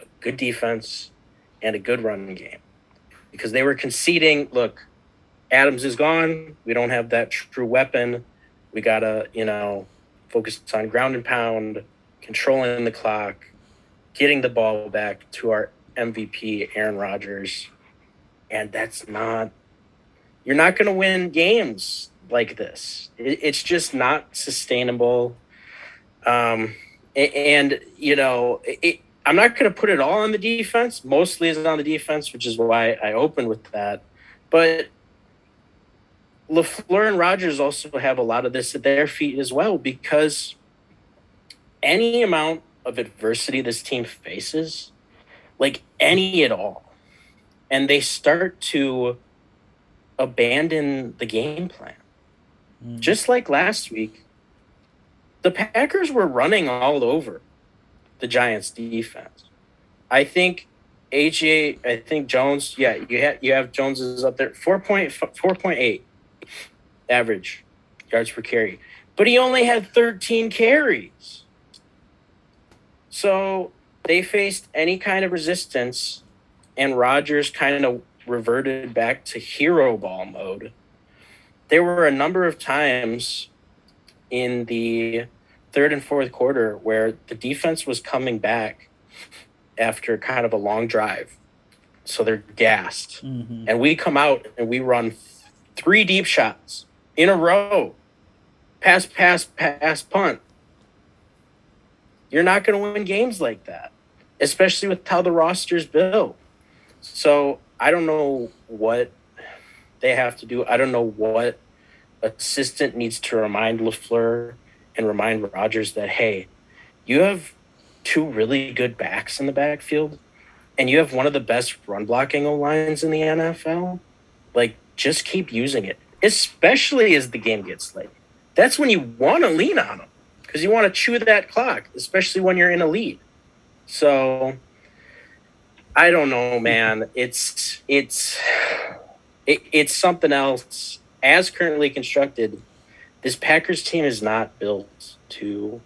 a good defense and a good run game because they were conceding. Look, Adams is gone. We don't have that true weapon. We gotta, you know, focus on ground and pound, controlling the clock, getting the ball back to our MVP, Aaron Rodgers. And that's not, you're not going to win games like this. It, it's just not sustainable. Um, and, you know, it, I'm not going to put it all on the defense. Mostly is on the defense, which is why I opened with that. But LaFleur and Rodgers also have a lot of this at their feet as well because any amount of adversity this team faces, like any at all, and they start to abandon the game plan. Mm. Just like last week, the Packers were running all over the Giants defense. I think AJ, I think Jones, yeah, you have you have Jones is up there 4.4.8 average yards per carry. But he only had 13 carries. So they faced any kind of resistance and Rodgers kind of reverted back to hero ball mode there were a number of times in the third and fourth quarter where the defense was coming back after kind of a long drive. So they're gassed. Mm-hmm. And we come out and we run three deep shots in a row pass, pass, pass, punt. You're not going to win games like that, especially with how the roster's built. So I don't know what they have to do. I don't know what assistant needs to remind LaFleur and remind Rodgers that, hey, you have two really good backs in the backfield and you have one of the best run blocking O lines in the NFL. Like, just keep using it, especially as the game gets late. That's when you want to lean on them because you want to chew that clock, especially when you're in a lead. So, I don't know, man. It's it's it, it's something else as currently constructed, this Packers team is not built to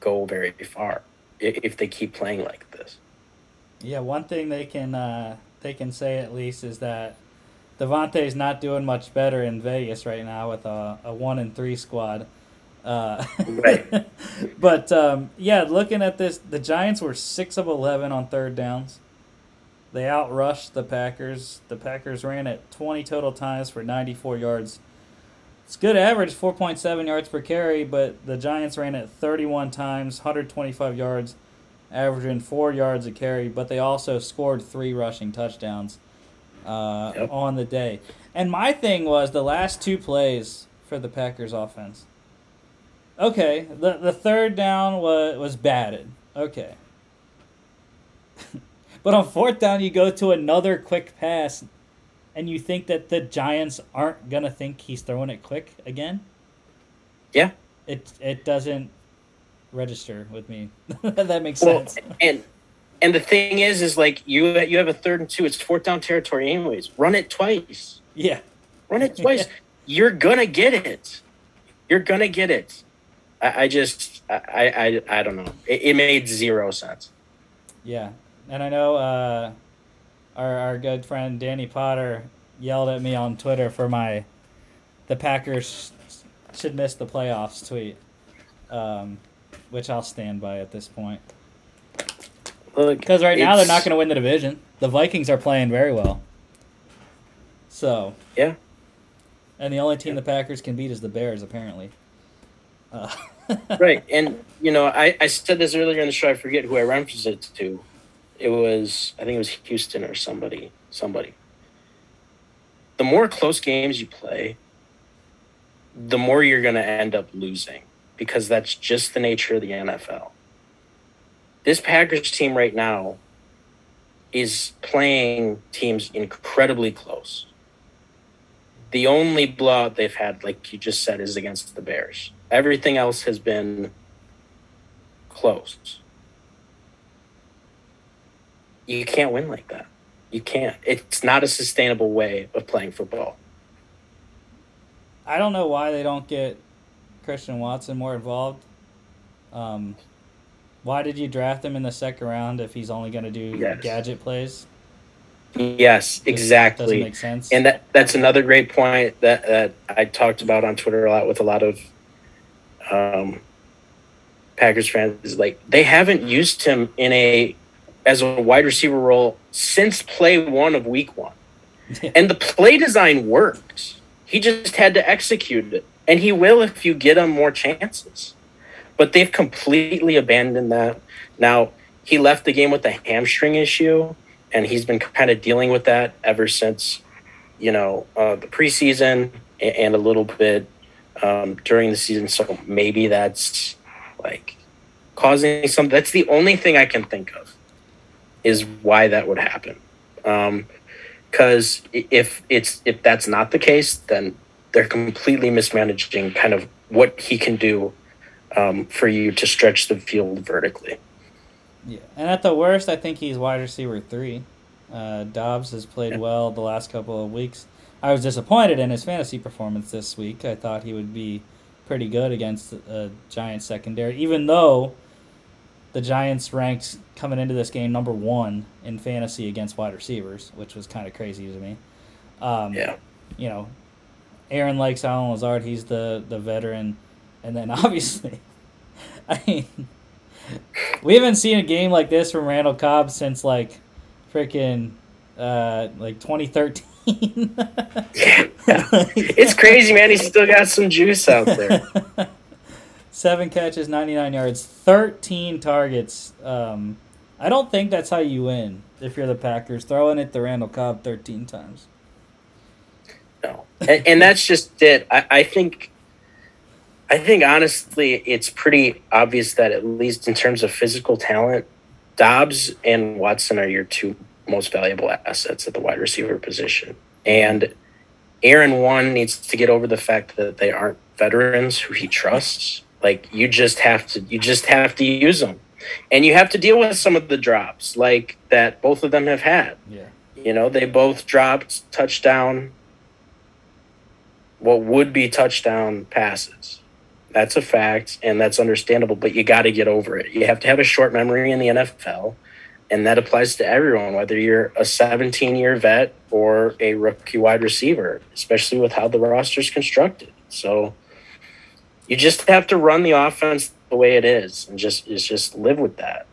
go very far if they keep playing like this. Yeah, one thing they can uh, they can say at least is that Davante is not doing much better in Vegas right now with a, a one and three squad. Uh, right. <laughs> but um, yeah, looking at this, the Giants were six of eleven on third downs. They outrushed the Packers. The Packers ran it 20 total times for 94 yards. It's good average, 4.7 yards per carry, but the Giants ran it 31 times, 125 yards, averaging four yards a carry. But they also scored three rushing touchdowns uh, yep. on the day. And my thing was the last two plays for the Packers offense. Okay, the the third down was was batted. Okay. <laughs> But on fourth down, you go to another quick pass, and you think that the Giants aren't gonna think he's throwing it quick again. Yeah, it it doesn't register with me. <laughs> that makes well, sense. And and the thing is, is like you you have a third and two. It's fourth down territory, anyways. Run it twice. Yeah, run it twice. <laughs> You're gonna get it. You're gonna get it. I, I just I, I I don't know. It, it made zero sense. Yeah, and I know uh, our our good friend Danny Potter yelled at me on Twitter for my the Packers should miss the playoffs tweet. Um, which I'll stand by at this point. Look, Because right now they're not going to win the division. The Vikings are playing very well. So Yeah. and the only team the Packers can beat is the Bears, apparently. Uh, <laughs> right. And you know, I, I said this earlier in the show. I forget who I referenced it to. It was I think it was Houston or somebody. Somebody. The more close games you play, the more you're going to end up losing because that's just the nature of the NFL. This Packers team right now is playing teams incredibly close. The only blowout they've had, like you just said, is against the Bears. Everything else has been close. You can't win like that. You can't. It's not a sustainable way of playing football. I don't know why they don't get Christian Watson more involved. Um, why did you draft him in the second round if he's only going to do Yes. gadget plays? Yes, exactly. Doesn't make sense. And that that's another great point that, that I talked about on Twitter a lot with a lot of um, Packers fans. Is like they haven't used him in a as a wide receiver role since play one of week one, <laughs> and the play design worked. He just had to execute it, and he will if you get him more chances. But they've completely abandoned that. Now he left the game with a hamstring issue and he's been kind of dealing with that ever since you know uh, the preseason and a little bit um, during the season so maybe that's like causing some that's the only thing i can think of is why that would happen because if it's if that's not the case then they're completely mismanaging kind of what he can do um, for you to stretch the field vertically Yeah, and at the worst, I think he's wide receiver three. Uh, Doubs has played Yeah. well the last couple of weeks. I was disappointed in his fantasy performance this week. I thought he would be pretty good against a Giants secondary, even though the Giants ranked coming into this game number one in fantasy against wide receivers, which was kind of crazy to me. Um, yeah you know, Aaron likes Allen Lazard. He's the the veteran, and then <laughs> obviously, I mean, we haven't seen a game like this from Randall Cobb since like freaking uh, like 2013. yeah. <laughs> <laughs> it's crazy man he's still got some juice out there Seven catches, 99 yards, 13 targets. Um, I don't think that's how you win if you're the Packers. Throwing it to Randall Cobb 13 times. No, and, and that's just it. I, I think, I think honestly, it's pretty obvious that at least in terms of physical talent, Doubs and Watson are your two most valuable assets at the wide receiver position, and Aaron one needs to get over the fact that they aren't veterans who he trusts. Like you just have to, you just have to use them, and you have to deal with some of the drops like that both of them have had. Yeah. You know, they both dropped touchdown, what would be touchdown passes. That's a fact, and that's understandable, but you got to get over it. You have to have a short memory in the NFL, and that applies to everyone, whether you're a 17 year vet or a rookie wide receiver, especially with how the roster's constructed. So you just have to run the offense the way it is and just, just live with that.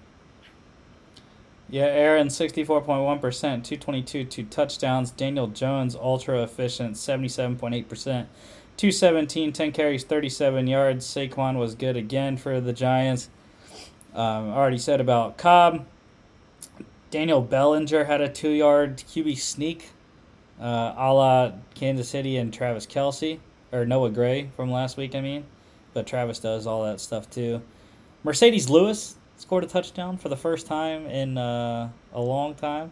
Yeah, Aaron, 64.1%, 222, two touchdowns. Daniel Jones, ultra efficient, 77.8%, 217, 10 carries, 37 yards. Saquon was good again for the Giants. Um, already said about Cobb. Daniel Bellinger had a two yard QB sneak, uh, a la Kansas City and Travis Kelce, or Noah Gray from last week, I mean. But Travis does all that stuff too. Marcedes Lewis scored a touchdown for the first time in uh, a long time.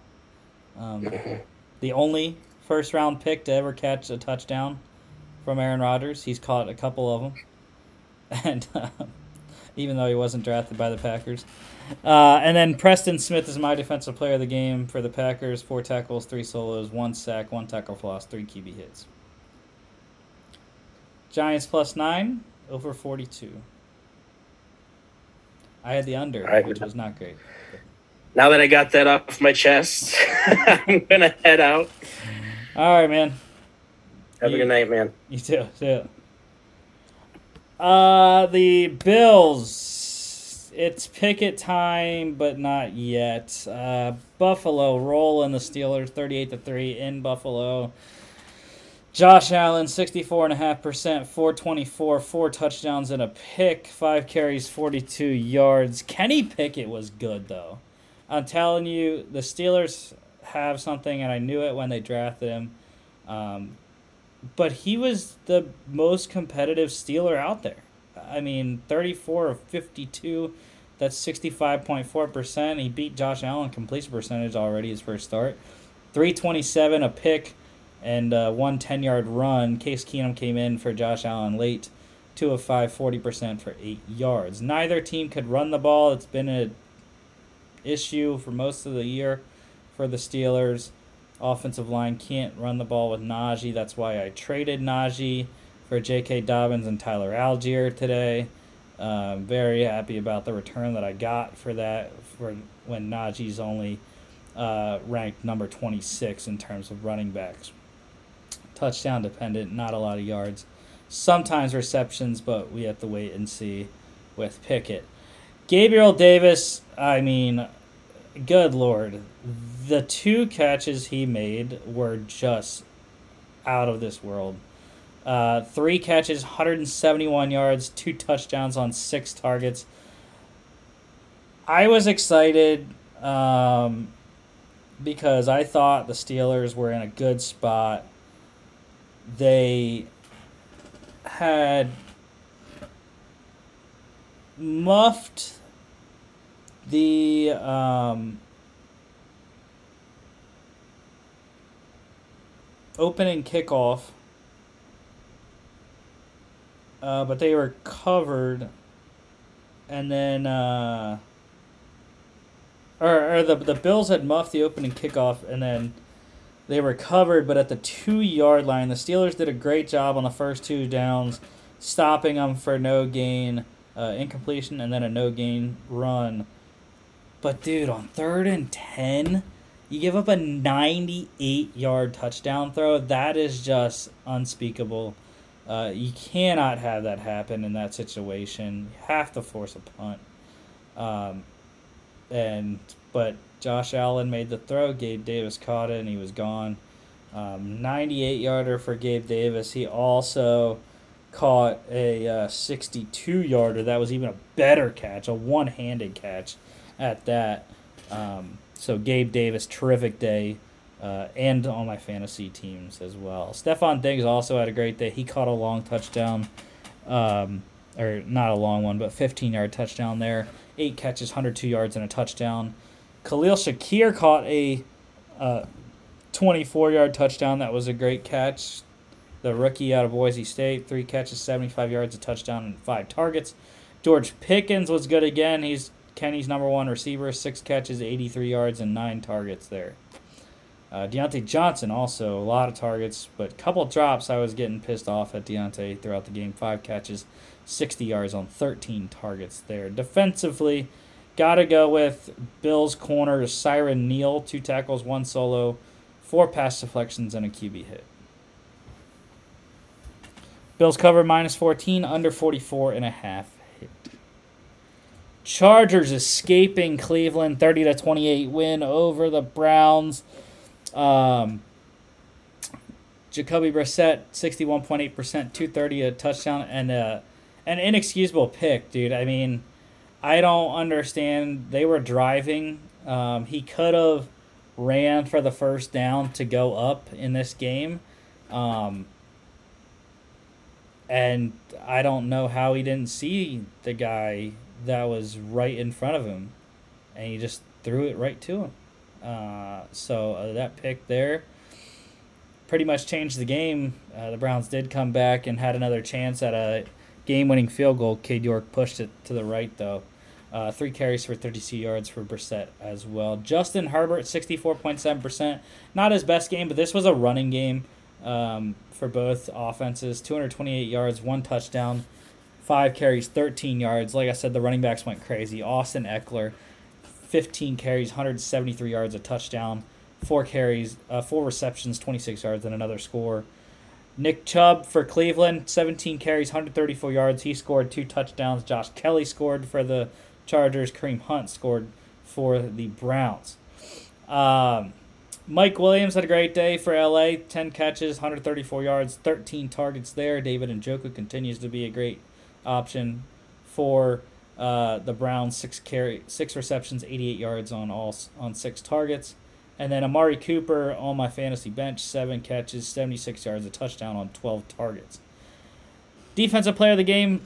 Um, <laughs> the only first round pick to ever catch a touchdown from Aaron Rodgers. He's caught a couple of them, <laughs> and um, even though he wasn't drafted by the Packers. Uh, and then Preston Smith is my defensive player of the game for the Packers. Four tackles, three solos, one sack, one tackle for loss, three QB hits. Giants plus nine over forty-two. I had the under, right. which was not great. Now that I got that off my chest, <laughs> I'm going to head out. All right, man. Have a good night, man. You too. too. Uh, the Bills it's picket time, but not yet. Uh, Buffalo rolling the Steelers, thirty-eight to three in Buffalo. Josh Allen, 64.5%, 424, four touchdowns and a pick, five carries, 42 yards. Kenny Pickett was good, though. I'm telling you, the Steelers have something, and I knew it when they drafted him. Um, but he was the most competitive Steeler out there. I mean, 34 of 52, that's 65.4%. He beat Josh Allen completion percentage already his first start. 327, a pick and uh, one 10 yard run. Case Keenum came in for Josh Allen late, 2 of 5, 40% for 8 yards. Neither team could run the ball. It's been an issue for most of the year for the Steelers. Offensive line can't run the ball with Najee. That's why I traded Najee for J.K. Dobbins and Tyler Allgeier today. Uh, very happy about the return that I got for that for when Najee's only uh, ranked number 26 in terms of running backs touchdown dependent, not a lot of yards. Sometimes receptions, but we have to wait and see with Pickett. Gabriel Davis, I mean, good lord. The two catches he made were just out of this world. Uh, three catches, 171 yards, two touchdowns on six targets. I was excited um, because I thought the Steelers were in a good spot they had muffed the um, opening kickoff, uh, but they were covered, and then uh, or, or the the Bills had muffed the opening kickoff, and then they were covered, but at the two yard line, the Steelers did a great job on the first two downs, stopping them for no gain, uh, incompletion, and then a no gain run. But dude, on third and ten, you give up a 98 yard touchdown throw. That is just unspeakable. Uh, you cannot have that happen in that situation. You have to force a punt. Um, and but Josh Allen made the throw. Gabe Davis caught it, and he was gone. Um, 98 yarder for Gabe Davis. He also caught a uh, 62 yarder. That was even a better catch, a one handed catch at that. Um, so, Gabe Davis, terrific day. Uh, and on my fantasy teams as well. Stefon Diggs also had a great day. He caught a long touchdown, um, or not a long one, but 15 yard touchdown there. Eight catches, 102 yards, and a touchdown. Khalil Shakir caught a uh, 24 yard touchdown. That was a great catch. The rookie out of Boise State, three catches, 75 yards, a touchdown, and five targets. George Pickens was good again. He's Kenny's number one receiver, six catches, 83 yards, and nine targets there. Uh, Diontae Johnson also a lot of targets, but couple drops. I was getting pissed off at Diontae throughout the game. Five catches, 60 yards on 13 targets there. Defensively, Gotta go with Bills corner Siran Neal, two tackles, one solo, four pass deflections, and a QB hit. Bills cover minus 14, under 44 and a half hit. Chargers escaping Cleveland, 30 to 28 win over the Browns. Um, Jacoby Brissett, 61.8%, 230 a touchdown, and a, an inexcusable pick, dude. I mean, I don't understand. They were driving. Um, he could have ran for the first down to go up in this game. Um, and I don't know how he didn't see the guy that was right in front of him. And he just threw it right to him. Uh, so uh, that pick there pretty much changed the game. Uh, the Browns did come back and had another chance at a game winning field goal. Cade York pushed it to the right, though. Uh, three carries for 32 yards for Brissett as well. Justin Herbert, 64.7%. Not his best game, but this was a running game um, for both offenses. 228 yards, one touchdown, five carries, 13 yards. Like I said, the running backs went crazy. Austin Ekeler, 15 carries, 173 yards, a touchdown, four carries, uh, four receptions, 26 yards, and another score. Nick Chubb for Cleveland, 17 carries, 134 yards. He scored two touchdowns. Josh Kelley scored for the Chargers. Kareem Hunt scored for the Browns. Um, Mike Williams had a great day for LA 10 catches, 134 yards, 13 targets there. David and Njoku continues to be a great option for uh, the Browns. Six carry, six receptions, 88 yards on all on six targets. And then Amari Cooper on my fantasy bench, seven catches, 76 yards, a touchdown on 12 targets. Defensive player of the game,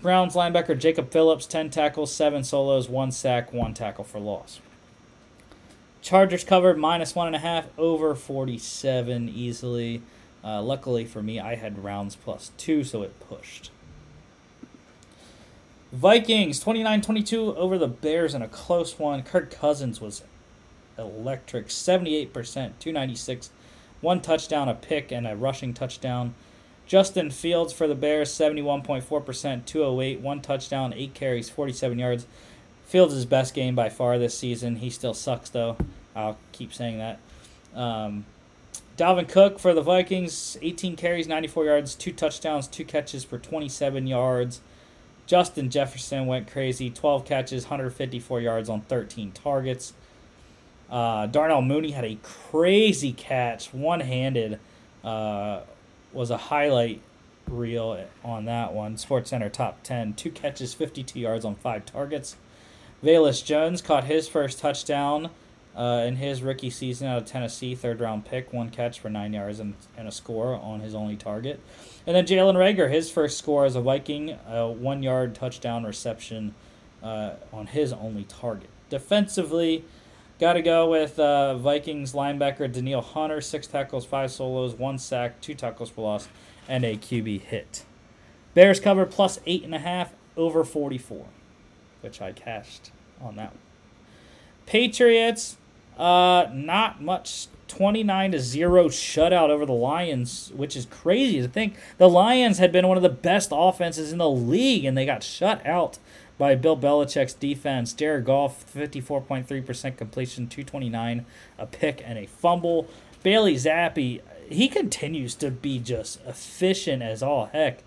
Browns linebacker Jacob Phillips, 10 tackles, 7 solos, 1 sack, 1 tackle for loss. Chargers covered minus 1.5 over 47 easily. Uh, luckily for me, I had Browns plus 2, so it pushed. Vikings 29 22 over the Bears in a close one. Kirk Cousins was electric 78%, 296, one touchdown, a pick, and a rushing touchdown. Justin Fields for the Bears, 71.4%, 208, one touchdown, eight carries, 47 yards. Fields' his best game by far this season. He still sucks, though. I'll keep saying that. Um, Dalvin Cook for the Vikings, 18 carries, 94 yards, two touchdowns, two catches for 27 yards. Justin Jefferson went crazy, 12 catches, 154 yards on 13 targets. Uh, Darnell Mooney had a crazy catch, one handed. Uh, was a highlight reel on that one. Sports Center top 10. Two catches, 52 yards on five targets. Velus Jones caught his first touchdown uh, in his rookie season out of Tennessee, third round pick, one catch for nine yards and, and a score on his only target. And then Jalen Reagor, his first score as a Viking, a one yard touchdown reception uh, on his only target. Defensively, got to go with uh, Vikings linebacker Danielle Hunter, six tackles, five solos, one sack, two tackles for loss, and a QB hit. Bears cover plus eight and a half over 44, which I cashed on that one. Patriots uh, not much. 29 to 0 shutout over the Lions, which is crazy to think. The Lions had been one of the best offenses in the league, and they got shut out by Bill Belichick's defense. Jared Goff, 54.3% completion, 229, a pick, and a fumble. Bailey Zappe, he continues to be just efficient as all heck.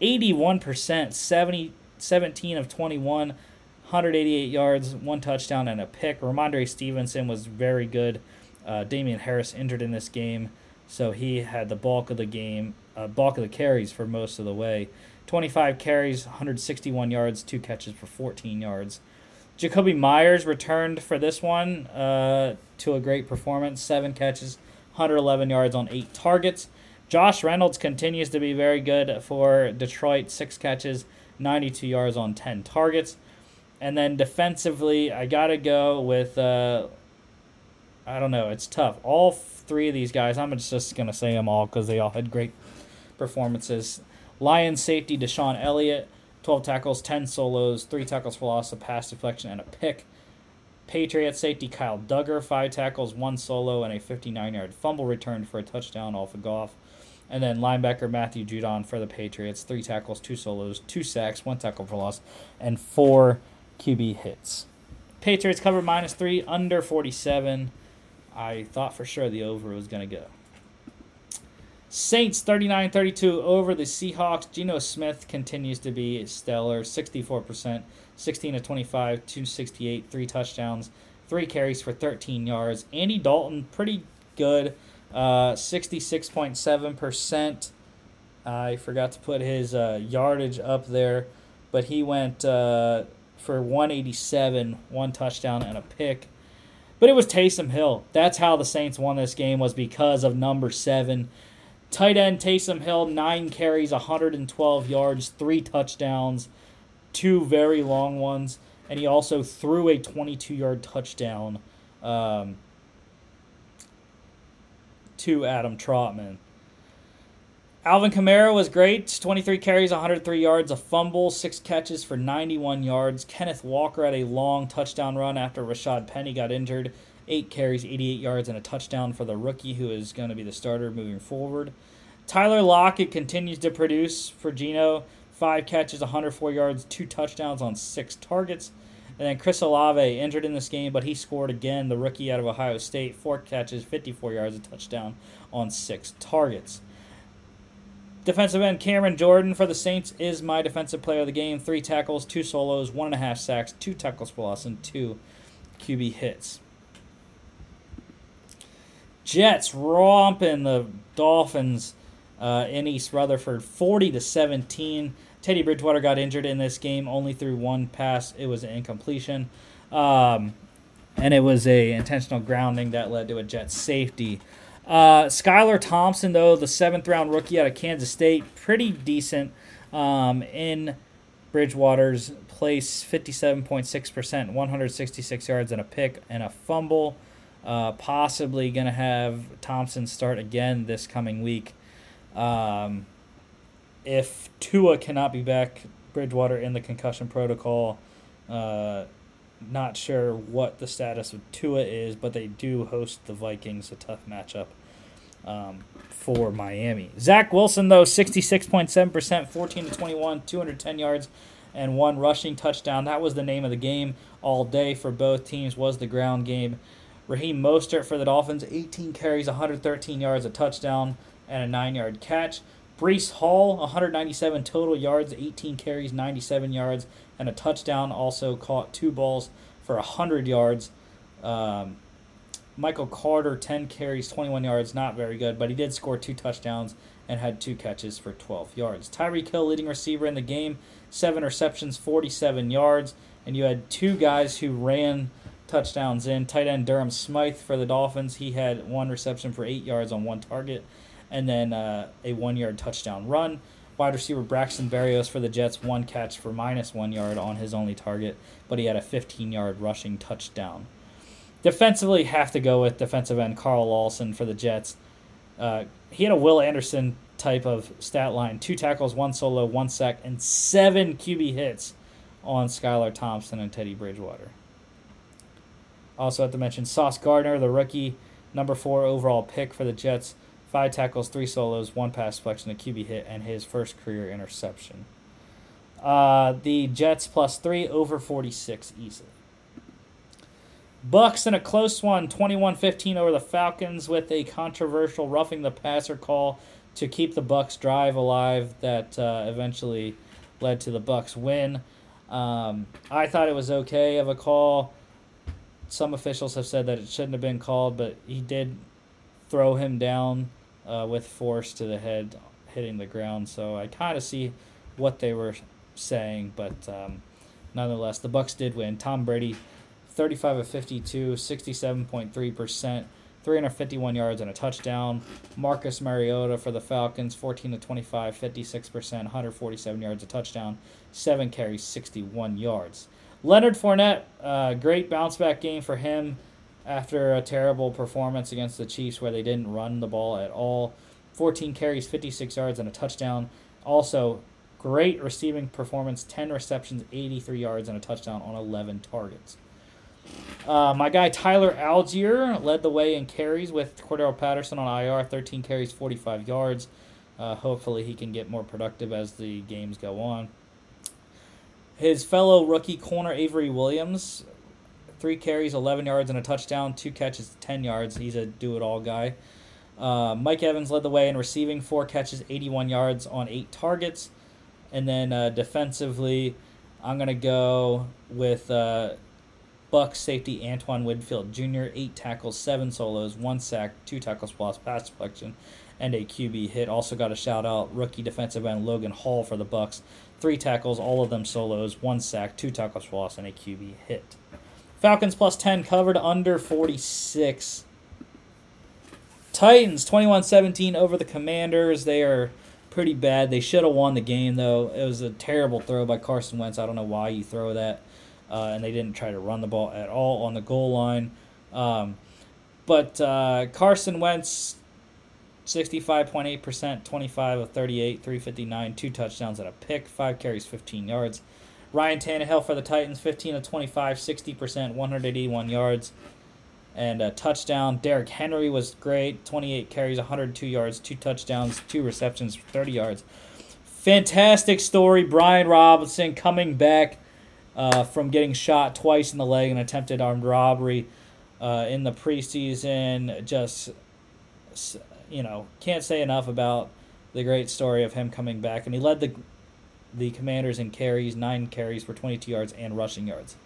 81%, 70, 17 of 21, 188 yards, one touchdown, and a pick. Rhamondre Stevenson was very good. Uh, Damien Harris injured in this game, so he had the bulk of the game, uh, bulk of the carries for most of the way. 25 carries, 161 yards, two catches for 14 yards. Jakobi Meyers returned for this one uh, to a great performance. Seven catches, 111 yards on eight targets. Josh Reynolds continues to be very good for Detroit. Six catches, 92 yards on 10 targets. And then defensively, I got to go with, uh, I don't know, it's tough. All three of these guys, I'm just going to say them all because they all had great performances. Lions safety DeShon Elliott, 12 tackles, 10 solos, 3 tackles for loss, a pass deflection, and a pick. Patriot safety Kyle Dugger, 5 tackles, 1 solo, and a 59 yard fumble return for a touchdown off of Goff. And then linebacker Matthew Judon for the Patriots, 3 tackles, 2 solos, 2 sacks, 1 tackle for loss, and 4 QB hits. Patriots cover minus three, under 47. I thought for sure the over was going to go. Saints 39 32 over the Seahawks. Geno Smith continues to be stellar 64%, 16 to 25, 268, three touchdowns, three carries for 13 yards. Andy Dalton, pretty good, uh, 66.7%. I forgot to put his uh, yardage up there, but he went. Uh, for 187, one touchdown and a pick. But it was Taysom Hill. That's how the Saints won this game was because of number seven. Tight end Taysom Hill, nine carries, 112 yards, three touchdowns, two very long ones, and he also threw a 22 yard touchdown um, to Adam Trautman. Alvin Kamara was great. 23 carries, 103 yards, a fumble, six catches for 91 yards. Kenneth Walker had a long touchdown run after Rashad Penny got injured. Eight carries, 88 yards, and a touchdown for the rookie who is going to be the starter moving forward. Tyler Lockett continues to produce for Geno. Five catches, 104 yards, two touchdowns on six targets. And then Chris Olave injured in this game, but he scored again. The rookie out of Ohio State, four catches, 54 yards, a touchdown on six targets. Defensive end Cameron Jordan for the Saints is my defensive player of the game. Three tackles, two solos, one and a half sacks, two tackles for loss, and two QB hits. Jets romping the Dolphins uh, in East Rutherford, forty to seventeen. Teddy Bridgewater got injured in this game, only through one pass. It was an incompletion, um, and it was a intentional grounding that led to a Jets safety. Uh, Skylar Thompson, though, the seventh round rookie out of Kansas State, pretty decent um, in Bridgewater's place 57.6%, 166 yards and a pick and a fumble. Uh, possibly going to have Thompson start again this coming week. Um, if Tua cannot be back, Bridgewater in the concussion protocol. Uh, not sure what the status of Tua is, but they do host the Vikings, a tough matchup um, for Miami. Zach Wilson, though, 66.7%, 14 to 21, 210 yards, and one rushing touchdown. That was the name of the game all day for both teams, was the ground game. Raheem Mostert for the Dolphins, 18 carries, 113 yards, a touchdown, and a nine yard catch. Breece Hall, 197 total yards, 18 carries, 97 yards, and a touchdown. Also caught two balls for 100 yards. Um, Michael Carter, 10 carries, 21 yards, not very good, but he did score two touchdowns and had two catches for 12 yards. Tyreek Hill, leading receiver in the game, seven receptions, 47 yards, and you had two guys who ran touchdowns in. Tight end Durham Smythe for the Dolphins, he had one reception for eight yards on one target, and then uh, a one yard touchdown run. Wide receiver Braxton Berrios for the Jets, one catch for minus one yard on his only target, but he had a 15 yard rushing touchdown. Defensively, have to go with defensive end Carl Lawson for the Jets. Uh, he had a Will Anderson type of stat line two tackles, one solo, one sack, and seven QB hits on Skylar Thompson and Teddy Bridgewater. Also, have to mention Sauce Gardner, the rookie, number four overall pick for the Jets. Five tackles, three solos, one pass deflection, a QB hit, and his first career interception. Uh, the Jets plus three over 46 easily. Bucks in a close one, 21-15 over the Falcons with a controversial roughing the passer call to keep the Bucks drive alive that uh, eventually led to the Bucks win. Um, I thought it was okay of a call. Some officials have said that it shouldn't have been called, but he did throw him down uh, with force to the head, hitting the ground. So I kind of see what they were saying, but um, nonetheless, the Bucks did win. Tom Brady 35 of 52, 67.3%, 351 yards and a touchdown. Marcus Mariota for the Falcons, 14 to 25, 56%, 147 yards, a touchdown, 7 carries, 61 yards. Leonard Fournette, uh, great bounce back game for him after a terrible performance against the Chiefs where they didn't run the ball at all. 14 carries, 56 yards, and a touchdown. Also, great receiving performance 10 receptions, 83 yards, and a touchdown on 11 targets. Uh, my guy Tyler Allgeier led the way in carries with Cordarrelle Patterson on IR, 13 carries, 45 yards. Uh, hopefully, he can get more productive as the games go on. His fellow rookie corner Avery Williams, three carries, 11 yards, and a touchdown, two catches, 10 yards. He's a do it all guy. Uh, Mike Evans led the way in receiving, four catches, 81 yards on eight targets. And then uh, defensively, I'm going to go with uh, Bucks safety Antoine Winfield Jr. eight tackles, seven solos, one sack, two tackles lost, pass deflection, and a QB hit. Also got a shout out rookie defensive end Logan Hall for the Bucks, three tackles, all of them solos, one sack, two tackles lost, and a QB hit. Falcons plus ten covered under forty six. Titans 21-17 over the Commanders. They are pretty bad. They should have won the game though. It was a terrible throw by Carson Wentz. I don't know why you throw that uh, and they didn't try to run the ball at all on the goal line. Um, but uh, Carson Wentz, 65.8%, 25 of 38, 359, two touchdowns and a pick, five carries, 15 yards. Ryan Tannehill for the Titans, 15 of 25, 60%, 181 yards, and a touchdown. Derrick Henry was great, 28 carries, 102 yards, two touchdowns, two receptions, 30 yards. Fantastic story. Brian Robinson coming back uh, from getting shot twice in the leg and attempted armed robbery uh, in the preseason. Just, you know, can't say enough about the great story of him coming back, and he led the the Commanders in carries, nine carries for 22 yards and rushing yards.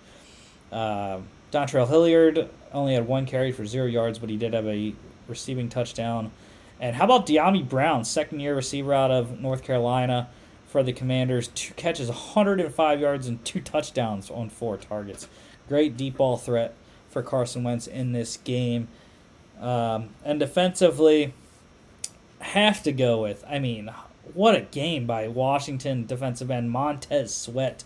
Uh, Dontrell Hilliard only had one carry for zero yards, but he did have a receiving touchdown. And how about Dyami Brown, second year receiver out of North Carolina for the Commanders? Two catches, 105 yards, and two touchdowns on four targets. Great deep ball threat for Carson Wentz in this game. Um, and defensively, have to go with, I mean, what a game by Washington defensive end Montez Sweat.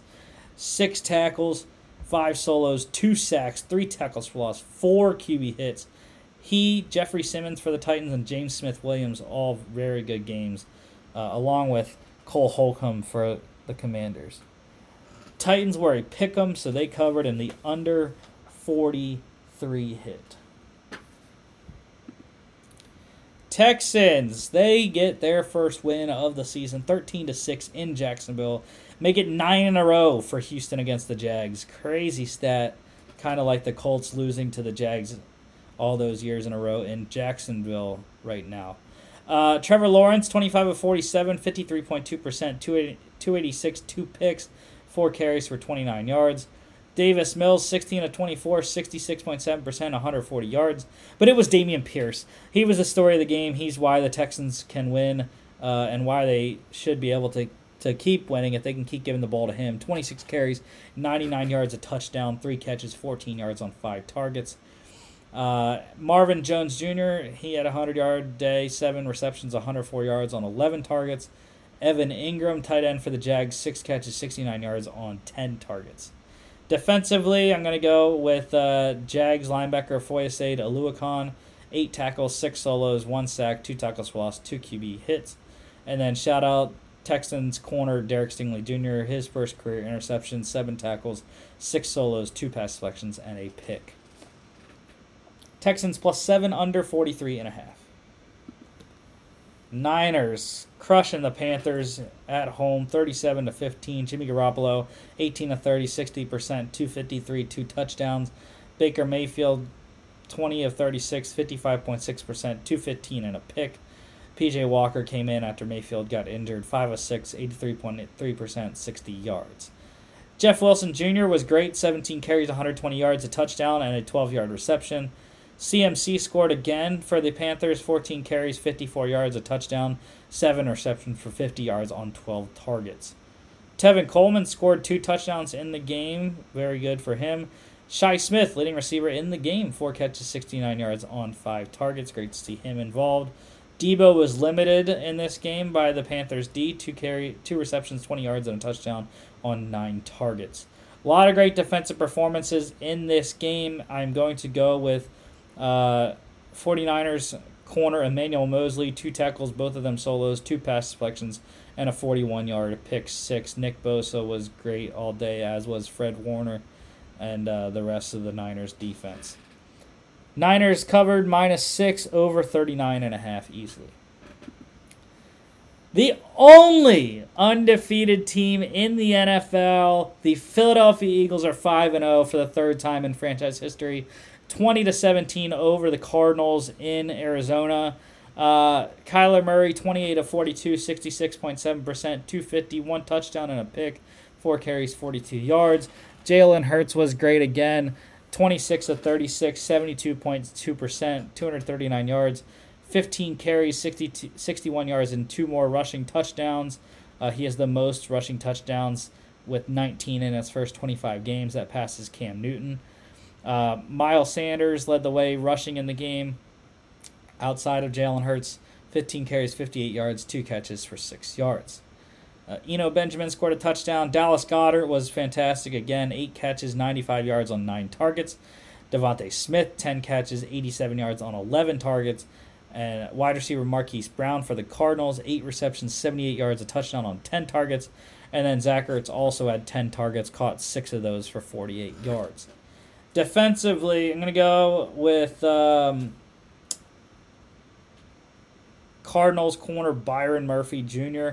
Six tackles, five solos, two sacks, three tackles for loss, four QB hits. He, Jeffrey Simmons for the Titans, and James Smith Williams, all very good games, uh, along with Cole Holcomb for the Commanders. Titans were a pick 'em, so they covered in the under 43 hit. Texans, they get their first win of the season, 13 to 6 in Jacksonville. Make it 9 in a row for Houston against the Jags. Crazy stat, kind of like the Colts losing to the Jags all those years in a row in Jacksonville right now. Uh, Trevor Lawrence, 25 of 47, 53.2%, 286, two picks, four carries for 29 yards. Davis Mills, 16 of 24, 66.7%, 140 yards. But it was Dameon Pierce. He was the story of the game. He's why the Texans can win uh, and why they should be able to, to keep winning if they can keep giving the ball to him. 26 carries, 99 yards, a touchdown, three catches, 14 yards on five targets. Uh, Marvin Jones Jr., he had a 100 yard day, seven receptions, 104 yards on 11 targets. Evan Engram, tight end for the Jags, six catches, 69 yards on 10 targets. Defensively, I'm going to go with uh, Jags linebacker Foyesade Oluokun, eight tackles, six solos, one sack, two tackles for loss, two QB hits. And then shout out Texans corner Derek Stingley Jr., his first career interception, seven tackles, six solos, two pass deflections, and a pick. Texans plus seven under 43 and a half. Niners crushing the Panthers at home 37 to 15. Jimmy Garoppolo 18 to 30, 60%, 253, two touchdowns. Baker Mayfield 20 of 36, 55.6%, 215 and a pick. PJ Walker came in after Mayfield got injured 5 of 6, 83.3%, 60 yards. Jeff Wilson Jr. was great 17 carries, 120 yards, a touchdown, and a 12 yard reception. CMC scored again for the Panthers 14 carries, 54 yards, a touchdown, 7 receptions for 50 yards on 12 targets. Tevin Coleman scored two touchdowns in the game. Very good for him. Shi Smith, leading receiver in the game, four catches, 69 yards on five targets. Great to see him involved. Deebo was limited in this game by the Panthers D, two carry, two receptions, 20 yards, and a touchdown on nine targets. A lot of great defensive performances in this game. I'm going to go with uh, 49ers corner Emmanuel Moseley, two tackles, both of them solos, two pass deflections, and a 41 yard pick six. Nick Bosa was great all day, as was Fred Warner and uh, the rest of the Niners defense. Niners covered minus six over 39 and a half easily. The only undefeated team in the NFL, the Philadelphia Eagles, are 5 0 for the third time in franchise history. 20 to 17 over the Cardinals in Arizona. Uh, Kyler Murray, 28 of 42, 66.7%, 250, one touchdown and a pick, four carries, 42 yards. Jalen Hurts was great again, 26 of 36, 72.2%, 239 yards, 15 carries, 60, 61 yards, and two more rushing touchdowns. Uh, he has the most rushing touchdowns with 19 in his first 25 games. That passes Cam Newton. Uh, Miles Sanders led the way rushing in the game outside of Jalen Hurts. 15 carries, 58 yards, two catches for six yards. Uh, Eno Benjamin scored a touchdown. Dallas Goedert was fantastic again. Eight catches, 95 yards on nine targets. DeVonta Smith, 10 catches, 87 yards on 11 targets. And wide receiver Marquise Brown for the Cardinals, eight receptions, 78 yards, a touchdown on 10 targets. And then Zach Ertz also had 10 targets, caught six of those for 48 yards. Defensively, I'm going to go with um, Cardinals corner Byron Murphy Jr.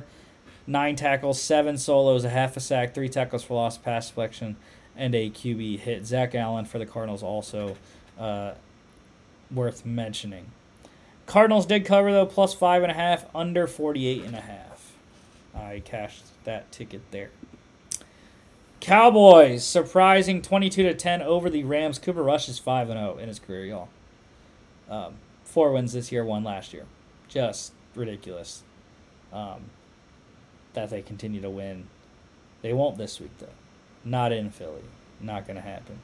Nine tackles, seven solos, a half a sack, three tackles for loss, pass deflection, and a QB hit. Zach Allen for the Cardinals also uh, worth mentioning. Cardinals did cover though, plus five and a half, under 48 and a half. I cashed that ticket there. Cowboys surprising 22 to 10 over the Rams. Cooper Rush is 5 and 0 in his career, y'all. Um, four wins this year, one last year. Just ridiculous um, that they continue to win. They won't this week, though. Not in Philly. Not going to happen.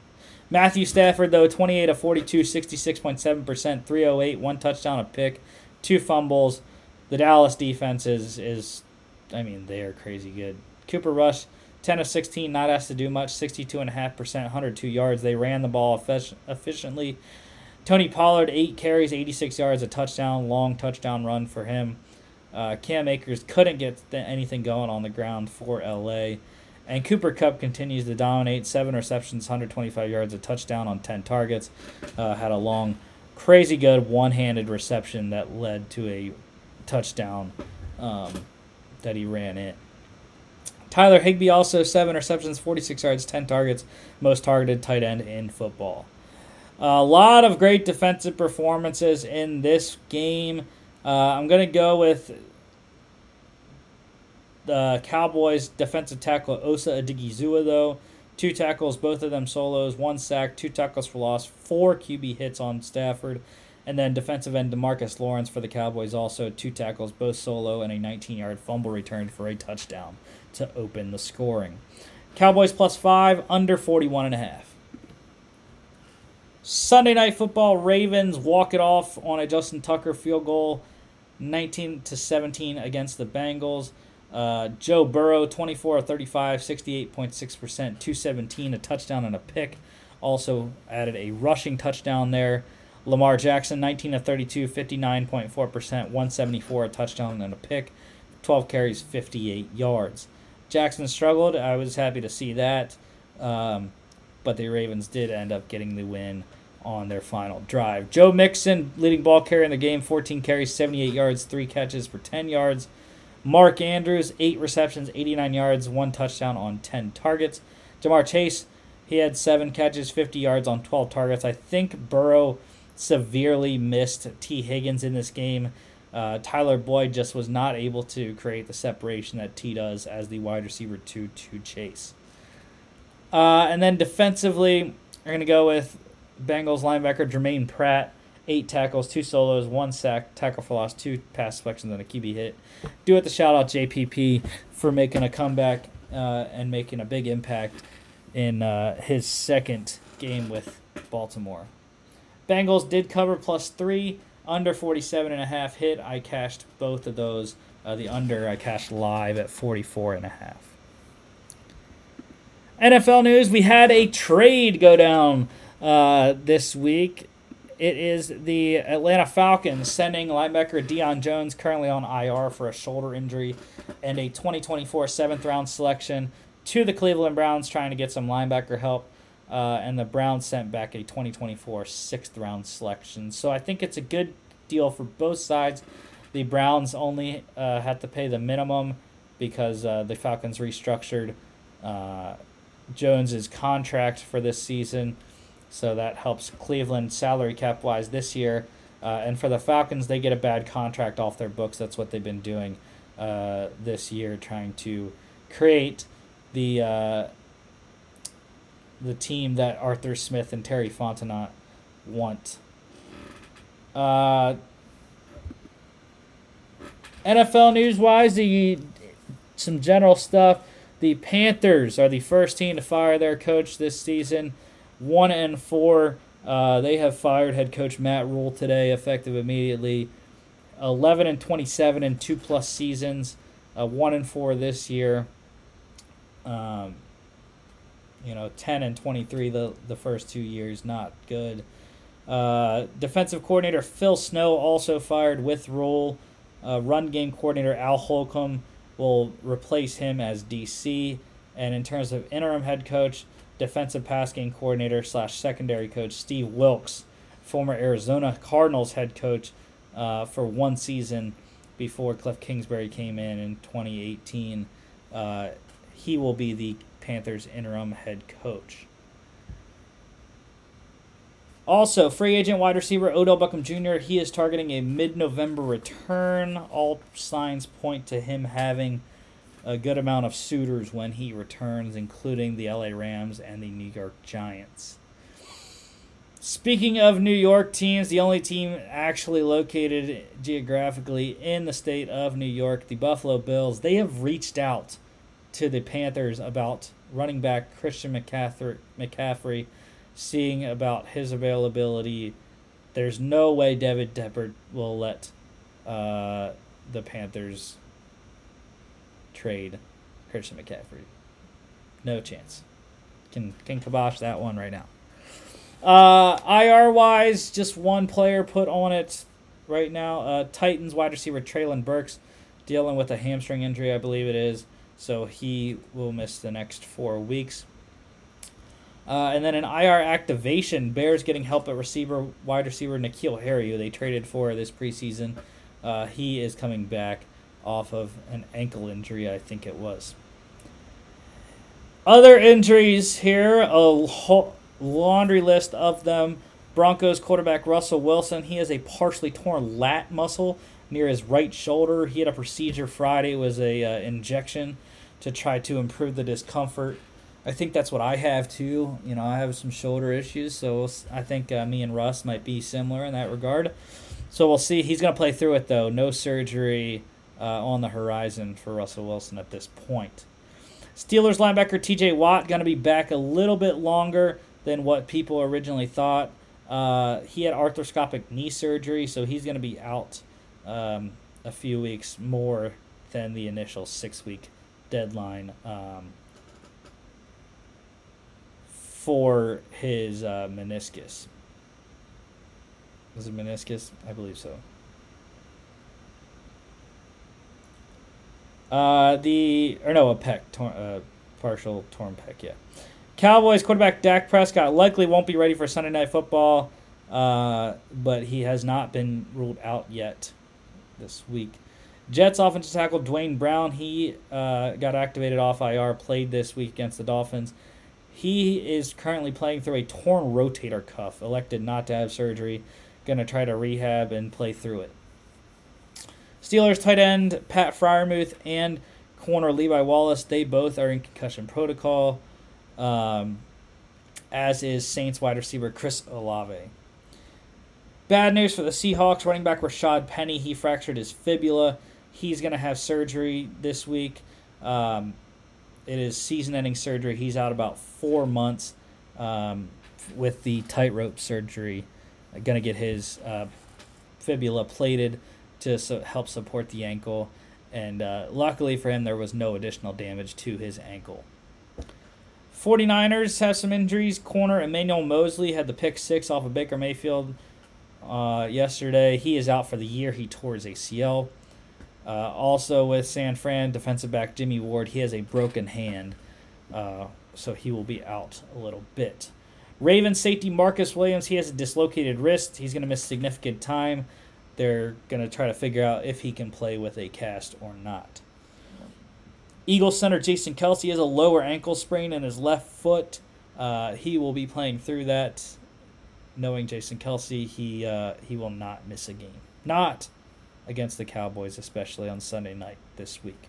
Matthew Stafford, though, 28 of 42, 66.7%, 308, one touchdown, a pick, two fumbles. The Dallas defense is, is I mean, they are crazy good. Cooper Rush, 10 of 16, not asked to do much, 62.5%, 102 yards. They ran the ball efficiently. Tony Pollard, 8 carries, 86 yards, a touchdown, long touchdown run for him. Uh, Cam Akers couldn't get th- anything going on the ground for LA. And Cooper Kupp continues to dominate. Seven receptions, 125 yards, a touchdown on 10 targets. Uh, had a long, crazy good one handed reception that led to a touchdown um, that he ran in. Tyler Higbee also seven receptions, 46 yards, 10 targets, most targeted tight end in football. A lot of great defensive performances in this game. Uh, I'm going to go with the Cowboys defensive tackle Osa Odighizuwa, though. Two tackles, both of them solos, one sack, two tackles for loss, four QB hits on Stafford. And then defensive end Demarcus Lawrence for the Cowboys also two tackles, both solo, and a 19 yard fumble return for a touchdown to open the scoring. Cowboys plus five, under 41 and a half. Sunday night football, Ravens walk it off on a Justin Tucker field goal, 19 to 17 against the Bengals. Uh, Joe Burrow, 24 35, 68.6%, 217, a touchdown and a pick. Also added a rushing touchdown there. Lamar Jackson, 19 to 32, 59.4%, 174, a touchdown and a pick. 12 carries, 58 yards. Jackson struggled. I was happy to see that. Um, but the Ravens did end up getting the win on their final drive. Joe Mixon, leading ball carrier in the game, 14 carries, 78 yards, 3 catches for 10 yards. Mark Andrews, 8 receptions, 89 yards, 1 touchdown on 10 targets. Ja'Marr Chase, he had 7 catches, 50 yards on 12 targets. I think Burrow severely missed Tee Higgins in this game. Uh, Tyler Boyd just was not able to create the separation that Tee does as the wide receiver two to Chase. Uh, and then defensively, we're going to go with Bengals linebacker Jermaine Pratt. Eight tackles, two solos, one sack, tackle for loss, two pass deflections, and a QB hit. Do it to shout out JPP for making a comeback uh, and making a big impact in uh, his second game with Baltimore. Bengals did cover plus three under 47 and a half hit. I cashed both of those. Uh, the under I cashed live at 44 and a half. NFL news: We had a trade go down uh, this week. It is the Atlanta Falcons sending linebacker Deion Jones, currently on IR for a shoulder injury, and a 2024 seventh round selection to the Cleveland Browns, trying to get some linebacker help. Uh, and the Browns sent back a 2024 sixth round selection. So I think it's a good deal for both sides. The Browns only uh, had to pay the minimum because uh, the Falcons restructured uh, Jones's contract for this season. So that helps Cleveland salary cap wise this year. Uh, and for the Falcons, they get a bad contract off their books. That's what they've been doing uh, this year, trying to create the uh, the team that Arthur Smith and Terry Fontenot want. Uh, NFL news wise, the some general stuff. The Panthers are the first team to fire their coach this season. One and four. Uh, they have fired head coach Matt Rhule today, effective immediately. Eleven and twenty-seven in two plus seasons. Uh, one and four this year. Um, you know, 10 and 23 the, the first two years, not good. Uh, defensive coordinator Phil Snow also fired with Rhule. Uh, run game coordinator Al Holcomb will replace him as DC. And in terms of interim head coach, defensive pass game coordinator slash secondary coach Steve Wilks, former Arizona Cardinals head coach uh, for one season before Cliff Kingsbury came in in 2018. Uh, he will be the Panthers interim head coach. Also, free agent wide receiver Odell Beckham Jr. He is targeting a mid-November return. All signs point to him having a good amount of suitors when he returns, including the LA Rams and the New York Giants. Speaking of New York teams, the only team actually located geographically in the state of New York, the Buffalo Bills, they have reached out to the Panthers about running back Christian McCaffrey, seeing about his availability. There's no way David Tepper will let uh, the Panthers trade Christian McCaffrey. No chance. Can can kibosh that one right now. Uh, IR wise, just one player put on it right now. Uh, Titans wide receiver Treylon Burks dealing with a hamstring injury, I believe it is. So he will miss the next four weeks. Uh, and then an IR activation, Bears getting help at receiver, wide receiver N'Keal Harry, who they traded for this preseason. Uh, he is coming back off of an ankle injury, I think it was. Other injuries here, a laundry list of them. Broncos quarterback Russell Wilson, he has a partially torn lat muscle near his right shoulder. He had a procedure Friday, it was a uh, injection to try to improve the discomfort. I think that's what I have too. You know, I have some shoulder issues, so I think uh, me and Russ might be similar in that regard. So we'll see. He's going to play through it though. No surgery uh, on the horizon for Russell Wilson at this point. Steelers linebacker T.J. Watt going to be back a little bit longer than what people originally thought. Uh, he had arthroscopic knee surgery, so he's going to be out um, a few weeks more than the initial six week deadline. Um, for his uh, meniscus. Was it meniscus? I believe so. Uh, the or no, a pec, tor- uh, partial torn pec. Yeah. Cowboys quarterback Dak Prescott likely won't be ready for Sunday Night Football, uh, but he has not been ruled out yet this week. Jets offensive tackle Duane Brown he uh, got activated off IR, played this week against the Dolphins. He is currently playing through a torn rotator cuff, elected not to have surgery, going to try to rehab and play through it. Steelers tight end Pat Freiermuth and corner Levi Wallace, they both are in concussion protocol, um, as is Saints wide receiver Chris Olave. Bad news for the Seahawks running back Rashad Penny. He fractured his fibula. He's going to have surgery this week. Um, it is season-ending surgery. He's out about four months um, with the tightrope surgery. Uh, Going to get his uh, fibula plated to help support the ankle. And uh, luckily for him, there was no additional damage to his ankle. 49ers have some injuries. Corner Emmanuel Moseley had the pick six off of Baker Mayfield uh, yesterday. He is out for the year. He tore his ACL. Uh, also with San Fran, defensive back Jimmy Ward, he has a broken hand, uh, so he will be out a little bit. Ravens safety Marcus Williams, he has a dislocated wrist. He's going to miss significant time. They're going to try to figure out if he can play with a cast or not. Eagles center Jason Kelce has a lower ankle sprain in his left foot. Uh, he will be playing through that. Knowing Jason Kelce, he uh, he will not miss a game. Not against the Cowboys, especially on Sunday night this week.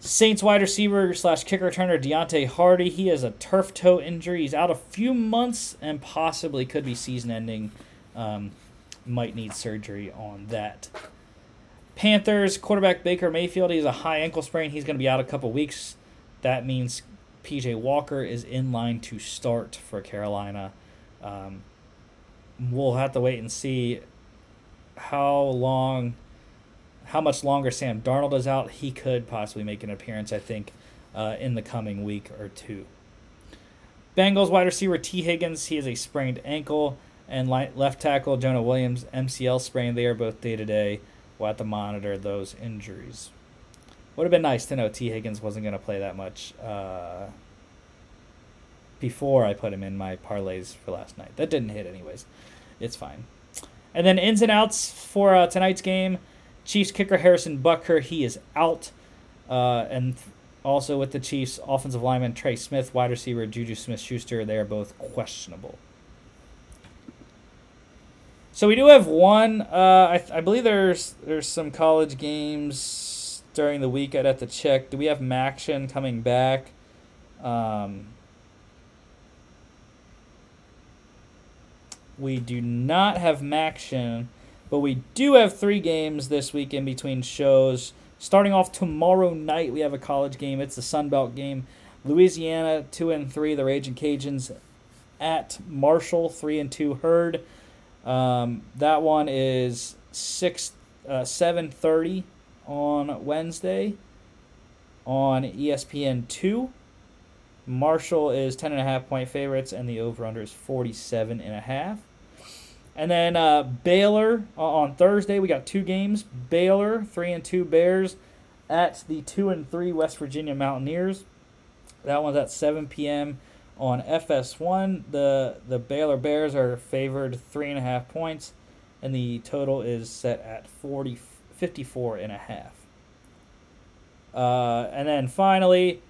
Saints wide receiver slash kicker returner Deonte Harty. He has a turf toe injury. He's out a few months and possibly could be season ending. Um, might need surgery on that. Panthers quarterback Baker Mayfield. He has a high ankle sprain. He's going to be out a couple weeks. That means PJ Walker is in line to start for Carolina. Um, we'll have to wait and see how long, how much longer Sam Darnold is out. He could possibly make an appearance, I think, uh, in the coming week or two. Bengals wide receiver Tee Higgins, he has a sprained ankle, and left tackle Jonah Williams, MCL sprain. They are both day to day. We'll have to monitor those injuries. Would have been nice to know Tee Higgins wasn't going to play that much uh, before I put him in my parlays for last night. That didn't hit, anyways. It's fine. And then ins and outs for uh, tonight's game. Chiefs kicker Harrison Butker, he is out. Uh, and also with the Chiefs, offensive lineman Trey Smith, wide receiver Juju Smith Schuster, they are both questionable. So we do have one. Uh, I, I believe there's there's some college games during the week. I'd have to check. Do we have Maction coming back? Um, we do not have Maction, but we do have three games this week in between shows. Starting off tomorrow night, we have a college game. It's the Sun Belt game. Louisiana two and three, the Raging Cajuns at Marshall three and two. Herd. Um, that one is six uh, seven thirty on Wednesday on ESPN two. Marshall is ten and a half point favorites, and the over under is forty seven and a half. And then uh, Baylor uh, on Thursday, we got two games. Baylor three and two Bears at the two and three West Virginia Mountaineers. That one's at seven p.m. on FS1. The the Baylor Bears are favored three and a half points, and the total is set at 40, 54 and a half. Uh, and then finally,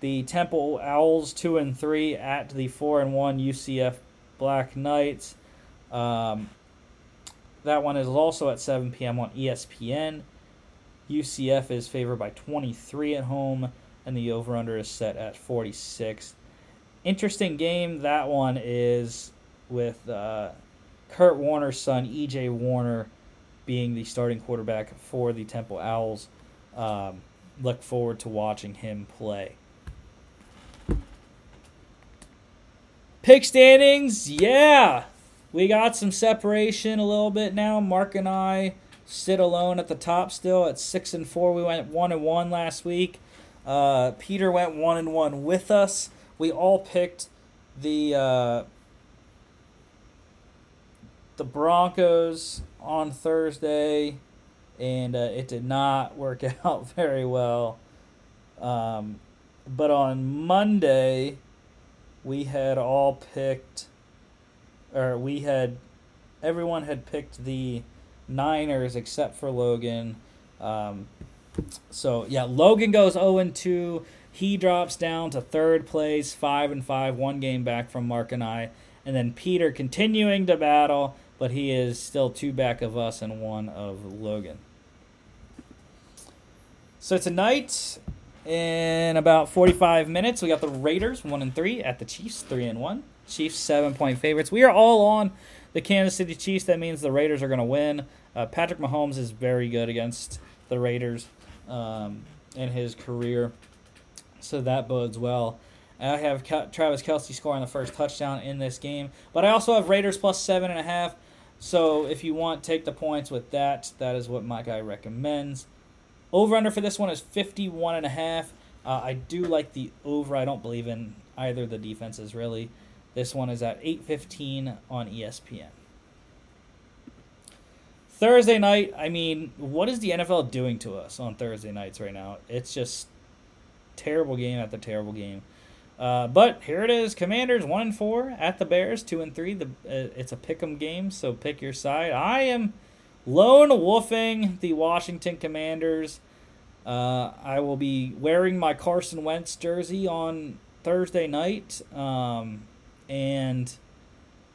the Temple Owls two and three at the four and one UCF Black Knights. Um, that one is also at 7 p.m. on ESPN. UCF is favored by 23 at home, and the over under is set at 46. Interesting game. That one is with uh, Kurt Warner's son, EJ Warner, being the starting quarterback for the Temple Owls. Um, look forward to watching him play. Pick standings, yeah. We got some separation a little bit now. Mark and I sit alone at the top still at six and four. We went one and one last week. Uh, Peter went one and one with us. We all picked the uh, the Broncos on Thursday, and uh, it did not <laughs> work <laughs> out very well. Um, but on Monday, we had all picked, or we had, everyone had picked the Niners except for Logan. Um, so yeah, Logan goes 0 and 2. He drops down to third place, 5 and 5, one game back from Mark and I. And then Peter continuing to battle, but he is still two back of us and one of Logan. So tonight, in about 45 minutes, we got the Raiders 1 and 3 at the Chiefs 3 and 1. Chiefs 7 point favorites. We are all on the Kansas City Chiefs. That means the Raiders are going to win. Uh, Patrick Mahomes is very good against the Raiders um, in his career, so that bodes well. I have Travis Kelce scoring the first touchdown in this game, but I also have Raiders plus seven and a half. So if you want, take the points with that. That is what my guy recommends. Over under for this one is 51 and a half. Uh, I do like the over. I don't believe in either the defenses really. This one is at 8:15 on ESPN. Thursday night, I mean, what is the NFL doing to us on Thursday nights right now? It's just terrible game after terrible game. Uh, but here it is: Commanders one and four at the Bears, two and three. The uh, it's a pick'em game, so pick your side. I am lone wolfing the Washington Commanders. Uh, I will be wearing my Carson Wentz jersey on Thursday night, um, and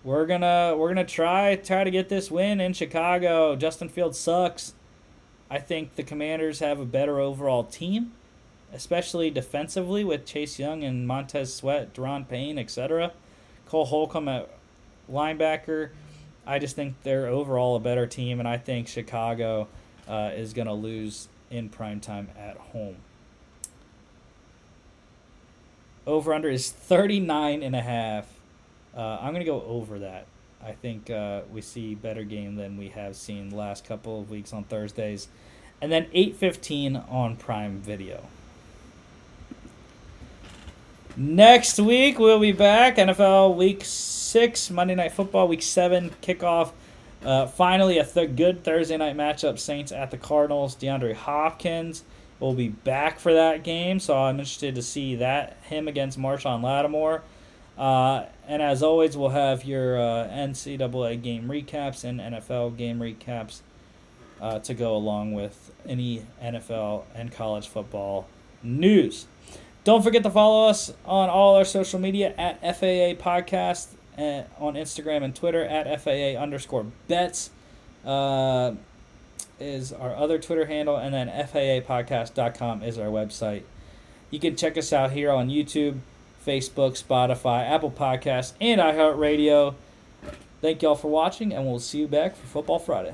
we're gonna we're gonna try try to get this win in Chicago. Justin Fields sucks. I think the Commanders have a better overall team, especially defensively with Chase Young and Montez Sweat, Daron Payne, etc. Cole Holcomb at linebacker. I just think they're overall a better team, and I think Chicago uh, is going to lose in prime time at home. Over under is 39 and a half. Uh, I'm going to go over that. I think uh, we see better game than we have seen the last couple of weeks on Thursdays. And then 8:15 on Prime Video. Next week we'll be back NFL Week Six, Monday Night Football Week Seven kickoff. Uh, finally, a th- good Thursday night matchup: Saints at the Cardinals. DeAndre Hopkins will be back for that game, so I'm interested to see that him against Marshon Lattimore. Uh, and as always, we'll have your uh, NCAA game recaps and NFL game recaps uh, to go along with any NFL and college football news. Don't forget to follow us on all our social media at FAA Podcast uh, on Instagram and Twitter at FAA underscore bets uh, is our other Twitter handle, and then FAApodcast.com is our website. You can check us out here on YouTube, Facebook, Spotify, Apple Podcasts, and iHeartRadio. Thank y'all for watching, and we'll see you back for Football Friday.